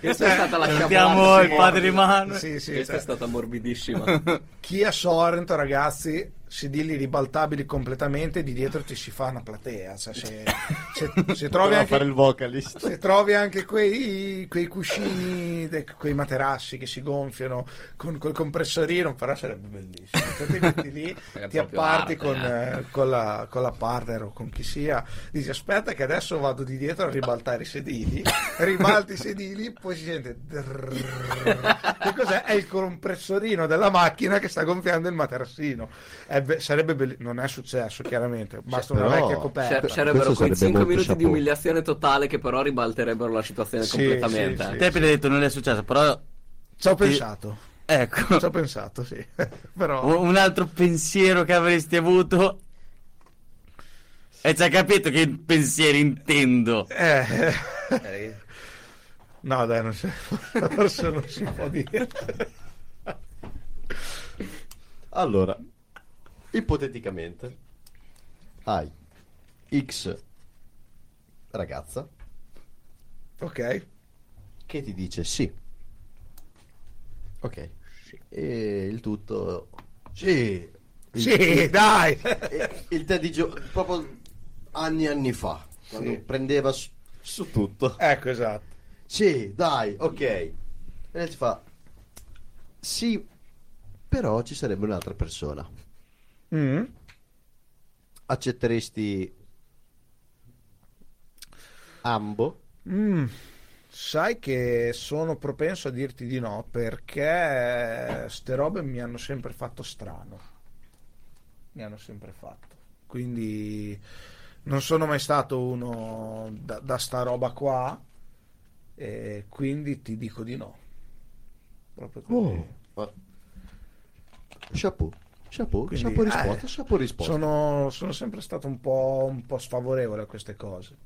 questa è stata la chiamata. il padre di mano. sì, sì, Questa cioè, è stata morbidissima. (laughs) Kia Sorrento ragazzi sedili ribaltabili completamente di dietro ti si fa una platea cioè, se, (laughs) se- se trovi anche fare il vocalist. se trovi anche quei, quei cuscini, de- quei materassi che si gonfiano con col compressorino, però sarebbe bellissimo. Cioè, ti metti lì, (laughs) ti apparti con, eh. eh, con la, con la partner o con chi sia, dici aspetta che adesso vado di dietro a ribaltare i sedili, (laughs) ribalti i sedili, poi si sente... drrrr. Che cos'è? È il compressorino della macchina che sta gonfiando il materassino. È be- sarebbe bellissimo. Non è successo, chiaramente. Basta una però- vecchia coperta. Sarebbero questo quei sarebbe 5 molto minuti di chapeau. umiliazione totale che però ribalterebbero la situazione Sì, completamente. sì, eh. Te appena detto non è successo, però Ci ho pensato. ecco, Ci ho pensato, sì. (laughs) Però... un altro pensiero che avresti avuto e ci hai capito che pensieri intendo. Eh, eh, no, dai, non si, forse non si può dire. Allora, ipoteticamente, hai X ragazza Ok. che ti dice sì. Ok. E il tutto... Sì. Il, Sì, dai. il, il te di gio- proprio anni e anni fa, quando Sì. prendeva su, su tutto. Ecco, esatto. Sì, dai, ok. E lei ti fa... Sì, però ci sarebbe un'altra persona. Mm. Accetteresti ambo? Mm. Sai che sono propenso a dirti di no perché ste robe mi hanno sempre fatto strano. Mi hanno sempre fatto. Quindi non sono mai stato uno da, da sta roba qua e quindi ti dico di no. Proprio così. Ma- Chapeau, chapeau, Quindi, chapeau eh, risposta, chapeau risposta. Sono, sono sempre stato un po', un po' sfavorevole a queste cose.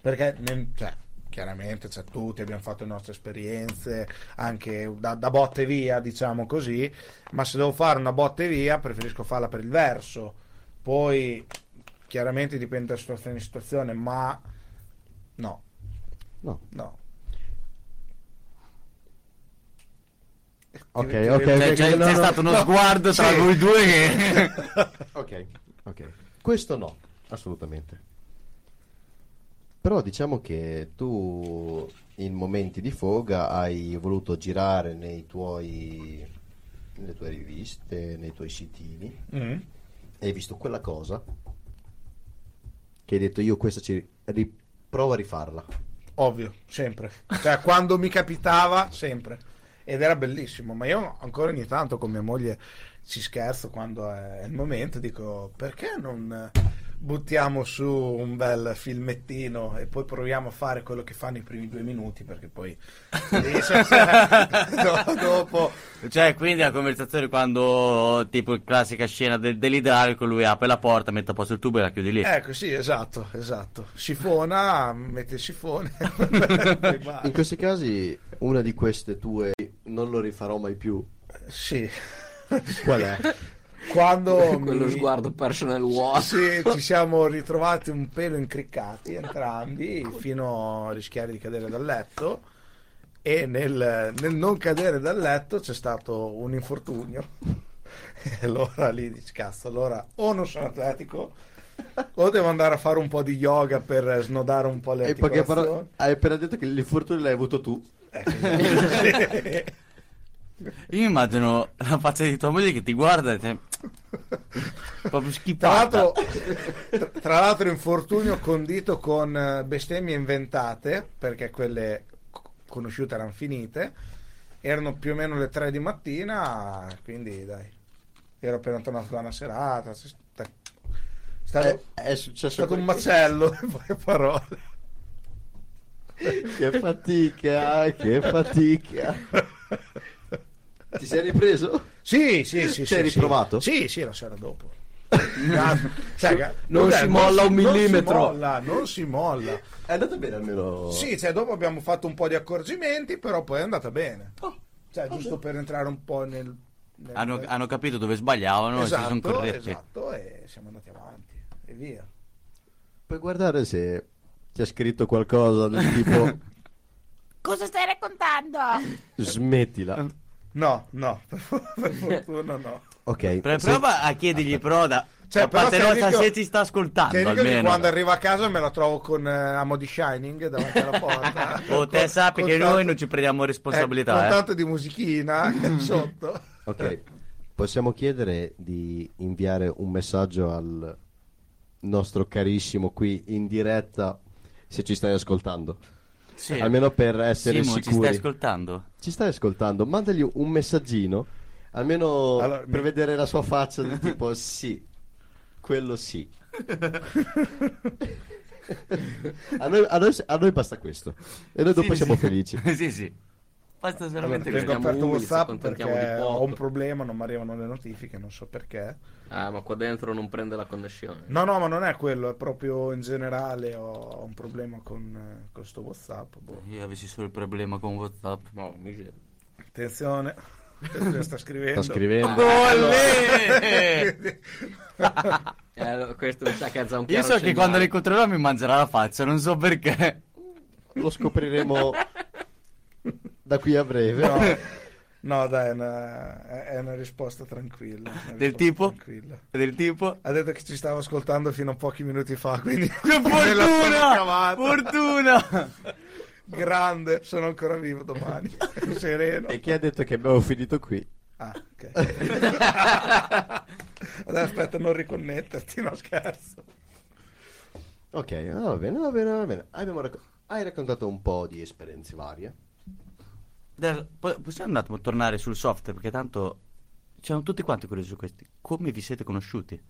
Perché, ne- cioè, chiaramente, cioè, tutti abbiamo fatto le nostre esperienze, anche da, da botte via, diciamo così, ma se devo fare una botte via, preferisco farla per il verso. Poi, chiaramente dipende da situazione in situazione, ma no, No. no. Ok, ok, vedo- Cioè, c'è, no, c'è no, stato uno no. sguardo tra Sì. voi due che... (laughs) Ok, ok. Questo no, assolutamente. Però diciamo che tu in momenti di foga hai voluto girare nei tuoi nelle tue riviste, nei tuoi sitini Mm. e hai visto quella cosa che hai detto io questa ci ri- provo a rifarla. Ovvio, sempre. Cioè, quando mi capitava, sempre. Ed era bellissimo, ma io ancora ogni tanto con mia moglie ci scherzo quando è il momento, dico perché non buttiamo su un bel filmettino e poi proviamo a fare quello che fanno i primi due minuti, perché poi (laughs) lì, cioè, do- dopo Cioè, quindi la conversazione quando, tipo, classica scena del, dell'idraulico, lui apre la porta, mette a posto il tubo e la chiude lì. Ecco, sì, esatto, esatto. Sifona, mette il sifone. (laughs) (laughs) In questi casi una di queste tue non lo rifarò mai più. Sì. (laughs) Qual è? Quando (laughs) Quello mi- sguardo personal wash. Sì, ci siamo ritrovati un pelo incriccati entrambi (laughs) fino a rischiare di cadere dal letto e nel, nel non cadere dal letto c'è stato un infortunio e allora lì dici cazzo allora o non sono atletico o devo andare a fare un po' di yoga per snodare un po' le E articolazioni hai appena detto che l'infortunio l'hai avuto tu. Eh. (laughs) Io mi immagino la faccia di tua moglie che ti guarda e te... proprio Tra schifata. l'altro, tra l'altro infortunio condito con eh, bestemmie inventate, perché quelle co- conosciute erano finite, erano più o meno le 3 di mattina, quindi dai, ero appena tornato da una serata, è stato, È, è stato un macello, (laughs) in poche parole. Che fatica, che fatica. Ti sei ripreso? Sì, sì, sì. Ci hai sì, sì. riprovato? Sì, sì, la sera dopo. Cioè, ga- Non si molla un non si millimetro. molla, non si molla. È andato bene almeno. Sì, cioè dopo abbiamo fatto un po' di accorgimenti, però poi è andata bene. Oh, Cioè, giusto per entrare un po' nel... nel- Hanno, hanno capito dove sbagliavano e si sono esatto, corretti. esatto, e siamo andati avanti e via. Puoi guardare se c'è scritto qualcosa del tipo (laughs) Cosa stai raccontando? smettila. No, no, (laughs) per, fortuna no. Ok. Pre- se- prova a chiedergli però da, Cioè, però parte ti nostra dico- se ci sta ascoltando Ti dico che almeno. quando arrivo a casa me la trovo con eh, amo di Shining davanti alla porta. (laughs) O te Con- sappi con che tanto- noi non ci prendiamo responsabilità, eh, con eh. tanto di musichina sotto. Ok. Possiamo chiedere di inviare un messaggio al nostro carissimo qui in diretta se ci stai ascoltando. Sì. Almeno per essere Simo, ci sicuri. stai ascoltando? Ci stai ascoltando? Mandagli un messaggino, almeno Allora, per mi- vedere la sua faccia del (laughs) tipo sì, quello sì. (laughs) a, noi, a noi- a noi basta questo e noi dopo Sì, siamo sì. felici. (laughs) sì, sì. Basta solamente Tengo siamo aperto umili, WhatsApp perché ho un problema, non mi arrivano le notifiche, non so perché. Ah, ma qua dentro non prende la connessione. No, no, ma non è quello, è proprio in generale ho un problema con questo WhatsApp. boh. Io avessi solo il problema con WhatsApp. No, miseria. Attenzione, sta (laughs) Sta scrivendo. scrivendo. Olè! (laughs) Eh, questo mi sa che ha un Io so che quando li incontrerò mi mangerà la faccia, non so perché. Lo scopriremo da qui a breve. No, (laughs) no, dai, è una, è una risposta tranquilla. una Del risposta tipo? tranquilla. Del tipo... Ha detto che ci stavo ascoltando fino a pochi minuti fa, quindi (laughs) Che (laughs) fortuna! Fortuna! Grande, sono ancora vivo domani. Sereno. E chi ha detto che abbiamo finito qui? Ah, ok. Adesso aspetta, non riconnetterti, no scherzo. Ok, va bene, va bene, va bene. Abbiamo racco- hai raccontato un po' di esperienze varie. Po- Possiamo un attimo tornare sul software perché tanto siamo tutti quanti curiosi su questi. Come vi siete conosciuti?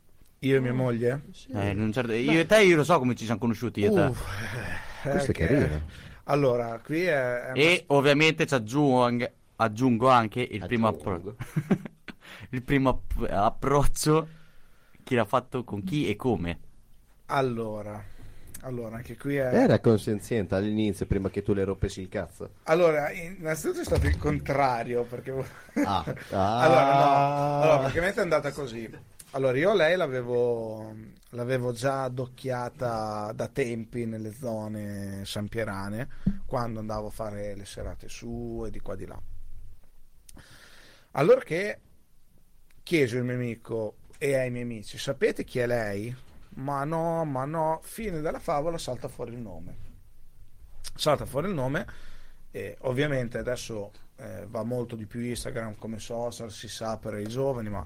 Io e mia moglie? Eh, in un certo- Io e te io lo so come ci siamo conosciuti io e te. Eh, Questo è che- carino. Allora, qui è... è una- E ovviamente ci aggiungo anche, aggiungo anche il primo, Aggiungo. appro- (laughs) il primo app- approccio. Chi l'ha fatto con chi e come. Allora, allora, anche qui è... Era consenziente all'inizio, prima che tu le rompessi il cazzo. Allora, innanzitutto è stato il contrario, perché... Ah, (laughs) allora, no. ah. Allora, praticamente è andata così. Allora, io lei l'avevo, l'avevo già adocchiata da tempi nelle zone sampierane, quando andavo a fare le serate su e di qua di là. Allora che chiesi al mio amico e ai miei amici, sapete chi è lei? Ma no, ma no, fine della favola salta fuori il nome. Salta fuori il nome e ovviamente adesso eh, va molto di più Instagram come social, si sa per i giovani, ma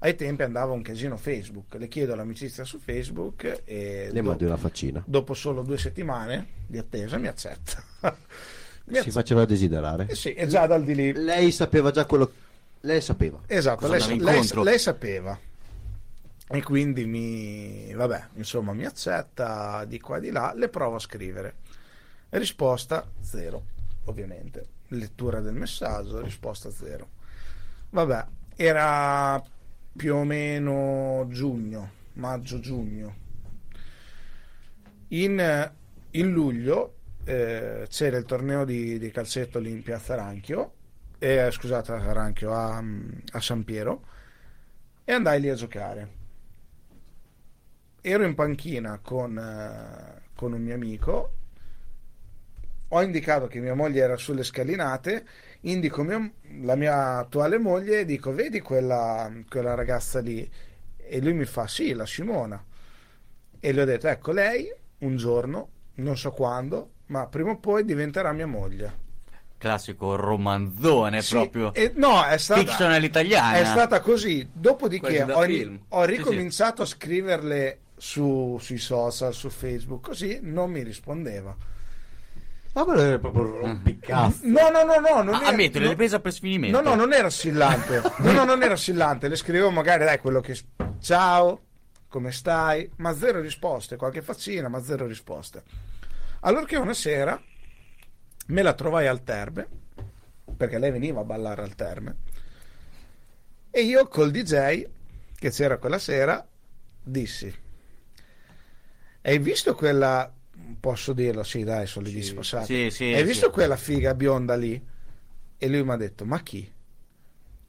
ai tempi andava un casino Facebook. Le chiedo l'amicizia su Facebook e Le dopo, una faccina. dopo solo due settimane di attesa mi accetta. (laughs) mi Si faceva desiderare. Eh sì, e già dal di lì. Lei sapeva già quello. Lei sapeva. Esatto, lei, lei- lei sapeva. E quindi mi, vabbè, insomma, mi accetta di qua e di là, le provo a scrivere. Risposta zero, ovviamente. Lettura del messaggio, risposta zero. Vabbè, era più o meno giugno, maggio-giugno. In, in luglio eh, c'era il torneo di, di calcetto lì in Piazza Ranchio, eh, scusate, a Ranchio, a, a San Piero, e andai lì a giocare. Ero in panchina con, eh, con un mio amico, ho indicato che mia moglie era sulle scalinate, indico mia- la mia attuale moglie e dico, vedi quella, quella ragazza lì? E lui mi fa, sì, la Simona. E le ho detto, ecco, lei un giorno, non so quando, ma prima o poi diventerà mia moglie. Classico romanzone Sì, proprio. e- no, è stata, Fiction all'italiana. è stata così. Dopodiché ho, ho Sì, ricominciato a scriverle su- sui social, su Facebook, così non mi rispondeva. Ma quello era proprio un rompicazzo. No, no, no, no, non Ah, era, ammetto, l'hai presa per sfinimento. no, no, non era assillante. (laughs) No, no, non era assillante. Le scrivevo magari, dai, quello che... Ciao, come stai? Ma zero risposte. Qualche faccina, ma zero risposte. Allora che una sera me la trovai al terme, perché lei veniva a ballare al terme, e io col DJ, che c'era quella sera, dissi, hai visto quella... Posso dirlo? Sì, dai, sono le 10 passate. Sì, sì, Hai sì. visto quella figa bionda lì? E lui mi ha detto, ma chi?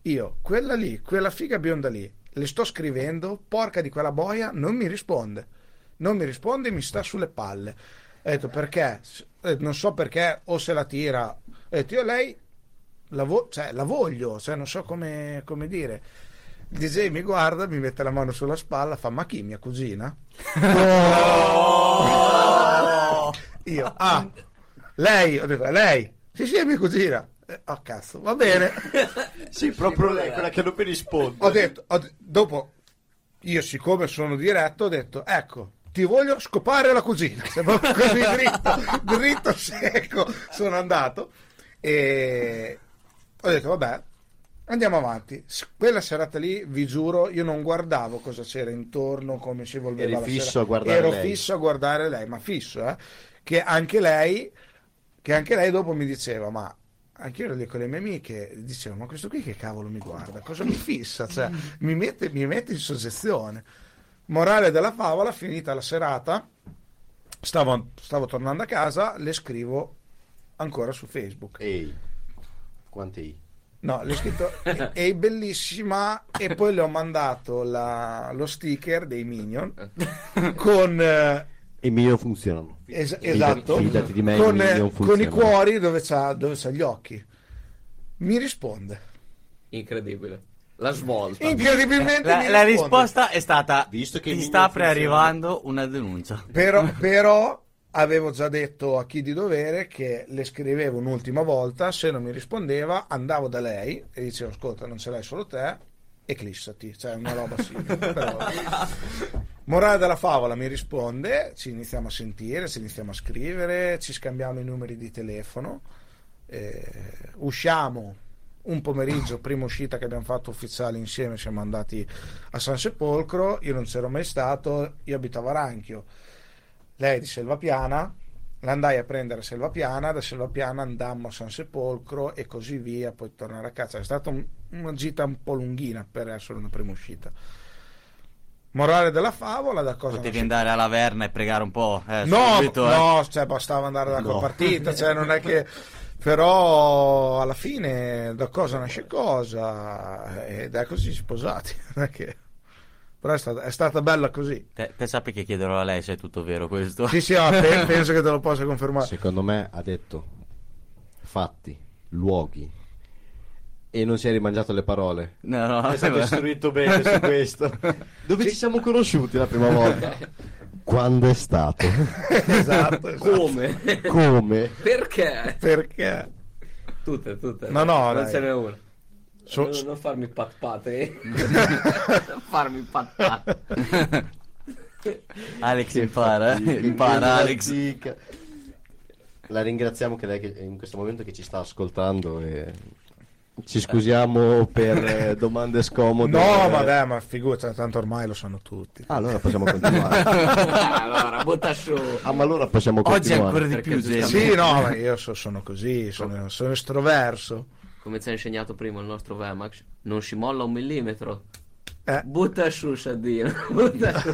Io, quella lì, quella figa bionda lì, le sto scrivendo, porca di quella boia, non mi risponde. Non mi risponde mi sta sulle palle. Ho detto, perché? Non so perché, o se la tira. Ho detto, io lei la, vo- cioè, la voglio, cioè, non so come, come dire. Il DJ mi guarda, mi mette la mano sulla spalla, fa ma chi, mia cugina? Io, ah, lei, ho detto, "È lei? Sì, sì, è mia cugina. Eh, Oh cazzo, va bene. Sì, proprio lei, quella che non mi risponde. Ho detto, ho dopo, io siccome sono diretto, ho detto, ecco, ti voglio scopare la cugina. Se proprio così dritto, dritto, secco, sono andato. E ho detto, vabbè, andiamo avanti. Quella serata lì, vi giuro, io non guardavo cosa c'era intorno, come si evolveva Eri la fisso sera. a guardare Ero lei. fisso a guardare lei, ma fisso, eh. Che anche lei, che anche lei dopo mi diceva, ma anche io ero lì con le mie amiche, dicevo, ma questo qui che cavolo mi guarda? Cosa mi fissa? Cioè, mi mette, mi mette in soggezione. Morale della favola, finita la serata, stavo, stavo tornando a casa, le scrivo ancora su Facebook. Ehi, quanti? No, le ho scritto (laughs) è bellissima e poi le ho mandato la- lo sticker dei Minion (laughs) con eh, I Minion funzionano. es- esatto fidati di me, con, i eh, con i cuori dove c'ha, dove c'ha gli occhi. Mi risponde. Incredibile. La svolta. Incredibilmente La, la risposta è stata: Visto che Ti sta prearrivando una denuncia. Però, però avevo già detto a chi di dovere che le scrivevo un'ultima volta, se non mi rispondeva andavo da lei e dicevo ascolta non ce l'hai solo te eclissati, cioè una roba simile. (laughs) Però- Morale della favola mi risponde, ci iniziamo a sentire, ci iniziamo a scrivere, ci scambiamo i numeri di telefono, eh, usciamo un pomeriggio, prima uscita che abbiamo fatto ufficiale insieme, siamo andati a San Sepolcro, io non c'ero mai stato, io abitavo a Ranchio, lei è di Selvapiana, l'andai a prendere a Selvapiana, da Selvapiana andammo a San Sepolcro e così via, poi tornare a casa. È stata un- una gita un po' lunghina per essere una prima uscita. Morale della favola, da cosa Potevi andare alla Verna e pregare un po'. Eh, No, subito, eh. no, cioè bastava andare alla No. partita, cioè non è che (laughs) però alla fine da cosa nasce cosa ed è così sposati, non è che però è stata, è stata bella così. Te, te sappi che chiederò a lei se è tutto vero questo. Sì, sì, pe- (laughs) penso che te lo possa confermare. Secondo me ha detto fatti, luoghi e non si è rimangiato le parole. No, no, È stato (laughs) istruito bene su questo. (laughs) Dove ci siamo conosciuti la prima volta? Quando è stato? esatto, esatto. Come? Come? Perché? Perché Tutte, tutte. No, no, non dai. ce n'è una. So- non, non farmi pat pat, eh. non farmi pat pat. (laughs) Alex impara, eh. Impara Alex. La ringraziamo che lei che in questo momento che ci sta ascoltando e ci scusiamo per eh, domande scomode. No, Eh, ma figurati, tanto ormai lo sanno tutti. ah, allora possiamo continuare. (laughs) allora, butta su. Ah, ma allora possiamo Oggi continuare. ancora di più. Sì, no, ma io so- sono così, sono, sono estroverso. Come ci ha insegnato prima il nostro Vemax, non si molla un millimetro. Eh. Butta su, Saddino. (laughs) Butta su.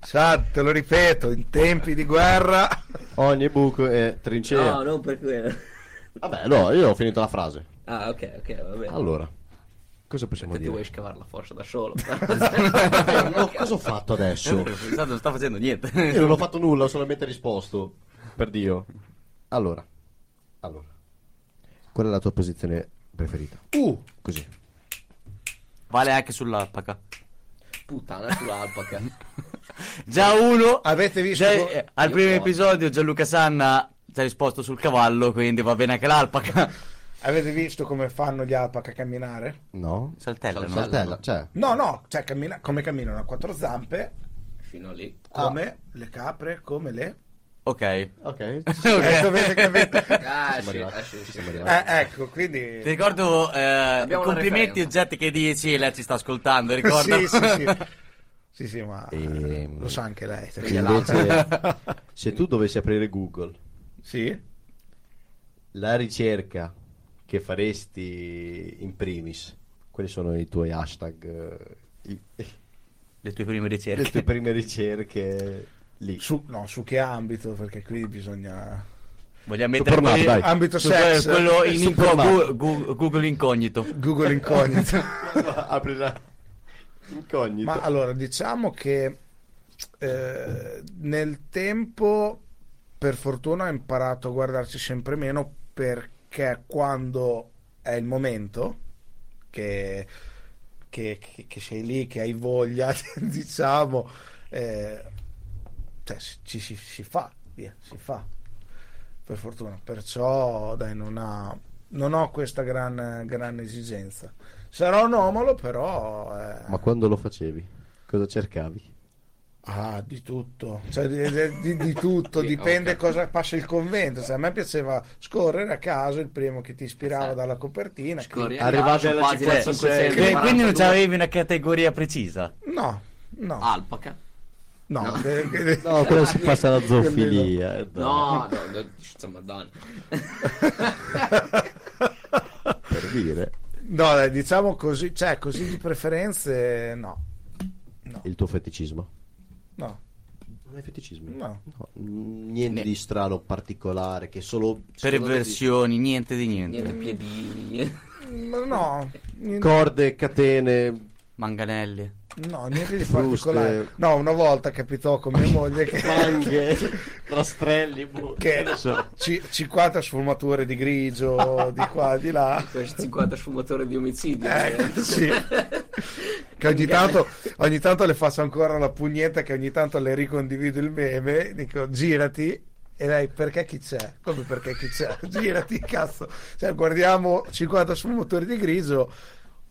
Sa, te lo ripeto, in tempi di guerra Ogni buco è trincea. No, non per quello. Vabbè, no, io ho finito la frase. Ah, ok, ok, va bene. Allora, cosa possiamo Te ti vuoi dire? scavare la forza da solo. (laughs) No, cosa ho fatto adesso? (laughs) Esatto, non sta facendo niente. Io non ho fatto nulla, ho solamente risposto. Per Dio. Allora, allora. Qual è la tua posizione preferita? Uh, Così. Vale anche sull'alpaca. Puttana sull'alpaca. (laughs) Già uno. avete visto Già, eh, al primo so. episodio Gianluca Sanna ci ha risposto sul cavallo, quindi va bene anche l'alpaca. avete visto come fanno gli alpaca a camminare? No? Saltella, no? Saltella, cioè. No, no, cioè cammina- come camminano a quattro zampe, Fino lì. come le capre, come le... Ok. Ok. Eh, dovete capire. Ah, sì, ah, sì, sì. Eh, ecco, quindi... Ti ricordo eh, complimenti oggetti che dici, lei ci sta ascoltando, ricorda? Sì, sì, sì. (laughs) Sì, sì, ma Ehm, lo sa anche lei. Invece, se tu dovessi aprire Google, Sì? la ricerca che faresti in primis, quali sono i tuoi hashtag? eh, i- Le tue prime le ricerche. tue prime ricerche (laughs) lì? Su, no, su che ambito? Perché qui bisogna... Vogliamo mettere Superman, quelli- dai. Ambito su- sex. quello in inco- Gu- Google incognito. Google incognito. (laughs) Apri la incognito. Ma allora, diciamo che eh, nel tempo, per fortuna, ho imparato a guardarci sempre meno è quando è il momento, che, che- che- che sei lì, che hai voglia, (laughs) diciamo, eh, cioè, si- ci si, si fa, via, si fa, per fortuna. Perciò, dai, non, ha- non ho questa gran, gran esigenza. Sarò anomalo, però... eh, Ma quando lo facevi? Cosa cercavi? Ah, di tutto, cioè, di, di- di tutto, Sì, dipende ok. cosa passa il convento. Se a me piaceva scorrere a caso il primo che ti ispirava Esatto. dalla copertina. Scorri a Arrivati caso, alla pagina 56. 542. Quindi non avevi una categoria precisa. No, no, Alpaca? No. no. che- (laughs) che- No, quello si passa alla zoofilia. eh. No, no, no, insomma. (laughs) Per dire, no, dai, diciamo così, cioè così di preferenze, no, il tuo feticismo. no, Non hai feticismi? no. No, niente Ne- di strano, particolare, che solo... solo Perversioni, niente di niente. Niente piedini, no, niente, Corde, catene, Manganelli. no, niente di particolare. No, una volta capitò con mia moglie che... manghe, (laughs) rastrelli, boh. che ci- 50 sfumature di grigio di qua di là Questi 50 sfumatori di omicidio. Eh, sì. che ogni tanto, ogni tanto le faccio ancora la pugnetta che ogni tanto le ricondivido il meme dico girati e lei perché chi c'è? come perché chi c'è? (laughs) girati cazzo cioè, guardiamo 50 sfumature di grigio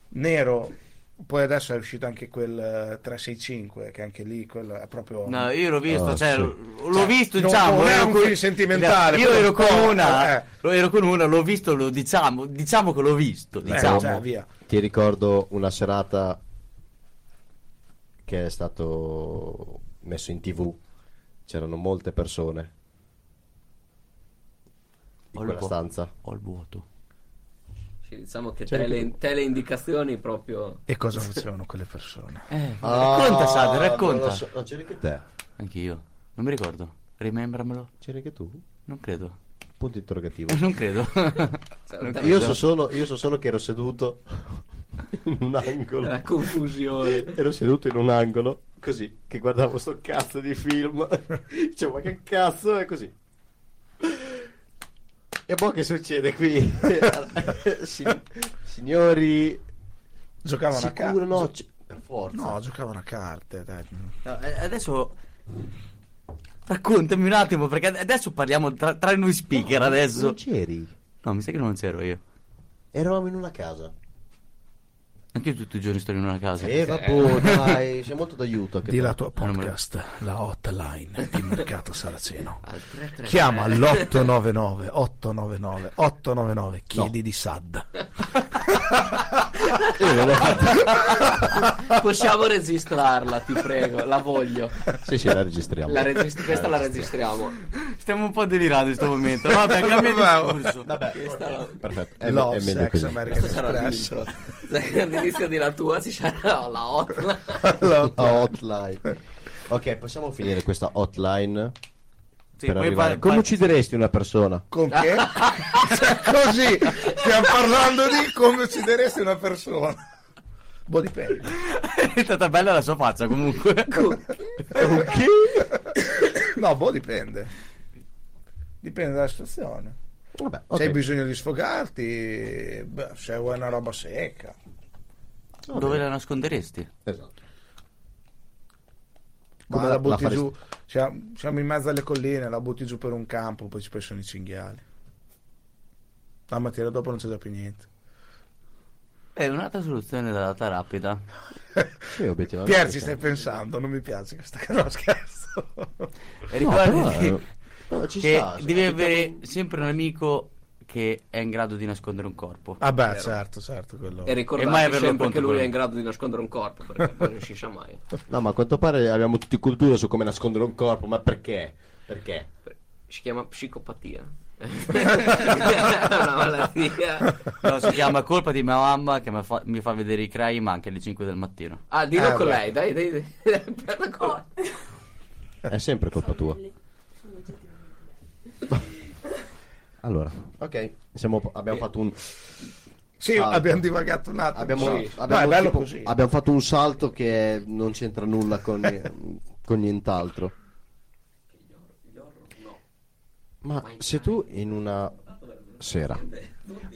nero poi adesso è uscito anche quel eh, 365 che anche lì quello è proprio No, io l'ho visto, Ah, cioè, sì. l'ho Cioè, visto, non- diciamo. non è ero un con- film sentimentale, Io ero con una, eh. lo- ero con una, l'ho visto, lo diciamo, diciamo che l'ho visto, Eh, diciamo. cioè, via Ti ricordo una serata che è stato messo in tv. C'erano molte persone in Ho quella stanza. Ho il vuoto. Diciamo che Cioè, tele, teleindicazioni proprio... e cosa facevano quelle persone? Eh, racconta, Sad, non racconta. lo so. No, c'eri anche te. Anch'io. Non mi ricordo. Rimembramelo? C'eri anche tu? Non credo. Punto interrogativo. (laughs) Non credo. (laughs) Cioè, Non Io so solo, io so solo che ero seduto (laughs) in un angolo. La confusione. Ero seduto in un angolo, così, che guardavo sto cazzo di film. Dicevo, ma che cazzo è così? E poi che succede qui? (laughs) Si- signori, giocavano a carte no? c- per forza. no giocavano a carte dai. No, eh, adesso raccontami un attimo, perché adesso parliamo tra, tra noi speaker adesso. Non c'eri. No, mi sa che non c'ero io. Eravamo in una casa. Anche io tutti i giorni sto in una casa. E vabbè, dai, sei molto d'aiuto. Di la tua podcast, la hotline di Mercato Saraceno. (laughs) Al 333. Chiama l'899 899 899 chiedi di SAD. (laughs) Possiamo registrarla, ti prego, la voglio. Sì, sì, la registriamo. La regist- questa la registriamo. Stiamo un po' delirando in questo momento. Vabbè, cambiamo discorso. Questa la... Perfetto, è, Love, è meglio sex, così. American Questa l'intro. All'inizio della tua ci sarà (laughs) la hotline. La hotline. Ok, possiamo finire questa hotline Sì, per poi arrivare. Come fa- uccideresti una persona? Con che? (laughs) Così stiamo parlando di come uccideresti una persona. Boh, dipende. È stata bella la sua faccia comunque. No, boh, dipende. Dipende dalla situazione. Vabbè, Se ok. hai bisogno di sfogarti, beh, se vuoi una roba secca. Dove la nasconderesti? Esatto. Ma Come la, la- butti la giù. Siamo, siamo in mezzo alle colline, la butti giù per un campo, poi ci pensano i cinghiali. La mattina dopo non c'è già più niente. È un'altra soluzione data rapida. (laughs) Sì, obiettivamente. Pier, ci stai pensando, non mi piace questa (laughs) cosa, no, scherzo. E No, ricordi però, che, eh, no, ci che sta, devi avere sempre un amico che è in grado di nascondere un corpo. Ah beh, Vero. certo, certo, quello. E E mai ricordate averlo sempre che lui è quello. in grado di nascondere un corpo, perché poi non si sa mai. (laughs) No, ma a quanto pare abbiamo tutti cultura su come nascondere un corpo, ma perché? Perché? Si chiama psicopatia. è (laughs) una malattia. No, si chiama colpa di mia mamma che mi fa, mi fa vedere i crime anche alle 5 del mattino. Ah, dillo Eh, con beh. lei, dai, dai, dai. (laughs) Co- È sempre colpa tua. Allora, ok, siamo- abbiamo fatto un Sì, Salto. abbiamo divagato un attimo. abbiamo, Sì. No, abbiamo è bello tipo- così. abbiamo fatto un salto che non c'entra nulla con, (laughs) con nient'altro. Ma se tu in una sera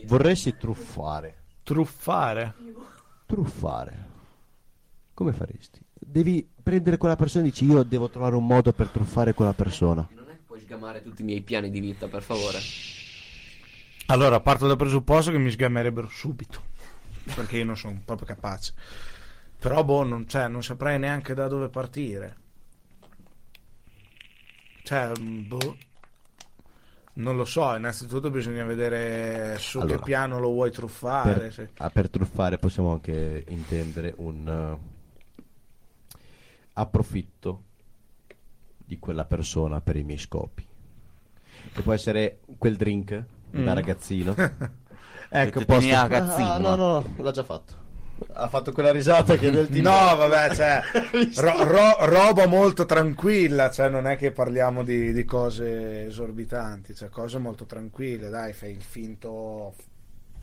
vorresti truffare, Truffare. truffare, come faresti? Devi prendere quella persona e dici io devo trovare un modo per truffare quella persona. Sgamare tutti i miei piani di vita, per favore. Allora, parto dal presupposto che mi sgammerebbero subito. Perché io non sono proprio capace. Però, boh, non, cioè, non saprei neanche da dove partire. Cioè, boh. Non lo so, innanzitutto bisogna vedere su Allora, che piano lo vuoi truffare. Per, se- ah, per truffare possiamo anche intendere un eh, approfitto di quella persona per i miei scopi. Che può essere quel drink da Mm. ragazzino. (laughs) Che ecco, posso... ragazzino. Ah, no, no, no, l'ha già fatto. Ha fatto quella risata che del (laughs) tipo... No, vabbè, cioè, (laughs) ro- ro- roba molto tranquilla, cioè non è che parliamo di, di cose esorbitanti, cioè cose molto tranquille, dai, fai il finto,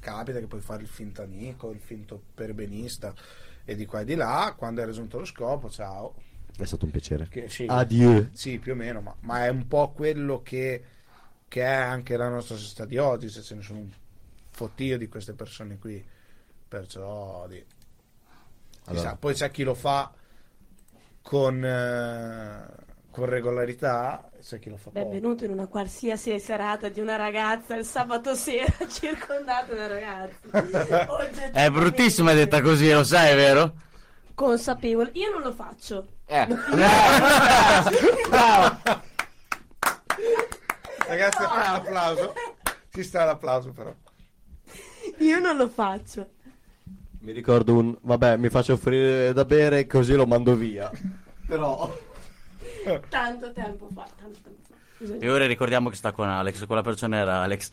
capita che puoi fare il finto amico, il finto perbenista e di qua e di là, quando hai raggiunto lo scopo, ciao. È stato un piacere. Che, sì, Adieu. sì, più o meno, ma, ma è un po' quello che, che è anche la nostra società di oggi, cioè ce ne sono un fottio di queste persone qui, perciò di... Allora. Chissà, poi c'è chi lo fa con, eh, con regolarità, c'è chi lo fa poco. Benvenuto in una qualsiasi serata di una ragazza il sabato sera (laughs) circondato da ragazzi. (laughs) È bruttissima detta così, lo sai, vero? Consapevole. Io non lo faccio. Eh, (laughs) Ragazzi, applauso. Ci sta l'applauso però. Io non lo faccio. Mi ricordo un... Vabbè, mi faccio offrire da bere così lo mando via. Però... Tanto tempo fa. Tanto tempo fa. Bisogna- E ora ricordiamo che sta con Alex, quella persona era Alex.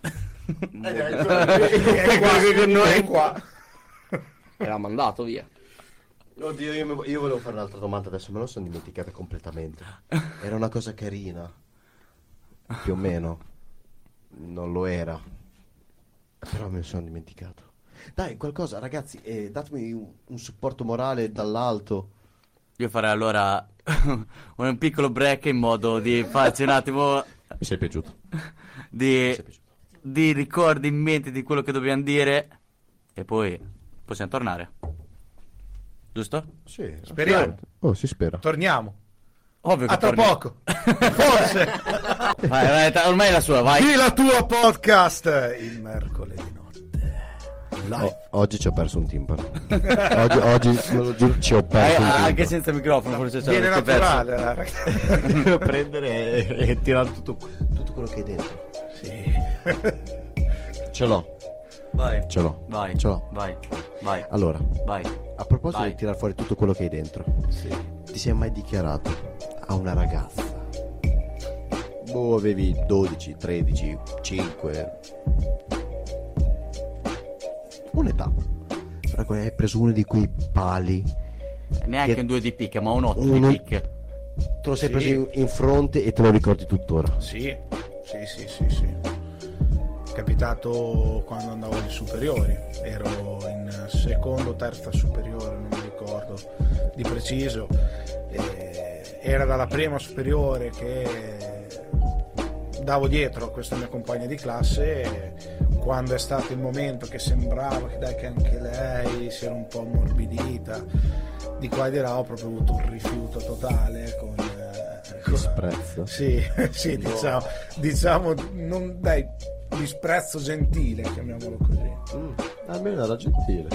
È qua, con noi. è qua. Era mandato via. Oddio, io, mi- io volevo fare un'altra domanda, adesso me lo sono dimenticata completamente. Era una cosa carina. Più o meno. Non lo era. Però me ne sono dimenticato. Dai, qualcosa, ragazzi, eh, datemi un, un supporto morale dall'alto. Io farei allora (laughs) un piccolo break in modo di farci un attimo Mi sei piaciuto? di, Mi sei piaciuto. di ricordi in mente di quello che dobbiamo dire e poi possiamo tornare. Giusto? Sì, Speriamo. Oh, si spera. Torniamo. Ovvio che A tra torniamo. poco. Forse. (laughs) Vai, vai, ormai è la sua, vai. Qui la tua podcast. Il mercoledì notte. Oh, oggi ci ho perso un timpano. (laughs) oggi, oggi, me lo giuro, ci ho Eh, perso un timpano. anche senza microfono, forse c'è Viene l'avete perso. naturale. eh. Devo prendere e, e tirare tutto, tutto quello che hai dentro. (laughs) Ce l'ho, Vai. ce l'ho. Vai. Ce l'ho. Vai. Vai. Allora, Vai. a proposito Vai. di tirare fuori tutto quello che hai dentro, ti sei mai dichiarato a una ragazza? Boh, avevi 12, 13, 5. Un'età. Però poi hai preso uno di quei pali, Neanche Che- un 2 di picche, ma un 8 Uno- di picche. te lo sei Sì. preso in, in fronte e te lo ricordi tuttora. Sì, sì, sì, sì, sì. Capitato quando andavo alle superiori, ero in secondo o terza superiore, non mi ricordo di preciso. E era dalla prima superiore che davo dietro a questa mia compagna di classe e quando è stato il momento che sembrava che, dai, che anche lei si era un po' ammorbidita di qua e di là ho proprio avuto un rifiuto totale con, eh, con- Disprezzo. sì, (laughs) sì, diciamo, diciamo non, dai, disprezzo gentile, chiamiamolo così. Mm, almeno era gentile.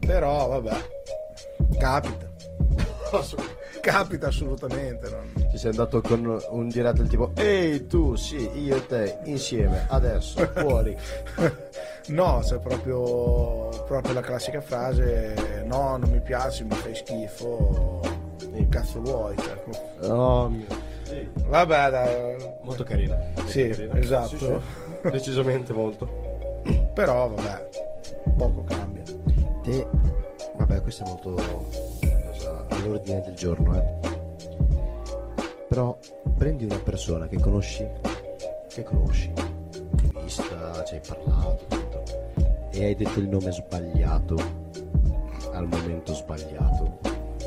Però, vabbè, capita. capita assolutamente. non- Ci sei andato con un diretto del tipo Ehi tu, sì, io e te, insieme, adesso, (laughs) fuori No, c'è proprio, proprio la classica frase: no, non mi piaci, mi fai schifo. Che cazzo vuoi? cioè, Oh mio sì, vabbè, dai, Molto carina molto Sì, carina. esatto. Sì, sì. Decisamente molto. Però, vabbè, poco cambia. Te, vabbè questo è molto cosa, all'ordine del giorno eh. Però prendi una persona che conosci Che conosci Hai vista, ci hai parlato tutto, E hai detto il nome sbagliato Al momento sbagliato.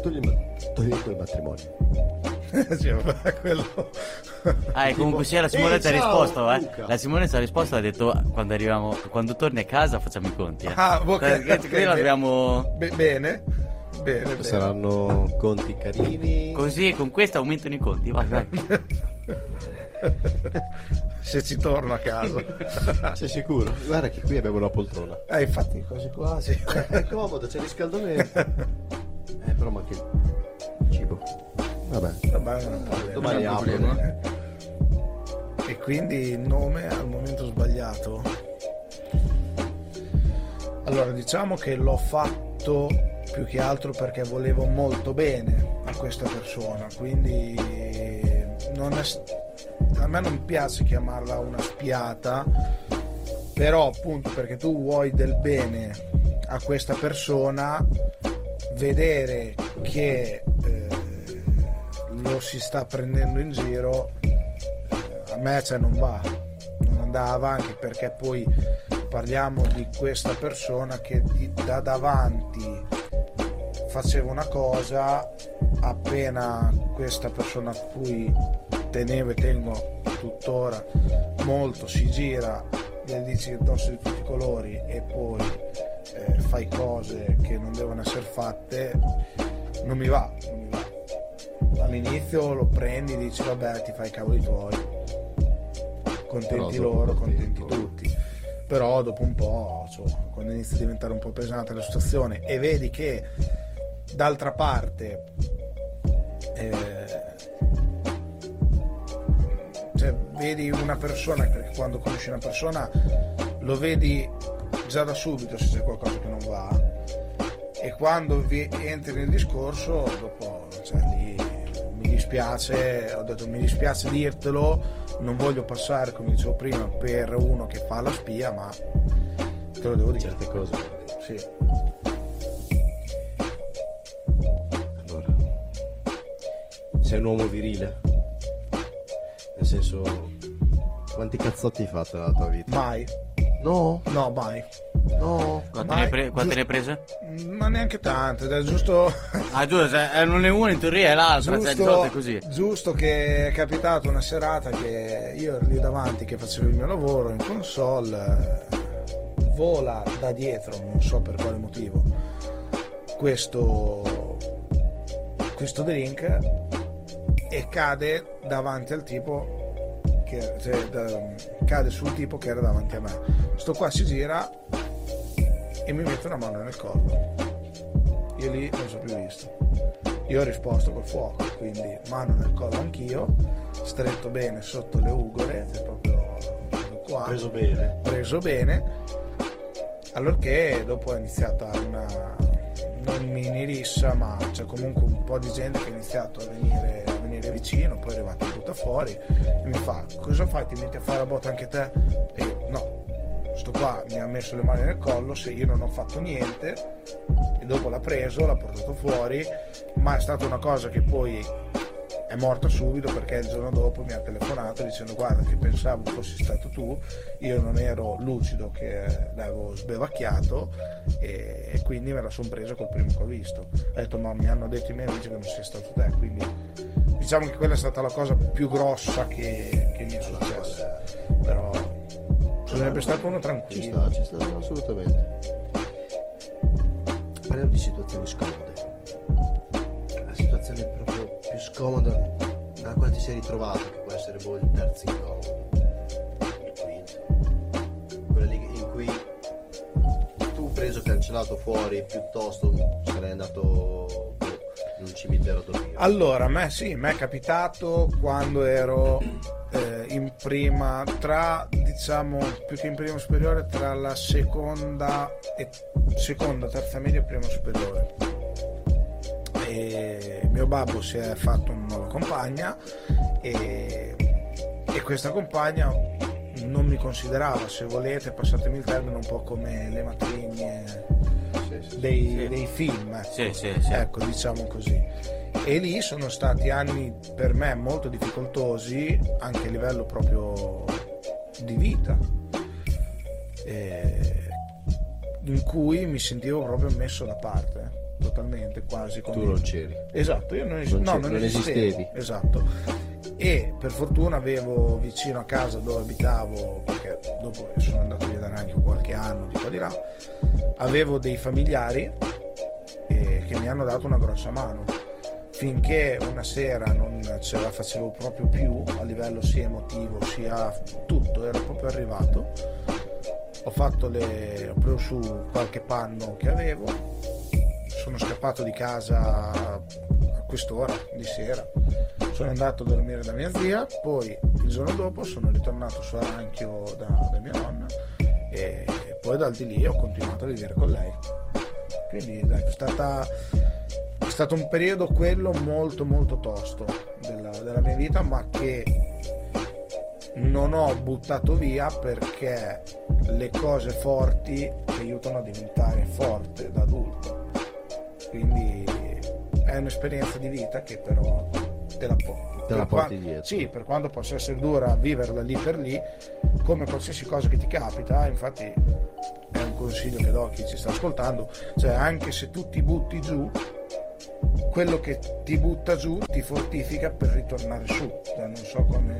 Togli il, togli quel matrimonio (laughs) quello, Ah, e comunque sia la Simone ci ha risposto, eh. La Simone ci ha risposto ha detto quando arriviamo, quando torni a casa facciamo i conti. Eh. Ah, ok, Perché ok, qui l'abbiamo Be- bene, bene, bene. Saranno conti carini. così con questo aumentano i conti, vai, vai. (laughs) Se ci torno a casa. (laughs) Sei sicuro? Guarda che qui abbiamo una poltrona. eh, infatti, quasi quasi. È comodo, c'è riscaldamento. Eh, però manca il cibo. Vabbè. Vabbè, non problema. Domani Non problema. E quindi il nome al momento sbagliato. Allora, diciamo che l'ho fatto più che altro perché volevo molto bene a questa persona, quindi non è a me non piace chiamarla una spiata, però appunto perché tu vuoi del bene a questa persona, vedere che eh, lo si sta prendendo in giro a me cioè, non va, non andava anche perché poi parliamo di questa persona che da davanti faceva una cosa, appena questa persona a cui tenevo e tengo tuttora molto si gira, gli dici addosso di tutti i colori e poi eh, fai cose che non devono essere fatte, non mi va. All'inizio lo prendi e dici vabbè ti fai i cavoli tuoi, contenti loro, contenti tempo- tutti. Però dopo un po', insomma, quando inizia a diventare un po' pesante la situazione e vedi che d'altra parte eh, cioè, vedi una persona, perché quando conosci una persona lo vedi già da subito se c'è qualcosa che non va. E quando vi- entri nel discorso dopo cioè, lì dispiace ho detto mi dispiace dirtelo non voglio passare come dicevo prima per uno che fa la spia ma te lo devo dire Certe cose. sì. Allora, sei un uomo virile. Nel senso, Quanti cazzotti hai fatto nella tua vita? mai No, no mai no. Quante, Vai, ne, pre- quante ne hai giusto- prese? ma neanche tante giusto Ah giusto, non è uno in teoria è l'altra, cioè solito è così. giusto che è capitato una serata che io ero lì davanti che facevo il mio lavoro in console vola da dietro non so per quale motivo questo questo drink e cade davanti al tipo che cioè, da- cade sul tipo che era davanti a me. Sto qua si gira e mi mette una mano nel collo io lì non so più visto. Io ho risposto col fuoco, quindi mano nel collo anch'io, stretto bene sotto le ugole, cioè proprio qua, preso bene. preso bene, allorché dopo è iniziata una non mini rissa, ma c'è comunque un po' di gente che ha iniziato a venire, a venire vicino, poi è arrivato e butta fuori e mi fa cosa fai? Ti metti a fare la botta anche te? E io, no, sto qua mi ha messo le mani nel collo se io non ho fatto niente e dopo l'ha preso, l'ha portato fuori, ma è stata una cosa che poi è morta subito perché il giorno dopo mi ha telefonato dicendo guarda che pensavo fossi stato tu, io non ero lucido che l'avevo sbevacchiato e, e quindi me la sono presa col primo che ho visto. Ha detto ma mi hanno detto i miei amici che non sei stato te, quindi diciamo che quella è stata la cosa più grossa che, che mi è successa. Però sarebbe stato uno Ci tranquillo. sta, ci sta, assolutamente. Parliamo di situazioni scomode. La situazione proprio più scomoda nella quale ti sei ritrovato, che può essere boh, il terzo incomodo, il quinto. Quella lì in cui tu preso cancellato fuori, piuttosto sarei andato in un cimitero dormire. Allora, me sì, mi è capitato quando ero eh, in prima, tra diciamo più che in prima superiore, tra la seconda e seconda, terza media e prima superiore. E mio babbo si è fatto una nuova compagna e, e questa compagna non mi considerava, se volete, passatemi il termine, un po' come le matrigne dei, dei film. Ecco. Sì, sì, sì. Ecco, diciamo così. E lì sono stati anni per me molto difficoltosi, anche a livello proprio di vita, eh, in cui mi sentivo proprio messo da parte, totalmente, quasi. Tu come- non c'eri. Esatto, io non, es- Non no, non non esistevo. esistevi. Esatto. E per fortuna avevo vicino a casa dove abitavo, perché dopo sono andato via da neanche qualche anno di qua di là, avevo dei familiari eh, che mi hanno dato una grossa mano. Finché una sera non ce la facevo proprio più a livello sia emotivo sia tutto era proprio arrivato. Ho fatto le ho preso su qualche panno che avevo sono scappato di casa quest'ora di sera. Sono andato a dormire da mia zia poi il giorno dopo sono ritornato su Aranchio da, da mia nonna e poi dal di lì ho continuato a vivere con lei. Quindi dai, è stata è stato un periodo quello molto molto tosto della, della mia vita ma che non ho buttato via perché le cose forti ti aiutano a diventare forte da adulto. Quindi è un'esperienza di vita che però te la, po- Te la porti qua- dietro. sì per quanto possa essere dura viverla lì per lì come qualsiasi cosa che ti capita infatti è un consiglio che do a chi ci sta ascoltando cioè anche se tu ti butti giù quello che ti butta giù ti fortifica per ritornare su. Cioè, non so come,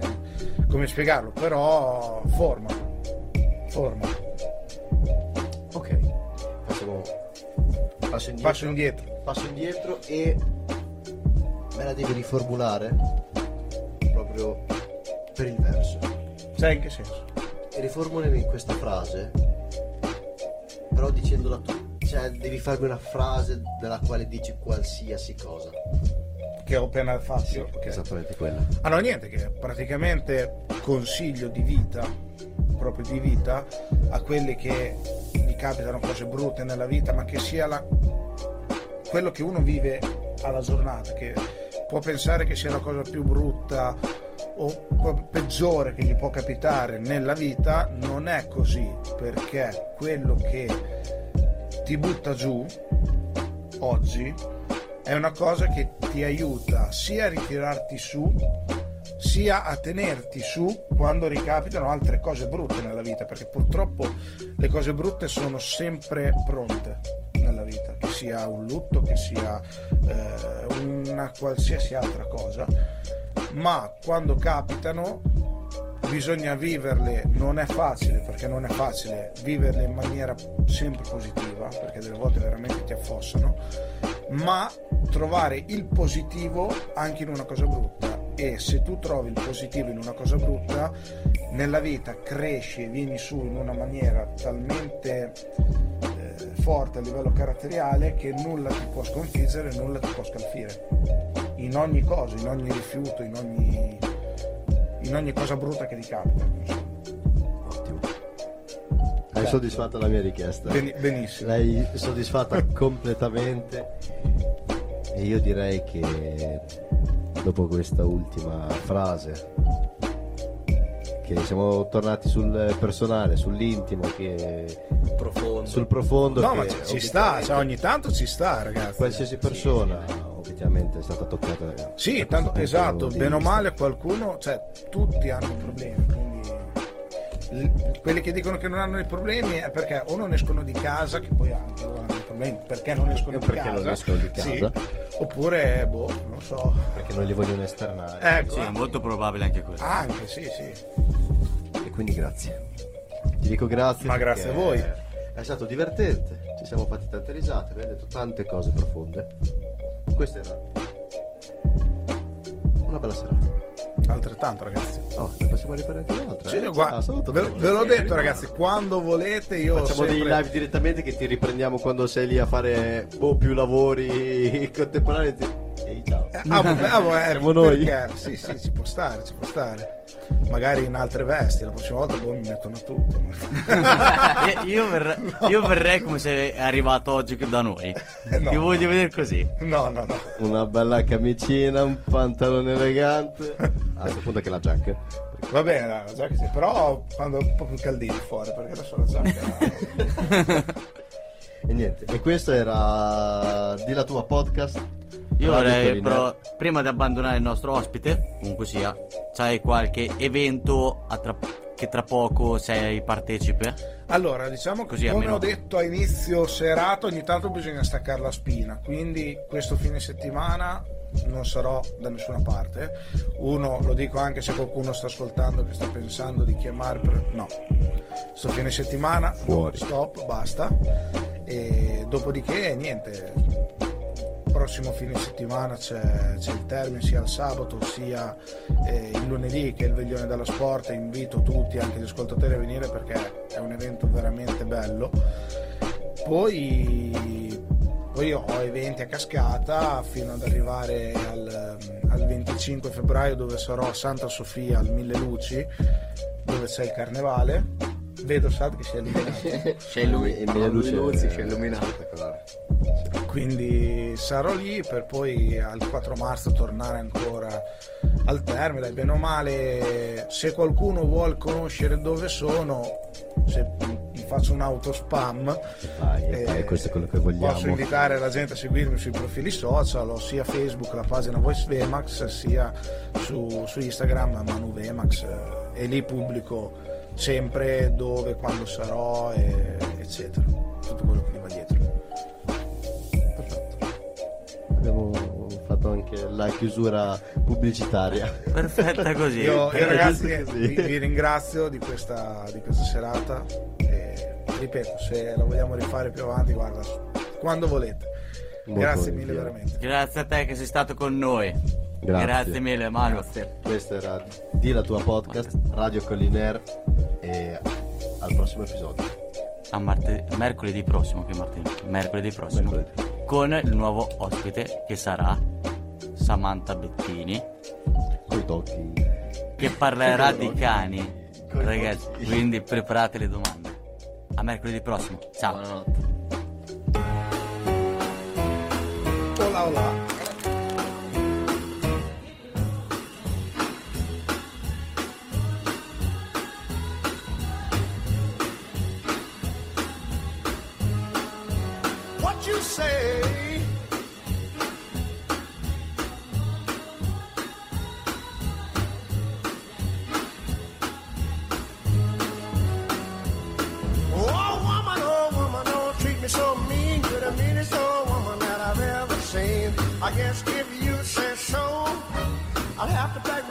come spiegarlo però forma forma. Ok, facciamo passo indietro. passo indietro Passo indietro e me la devi riformulare proprio per il verso. sai in che senso E riformulami questa frase, però dicendola tu. Cioè, devi farmi una frase della quale dici qualsiasi cosa. che ho appena fatto ok. Esattamente quella. Ah no, niente, che praticamente consiglio di vita, proprio di vita, a quelli che gli capitano cose brutte nella vita, ma che sia la- quello che uno vive alla giornata, che può pensare che sia la cosa più brutta o peggiore che gli può capitare nella vita, non è così, perché quello che ti butta giù oggi è una cosa che ti aiuta sia a ritirarti su sia a tenerti su quando ricapitano altre cose brutte nella vita perché purtroppo le cose brutte sono sempre pronte nella vita che sia un lutto che sia eh, una qualsiasi altra cosa ma quando capitano bisogna viverle, non è facile perché non è facile viverle in maniera sempre positiva perché delle volte veramente ti affossano, ma trovare il positivo anche in una cosa brutta. E se tu trovi il positivo in una cosa brutta nella vita cresci e vieni su in una maniera talmente eh, forte a livello caratteriale che nulla ti può sconfiggere, nulla ti può scalfire. In ogni cosa, in ogni rifiuto, in ogni, in ogni cosa brutta che ti capita. Ottimo. Hai soddisfatto la mia richiesta. Beni- benissimo. L'hai soddisfatta (laughs) completamente. E io direi che dopo questa ultima frase, che siamo tornati sul personale, sull'intimo, che Profondo. sul profondo. No, che ma ci, ci sta, cioè, ogni tanto ci sta, ragazzi. Qualsiasi persona obiettivamente è stata toccata. Sì, da tanto questo esatto, bene o male qualcuno, cioè tutti hanno problemi, quindi l- quelli che dicono che non hanno i problemi è perché o non escono di casa, che poi anche loro hanno i problemi, perché non escono E di perché casa, non escono di sì, casa. oppure, boh, non so, Perché non li vogliono esternare. ecco, Sì, è molto probabile anche questo. anche, sì, sì. E quindi grazie. Ti dico grazie. Ma grazie perché a voi. È stato divertente, ci siamo fatti tante risate, abbiamo detto tante cose profonde. Questa era una bella serata. Altrettanto, ragazzi. Oh, ne possiamo rifare anche un'altra. Sì, eh? guarda, Ah, saluto ve, ve l'ho detto, ragazzi, quando volete io Facciamo dei sempre... live direttamente che ti riprendiamo quando sei lì a fare boh, più lavori (laughs) contemporanei. Ehi, ciao. Ah, vabbè, ah, vabbè, (laughs) Siamo noi. perché? Sì, sì, ci può stare, ci può stare. Magari in altre vesti, la prossima volta boh, mi mettono a tutto. (laughs) io, io verrei, (laughs) io verrei come se è arrivato oggi da noi. Eh, no. Ti voglio vedere così. No, no, no. Una bella camicina, un pantalone elegante. A questo punto anche la giacca. Va bene, la giacca sì, però quando è un po' più caldino fuori, perché adesso la giacca... E niente, e questo era di la tua podcast. Io vorrei però, prima di abbandonare il nostro ospite, comunque sia, c'hai qualche evento a tra che tra poco sei partecipe? Allora, diciamo che Così come almeno- ho detto a inizio serata, ogni tanto bisogna staccare la spina, quindi questo fine settimana non sarò da nessuna parte. Uno, lo dico anche se qualcuno sta ascoltando che sta pensando di chiamare per... No, questo fine settimana, Fuori. stop, basta. E dopodiché, niente, prossimo fine settimana c'è, c'è il termine sia il sabato sia eh, il lunedì che è il veglione della sport invito tutti, anche gli ascoltatori a venire perché è un evento veramente bello. Poi, poi ho eventi a cascata fino ad arrivare al, al 25 febbraio dove sarò a Santa Sofia al Mille Luci dove c'è il carnevale. Vedo Sad che si è illuminato. (laughs) C'è lui, E e lui Luci Luzzi, è c'è illuminato. quindi sarò lì per poi al 4 marzo tornare ancora al termine bene o male se qualcuno vuol conoscere dove sono se mi faccio un autospam Vai, eh, questo è quello che vogliamo. posso invitare la gente a seguirmi sui profili social sia Facebook la pagina Voice Vemax sia su, su Instagram Manu Vemax eh, e lì pubblico sempre dove, quando sarò e- eccetera tutto quello che mi va dietro Abbiamo fatto anche la chiusura pubblicitaria. Perfetta così. Io, io ragazzi vi, vi ringrazio di questa, di questa serata e ripeto, se la vogliamo rifare più avanti, guarda, quando volete. Molto Grazie mille volentieri. veramente. Grazie a te che sei stato con noi. Grazie. mille, Manu. Grazie. Questo era Di la tua podcast, Radio Colliner e al prossimo episodio. A marte- mercoledì prossimo, che martedì? Mercoledì prossimo. Mercoledì. Con il nuovo ospite che sarà Samantha Bettini, Coi tocchi. che parlerà di cani. Coi Ragazzi, tocchi. quindi preparate le domande. A mercoledì prossimo. Ciao. Buonanotte. Hola, hola. Say. Oh woman, oh woman, don't treat me so mean. You're the meanest old woman that I've ever seen. I guess if you say so, I'll have to pack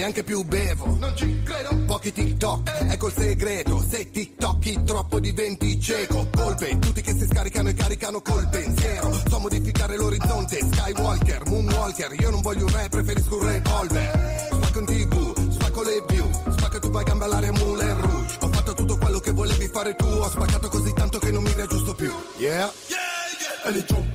neanche più bevo. Non ci credo. Pochi TikTok, ecco il segreto. Se TikTokchi troppo diventi cieco. Colpe, tutti che si scaricano e caricano col pensiero. So modificare l'orizzonte, Skywalker, Moonwalker. Io non voglio un rap, preferisco un revolver. Spacco in tv, spacco le view. Spacca tu vai gamba all'aria Moulin Rouge. Ho fatto tutto quello che volevi fare tu. Ho spaccato così tanto che non mi riaggiusto più. Yeah. Elle est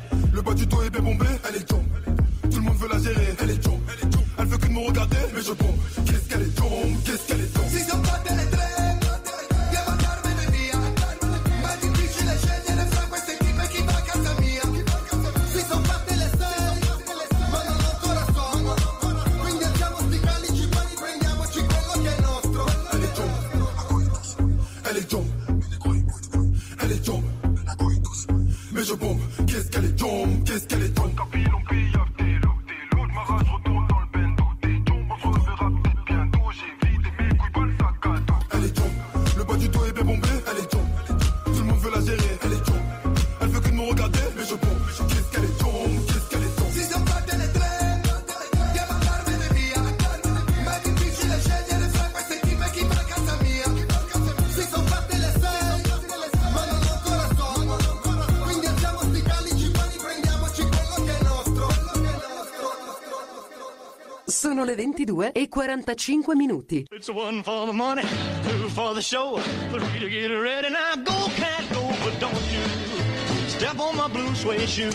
Sono 22 e 45 minuti. It's one for the money, two for the show, three to get ready. Now go, cat, go, but don't you step on my blue suede shoe.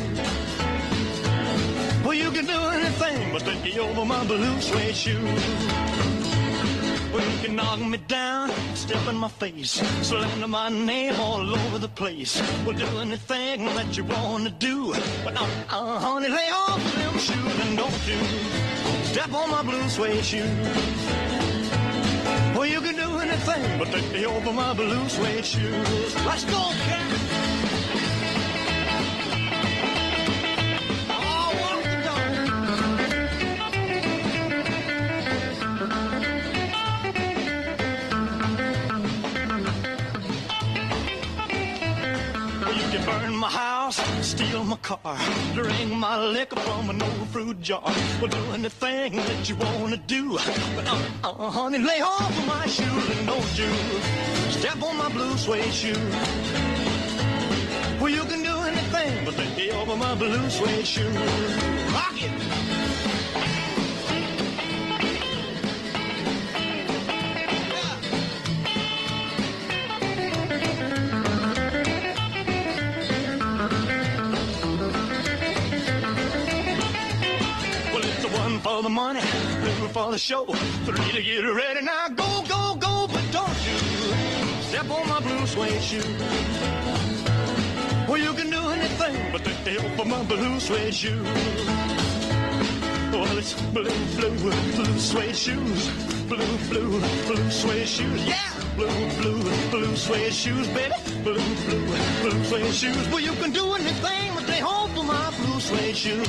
Well, you can do anything but take you over my blue suede shoe. Well, you can knock me down, step in my face, slander my name all over the place. Well, do anything that you want to do. But, uh, uh, honey, lay off them shoes and don't you step on my blue suede shoe. Well, you can do anything but take me over my blue suede shoes. Let's go, cat. House, steal my car, drink my liquor from an old fruit jar. Well, do anything that you wanna do. But uh, uh, honey, lay off of my shoes and don't you step on my blue suede shoe. Well, you can do anything but lay off of my blue suede shoe. Rock it. For the money, two for the show, three to get ready. Now go, go, go, but don't you step on my blue suede shoe. Well, you can do anything but take the help my blue suede shoe. Well, it's blue, blue, blue suede shoes, blue, blue, blue suede shoes. Yeah, blue, blue, blue suede shoes, baby. Blue, blue, blue suede shoes. Well, you can do anything but stay home for my blue suede shoes.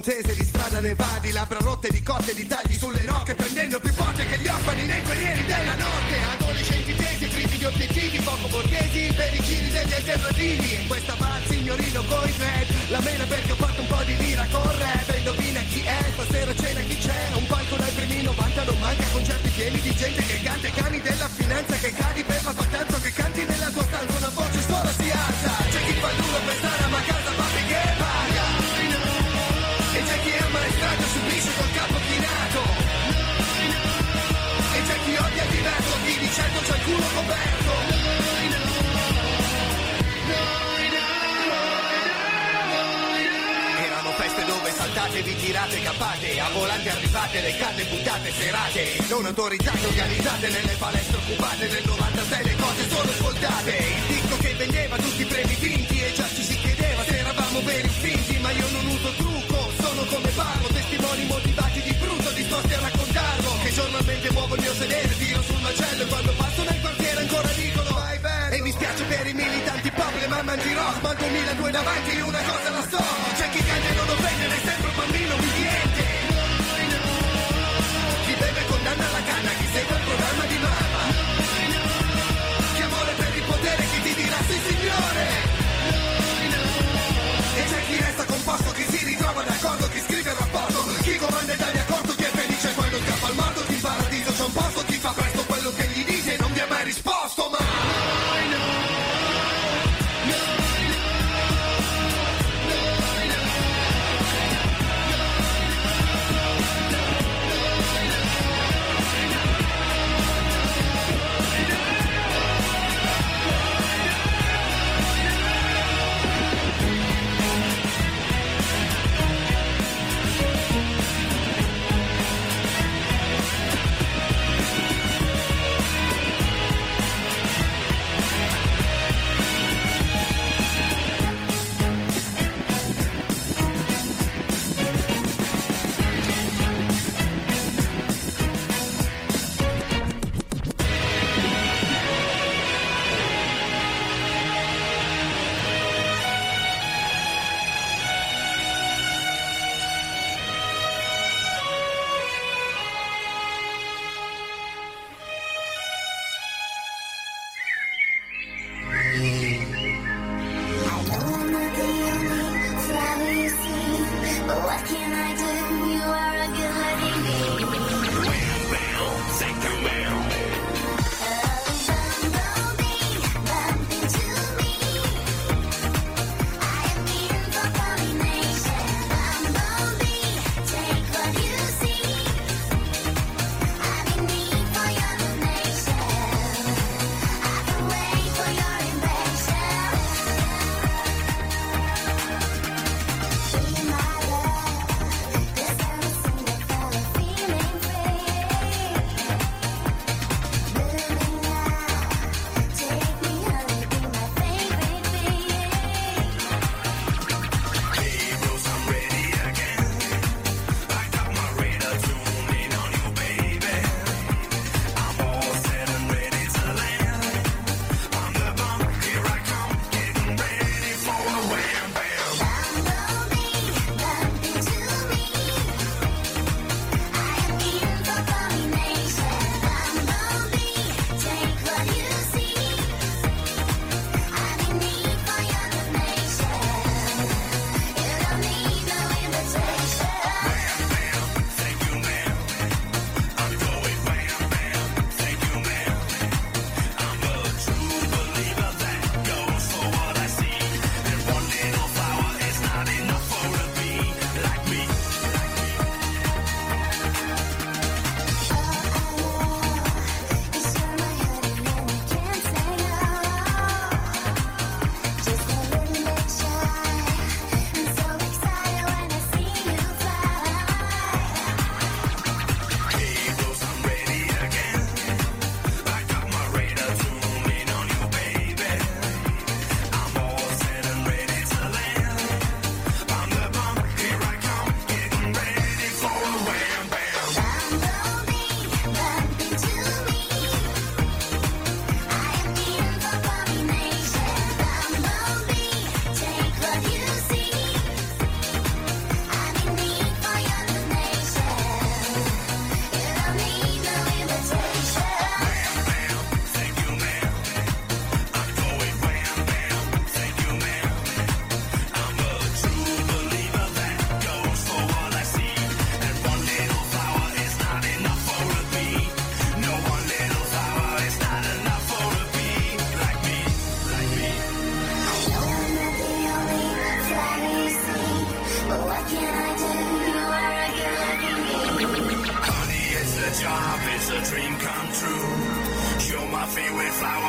montese di strada ne va di labbra rotte, di cotte, di tagli sulle rocche prendendo più forte che gli orfani nei guerrieri della notte. Adolescenti tesi, triti di obiettivi poco borghesi, per i giri degli alternativi in questa va il signorino coi dread la mela perché ho fatto un po' di lira con rap e indovina chi è, stasera cena chi c'è un palco dai primi 90 non manca concerti pieni di gente che canta cani della finanza culo feste dove saltate, vi tirate, capate A volante arrivate, le canne buttate, serate. Non autorizzate, organizzate Nelle palestre occupate, nel 96 le cose sono ascoltate. Il disco che vendeva tutti i premi vinti E già ci si chiedeva se eravamo veri o finti Ma io non uso trucco, sono come parlo Testimoni motivati di brutto, disposti a raccontarlo Che giornalmente muovo il mio sedere, tiro sul macello le due davanti una cosa la so